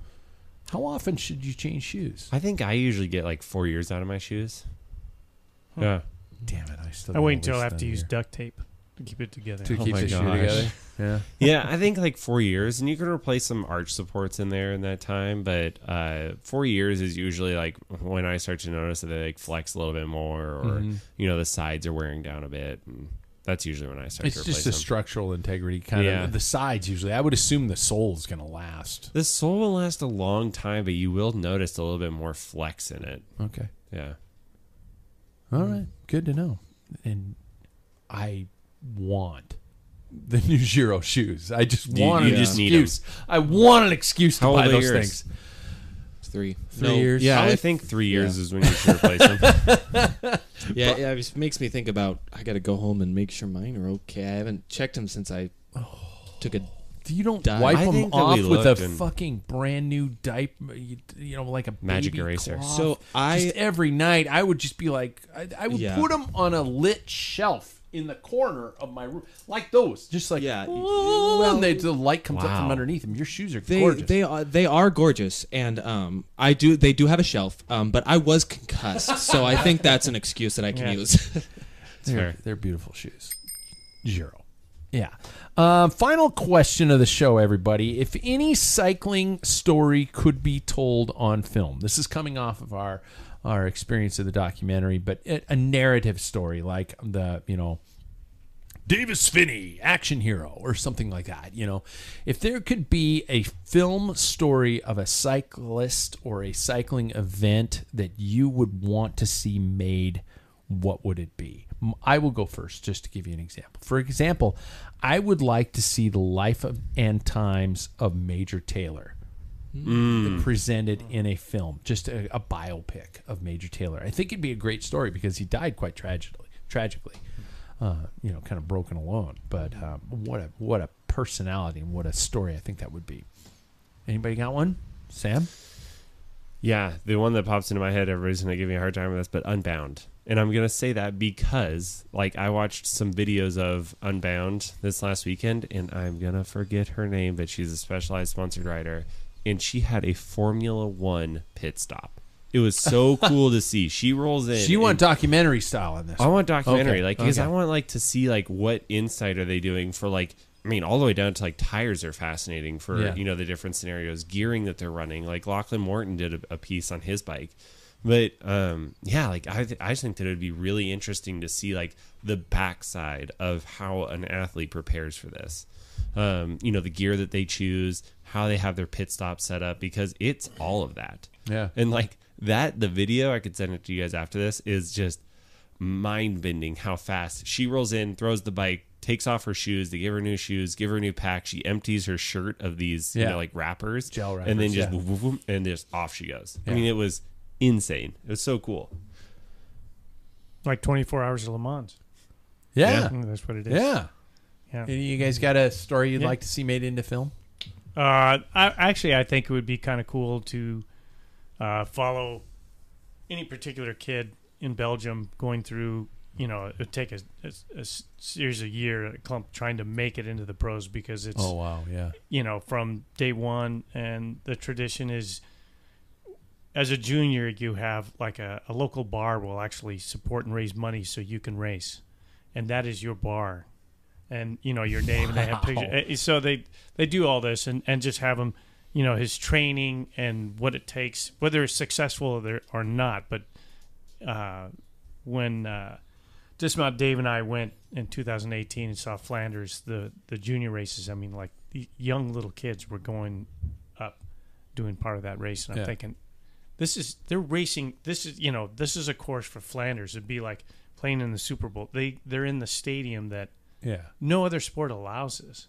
Speaker 1: How often should you change shoes?
Speaker 2: I think I usually get like four years out of my shoes. Yeah.
Speaker 1: Damn it! I still.
Speaker 3: I wait until I have to use
Speaker 1: here.
Speaker 3: duct tape to keep it together.
Speaker 1: to
Speaker 2: Oh
Speaker 1: keep
Speaker 2: my
Speaker 1: the shoe
Speaker 2: gosh.
Speaker 1: together. Yeah.
Speaker 2: yeah, I think like four years, and you can replace some arch supports in there in that time. But uh, four years is usually like when I start to notice that they like flex a little bit more, or
Speaker 1: Mm-hmm.
Speaker 2: you know the sides are wearing down a bit, and that's usually when I start
Speaker 1: It's
Speaker 2: to replace
Speaker 1: just a
Speaker 2: them.
Speaker 1: structural integrity kind
Speaker 2: Yeah.
Speaker 1: of the sides usually. I would assume the sole is going to last.
Speaker 2: the sole will last a long time, but you will notice a little bit more flex in it.
Speaker 1: Okay.
Speaker 2: Yeah,
Speaker 1: All right. Good to know. And I want the new Giro shoes. I just
Speaker 2: You-
Speaker 1: want
Speaker 2: you
Speaker 1: an
Speaker 2: just need 'em.
Speaker 1: excuse. I want an excuse to
Speaker 2: How
Speaker 1: buy
Speaker 2: are
Speaker 1: those
Speaker 2: yours?
Speaker 1: things.
Speaker 4: Three.
Speaker 1: Three years.
Speaker 2: yeah.
Speaker 4: Probably
Speaker 2: I think three years
Speaker 4: yeah.
Speaker 2: is when you should replace them.
Speaker 4: Yeah, yeah, it just makes me think about I got to go home and make sure mine are okay. I haven't checked them since I took a.
Speaker 1: You don't
Speaker 4: Dime.
Speaker 1: wipe
Speaker 2: I
Speaker 1: them
Speaker 2: think that
Speaker 1: off
Speaker 2: we
Speaker 1: with a
Speaker 2: looked and-
Speaker 1: fucking brand new diaper, you, you know, like a
Speaker 2: Magic
Speaker 1: baby
Speaker 2: eraser.
Speaker 1: cloth.
Speaker 4: So I-
Speaker 1: just every night I would just be like, I, I would
Speaker 4: Yeah.
Speaker 1: put them on a lit shelf in the corner of my room, like those, just like
Speaker 4: Yeah, y- well-
Speaker 1: and they, the light comes up from underneath them. Your shoes are
Speaker 4: They
Speaker 1: gorgeous.
Speaker 4: they are they are gorgeous, and um I do they do have a shelf, um but I was concussed, so I think that's an excuse that I can
Speaker 3: Yeah.
Speaker 4: use.
Speaker 1: They're, they're beautiful shoes. Zero. Yeah. Um, final question of the show, everybody. If any cycling story could be told on film, this is coming off of our our experience of the documentary, but a, a narrative story like the you know Davis Phinney, action hero, or something like that. You know, if there could be a film story of a cyclist or a cycling event that you would want to see made, what would it be? I will go first just to give you an example. For example, I would like to see the life of, and times of Major Taylor presented in a film, just a, a biopic of Major Taylor. I think it'd be a great story because he died quite tragically. Tragically, uh, you know, kind of broken alone. But um, what a what a personality and what a story I think that would be. Anybody got one? Sam?
Speaker 2: Yeah, the one that pops into my head, everybody's gonna give me a hard time with this, but Unbound. And I'm gonna say that because, like, I watched some videos of Unbound this last weekend, and I'm gonna forget her name, but she's a specialized sponsored rider, and she had a Formula One pit stop. It was so cool to see. She rolls in.
Speaker 1: She want documentary style in this?
Speaker 2: I want documentary,
Speaker 1: Okay,
Speaker 2: like because I
Speaker 1: okay.
Speaker 2: want like to see like what insight are they doing for like I mean all the way down to like tires are fascinating for
Speaker 1: Yeah.
Speaker 2: you know the different scenarios, gearing that they're running. Like Lachlan Morton did a, a piece on his bike, but um yeah, like I th- I just think that it would be really interesting to see like the backside of how an athlete prepares for this. Um, you know the gear that they choose, how they have their pit stop set up, because it's all of that.
Speaker 1: Yeah.
Speaker 2: And like that, the video I could send it to you guys after this is just mind bending how fast she rolls in, throws the bike, takes off her shoes. They give her new shoes, give her a new pack. She empties her shirt of these, you
Speaker 1: Yeah.
Speaker 2: know, like wrappers,
Speaker 1: Gel
Speaker 2: and then just
Speaker 1: yeah.
Speaker 2: whoop, whoop, whoop, and just off she goes. I mean, it was insane. It was so cool.
Speaker 3: Like 24 hours of Le Mans.
Speaker 1: yeah.
Speaker 3: Mm, That's what it is.
Speaker 1: Yeah.
Speaker 3: Yeah.
Speaker 1: Any of You guys got a story you'd
Speaker 3: Yeah.
Speaker 1: like to see made into film?
Speaker 3: Uh, I, actually, I think it would be kind of cool to uh, follow any particular kid in Belgium going through. You know, it would take a, series of year, a clump trying to make it into the pros because it's
Speaker 1: Oh wow, yeah.
Speaker 3: you know from day one, and the tradition is as a junior you have like a, a local bar will actually support and raise money so you can race, and that is your bar, and you know your name and they have pictures. So they they do all this and and just have him, you know, his training and what it takes, whether it's successful or, or not. But uh, when uh, Dismount Dave and I went in 2018 and saw Flanders, the the junior races. I mean, like the young little kids were going up, doing part of that race, and I'm
Speaker 1: Yeah.
Speaker 3: thinking, this is they're racing. This is you know this is a course for Flanders. It'd be like playing in the Super Bowl. They they're in the stadium that
Speaker 1: Yeah.
Speaker 3: no other sport allows this,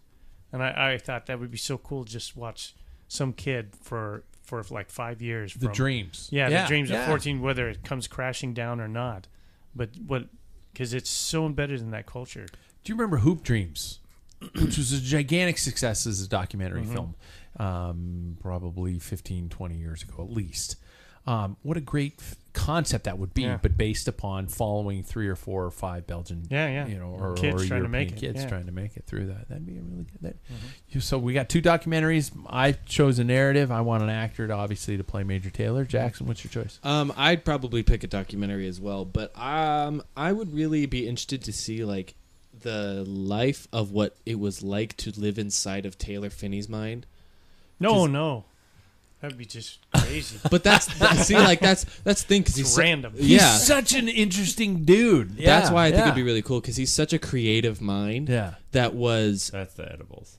Speaker 3: and I, I thought that would be so cool. to Just watch some kid for for like five years.
Speaker 1: The dreams.
Speaker 3: Yeah,
Speaker 1: Yeah,
Speaker 3: the dreams
Speaker 1: yeah.
Speaker 3: at fourteen, whether it comes crashing down or not, but what because it's so embedded in that culture.
Speaker 1: Do you remember Hoop Dreams, which was a gigantic success as a documentary
Speaker 3: Mm-hmm.
Speaker 1: film, um, probably 15, 20 years ago at least? Um, what a great f- concept that would be,
Speaker 3: Yeah.
Speaker 1: but based upon following three or four or five Belgian,
Speaker 3: Yeah, yeah.
Speaker 1: you know, or,
Speaker 3: Kids
Speaker 1: or
Speaker 3: trying to make it,
Speaker 1: kids
Speaker 3: yeah. Mm-hmm.
Speaker 1: trying to make it through that. That'd be a really good. That, you- so we got two documentaries. I chose a narrative. I want an actor to obviously to play Major Taylor. Jackson, what's your choice?
Speaker 4: Um, I'd probably pick a documentary as well, but um, I would really be interested to see like the life of what it was like to live inside of Taylor Phinney's mind.
Speaker 3: No, no, that'd be just crazy.
Speaker 4: But that's that, see, like that's that's the thing because he's so-
Speaker 3: random.
Speaker 4: yeah,
Speaker 1: He's such an interesting dude.
Speaker 4: that's why I think
Speaker 1: yeah.
Speaker 4: it'd be really cool because he's such a creative mind.
Speaker 1: Yeah.
Speaker 4: that was
Speaker 2: That's the edibles.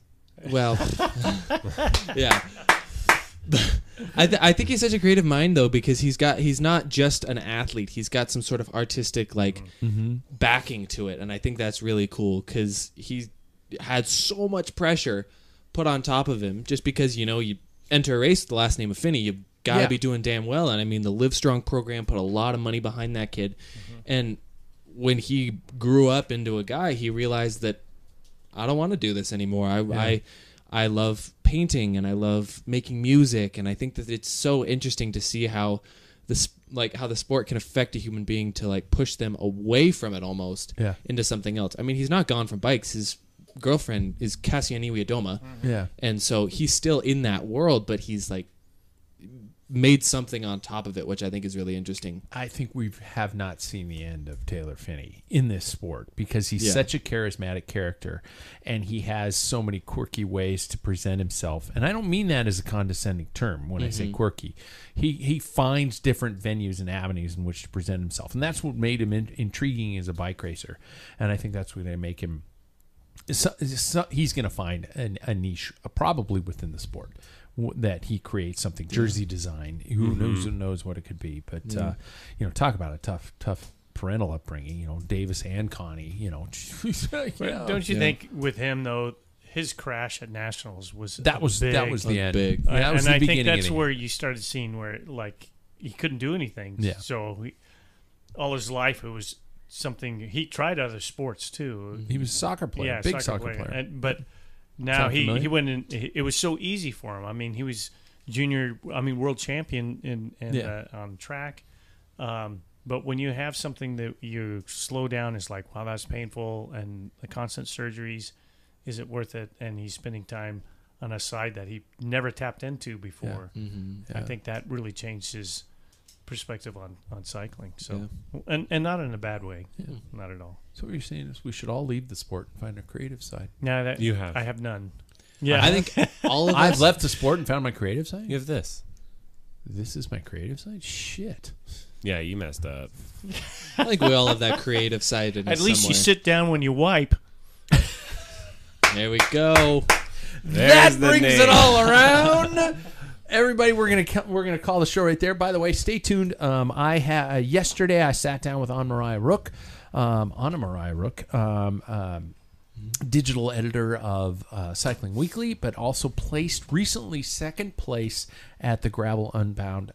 Speaker 4: well, yeah. I, th- I think he's such a creative mind though because he's got he's not just an athlete he's got some sort of artistic like mm-hmm. backing to it and I think that's really cool because he had so much pressure put on top of him just because you know you enter a race with the last name of Phinney you got to
Speaker 1: Yeah.
Speaker 4: be doing damn well and I mean the Livestrong program put a lot of money behind that kid mm-hmm. and when he grew up into a guy he realized that I don't want to do this anymore. I, I I love painting and I love making music and I think that it's so interesting to see how this like how the sport can affect a human being to like push them away from it almost
Speaker 1: Yeah.
Speaker 4: into something else. I mean, he's not gone from bikes. His girlfriend is Cassianiwi Adoma, mm-hmm.
Speaker 1: Yeah.
Speaker 4: and so he's still in that world, but he's like made something on top of it, which I think is really interesting.
Speaker 1: I think we have not seen the end of Taylor Phinney in this sport because he's
Speaker 4: Yeah.
Speaker 1: such a charismatic character and he has so many quirky ways to present himself. And I don't mean that as a condescending term when I say quirky. He he finds different venues and avenues in which to present himself. And that's what made him in, intriguing as a bike racer. And I think that's what they make him so, so he's going to find an, a niche uh, probably within the sport that he creates something jersey design. Who knows who knows what it could be. But uh, you know talk about a tough tough parental upbringing you know davis and connie you know.
Speaker 3: But don't you think with him though, his crash at nationals was
Speaker 1: that was
Speaker 3: big,
Speaker 1: that was the end.
Speaker 4: Big.
Speaker 1: Yeah, that was
Speaker 3: and
Speaker 1: the
Speaker 3: I
Speaker 1: beginning
Speaker 3: think that's where you started seeing where like he couldn't do anything.
Speaker 1: Yeah.
Speaker 3: So he, all his life it was something he tried other sports too.
Speaker 1: he was a soccer player
Speaker 3: yeah,
Speaker 1: big soccer, player,
Speaker 3: And, but now he,
Speaker 1: familiar?
Speaker 3: he went in. It was so easy for him. I mean, he was junior. I mean, world champion in, in
Speaker 1: Yeah.
Speaker 3: uh, on track. Um, but when you have something that you slow down, is like, wow, that's painful, and the constant surgeries, is it worth it? And he's spending time on a side that he never tapped into before.
Speaker 1: Mm-hmm.
Speaker 3: I think that really changed his perspective on, on cycling. So, and and not in a bad way, not at all.
Speaker 1: so what you're saying is we should all leave the sport and find a creative side
Speaker 3: Now that
Speaker 2: You have.
Speaker 3: I have none. Yeah,
Speaker 4: I think all of
Speaker 1: i've left the sport and found my creative side
Speaker 2: You have this.
Speaker 1: this is my creative side shit
Speaker 2: Yeah, you messed up.
Speaker 4: I think we all have that creative side in
Speaker 3: At least you
Speaker 4: somewhere.
Speaker 3: sit down when you wipe.
Speaker 4: There we go.
Speaker 1: that brings
Speaker 2: name.
Speaker 1: it all around. Everybody, we're gonna we're gonna call the show right there. By the way, stay tuned. Um, I had uh, yesterday I sat down with Anne-Marije Rook, um, Anne-Marije Rook, um, um, digital editor of uh, Cycling Weekly, but also placed recently second place at the Gravel Unbound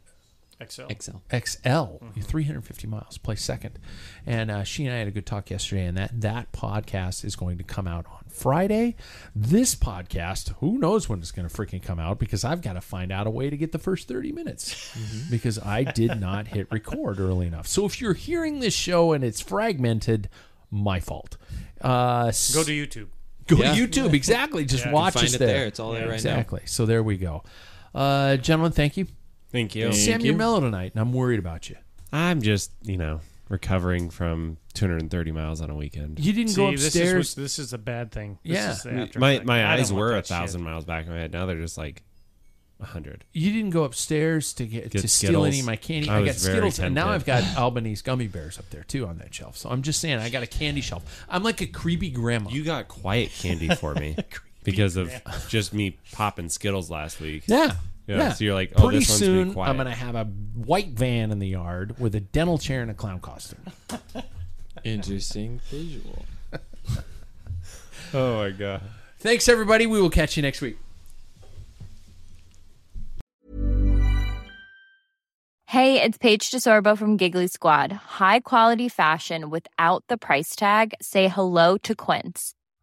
Speaker 3: Excel.
Speaker 4: XL.
Speaker 1: XL, 350 miles, place second. And uh, she and I had a good talk yesterday, and that that podcast is going to come out on Friday. This podcast, who knows when it's going to freaking come out because I've got to find out a way to get the first 30 minutes because I did not hit record early enough. So if you're hearing this show and it's fragmented, my fault. Uh,
Speaker 3: Go to YouTube.
Speaker 1: Go
Speaker 4: Yeah.
Speaker 1: to YouTube, exactly. Just
Speaker 3: Yeah.
Speaker 1: watch us
Speaker 4: it
Speaker 1: there.
Speaker 4: there. It's all there right now.
Speaker 1: exactly. So there we go. Uh, gentlemen, thank you.
Speaker 2: Thank you.
Speaker 1: Sam,
Speaker 4: you.
Speaker 1: you're mellow tonight, and I'm worried about you.
Speaker 2: I'm just, you know, recovering from 230 miles on a weekend.
Speaker 1: You didn't
Speaker 3: See,
Speaker 1: go
Speaker 3: this is
Speaker 1: upstairs.
Speaker 3: what- this is a bad thing. This
Speaker 1: Yeah.
Speaker 3: is the after
Speaker 2: My
Speaker 3: effect.
Speaker 2: my
Speaker 3: I don't
Speaker 2: eyes
Speaker 3: want
Speaker 2: were a
Speaker 3: that shit.
Speaker 2: thousand miles back in my head. Now they're just like a hundred.
Speaker 1: You didn't go upstairs to get,
Speaker 2: Get
Speaker 1: to steal any of my candy.
Speaker 2: I
Speaker 1: I,
Speaker 2: was
Speaker 1: got
Speaker 2: very
Speaker 1: Skittles, and now I've got Albanese gummy bears up there too on that shelf. So I'm just saying, I got a candy shelf. I'm like a creepy grandma.
Speaker 2: You got quiet candy for me because of just me popping Skittles last week.
Speaker 1: yeah,
Speaker 2: Yeah, so you're like, oh,
Speaker 1: pretty
Speaker 2: this one's gonna be
Speaker 1: soon
Speaker 2: quiet.
Speaker 1: I'm gonna have a white van in the yard with a dental chair and a clown costume.
Speaker 4: Interesting visual.
Speaker 2: Oh my god.
Speaker 1: Thanks everybody. We will catch you next week.
Speaker 6: Hey, it's Paige DeSorbo from Giggly Squad. High quality fashion without the price tag. Say hello to Quince.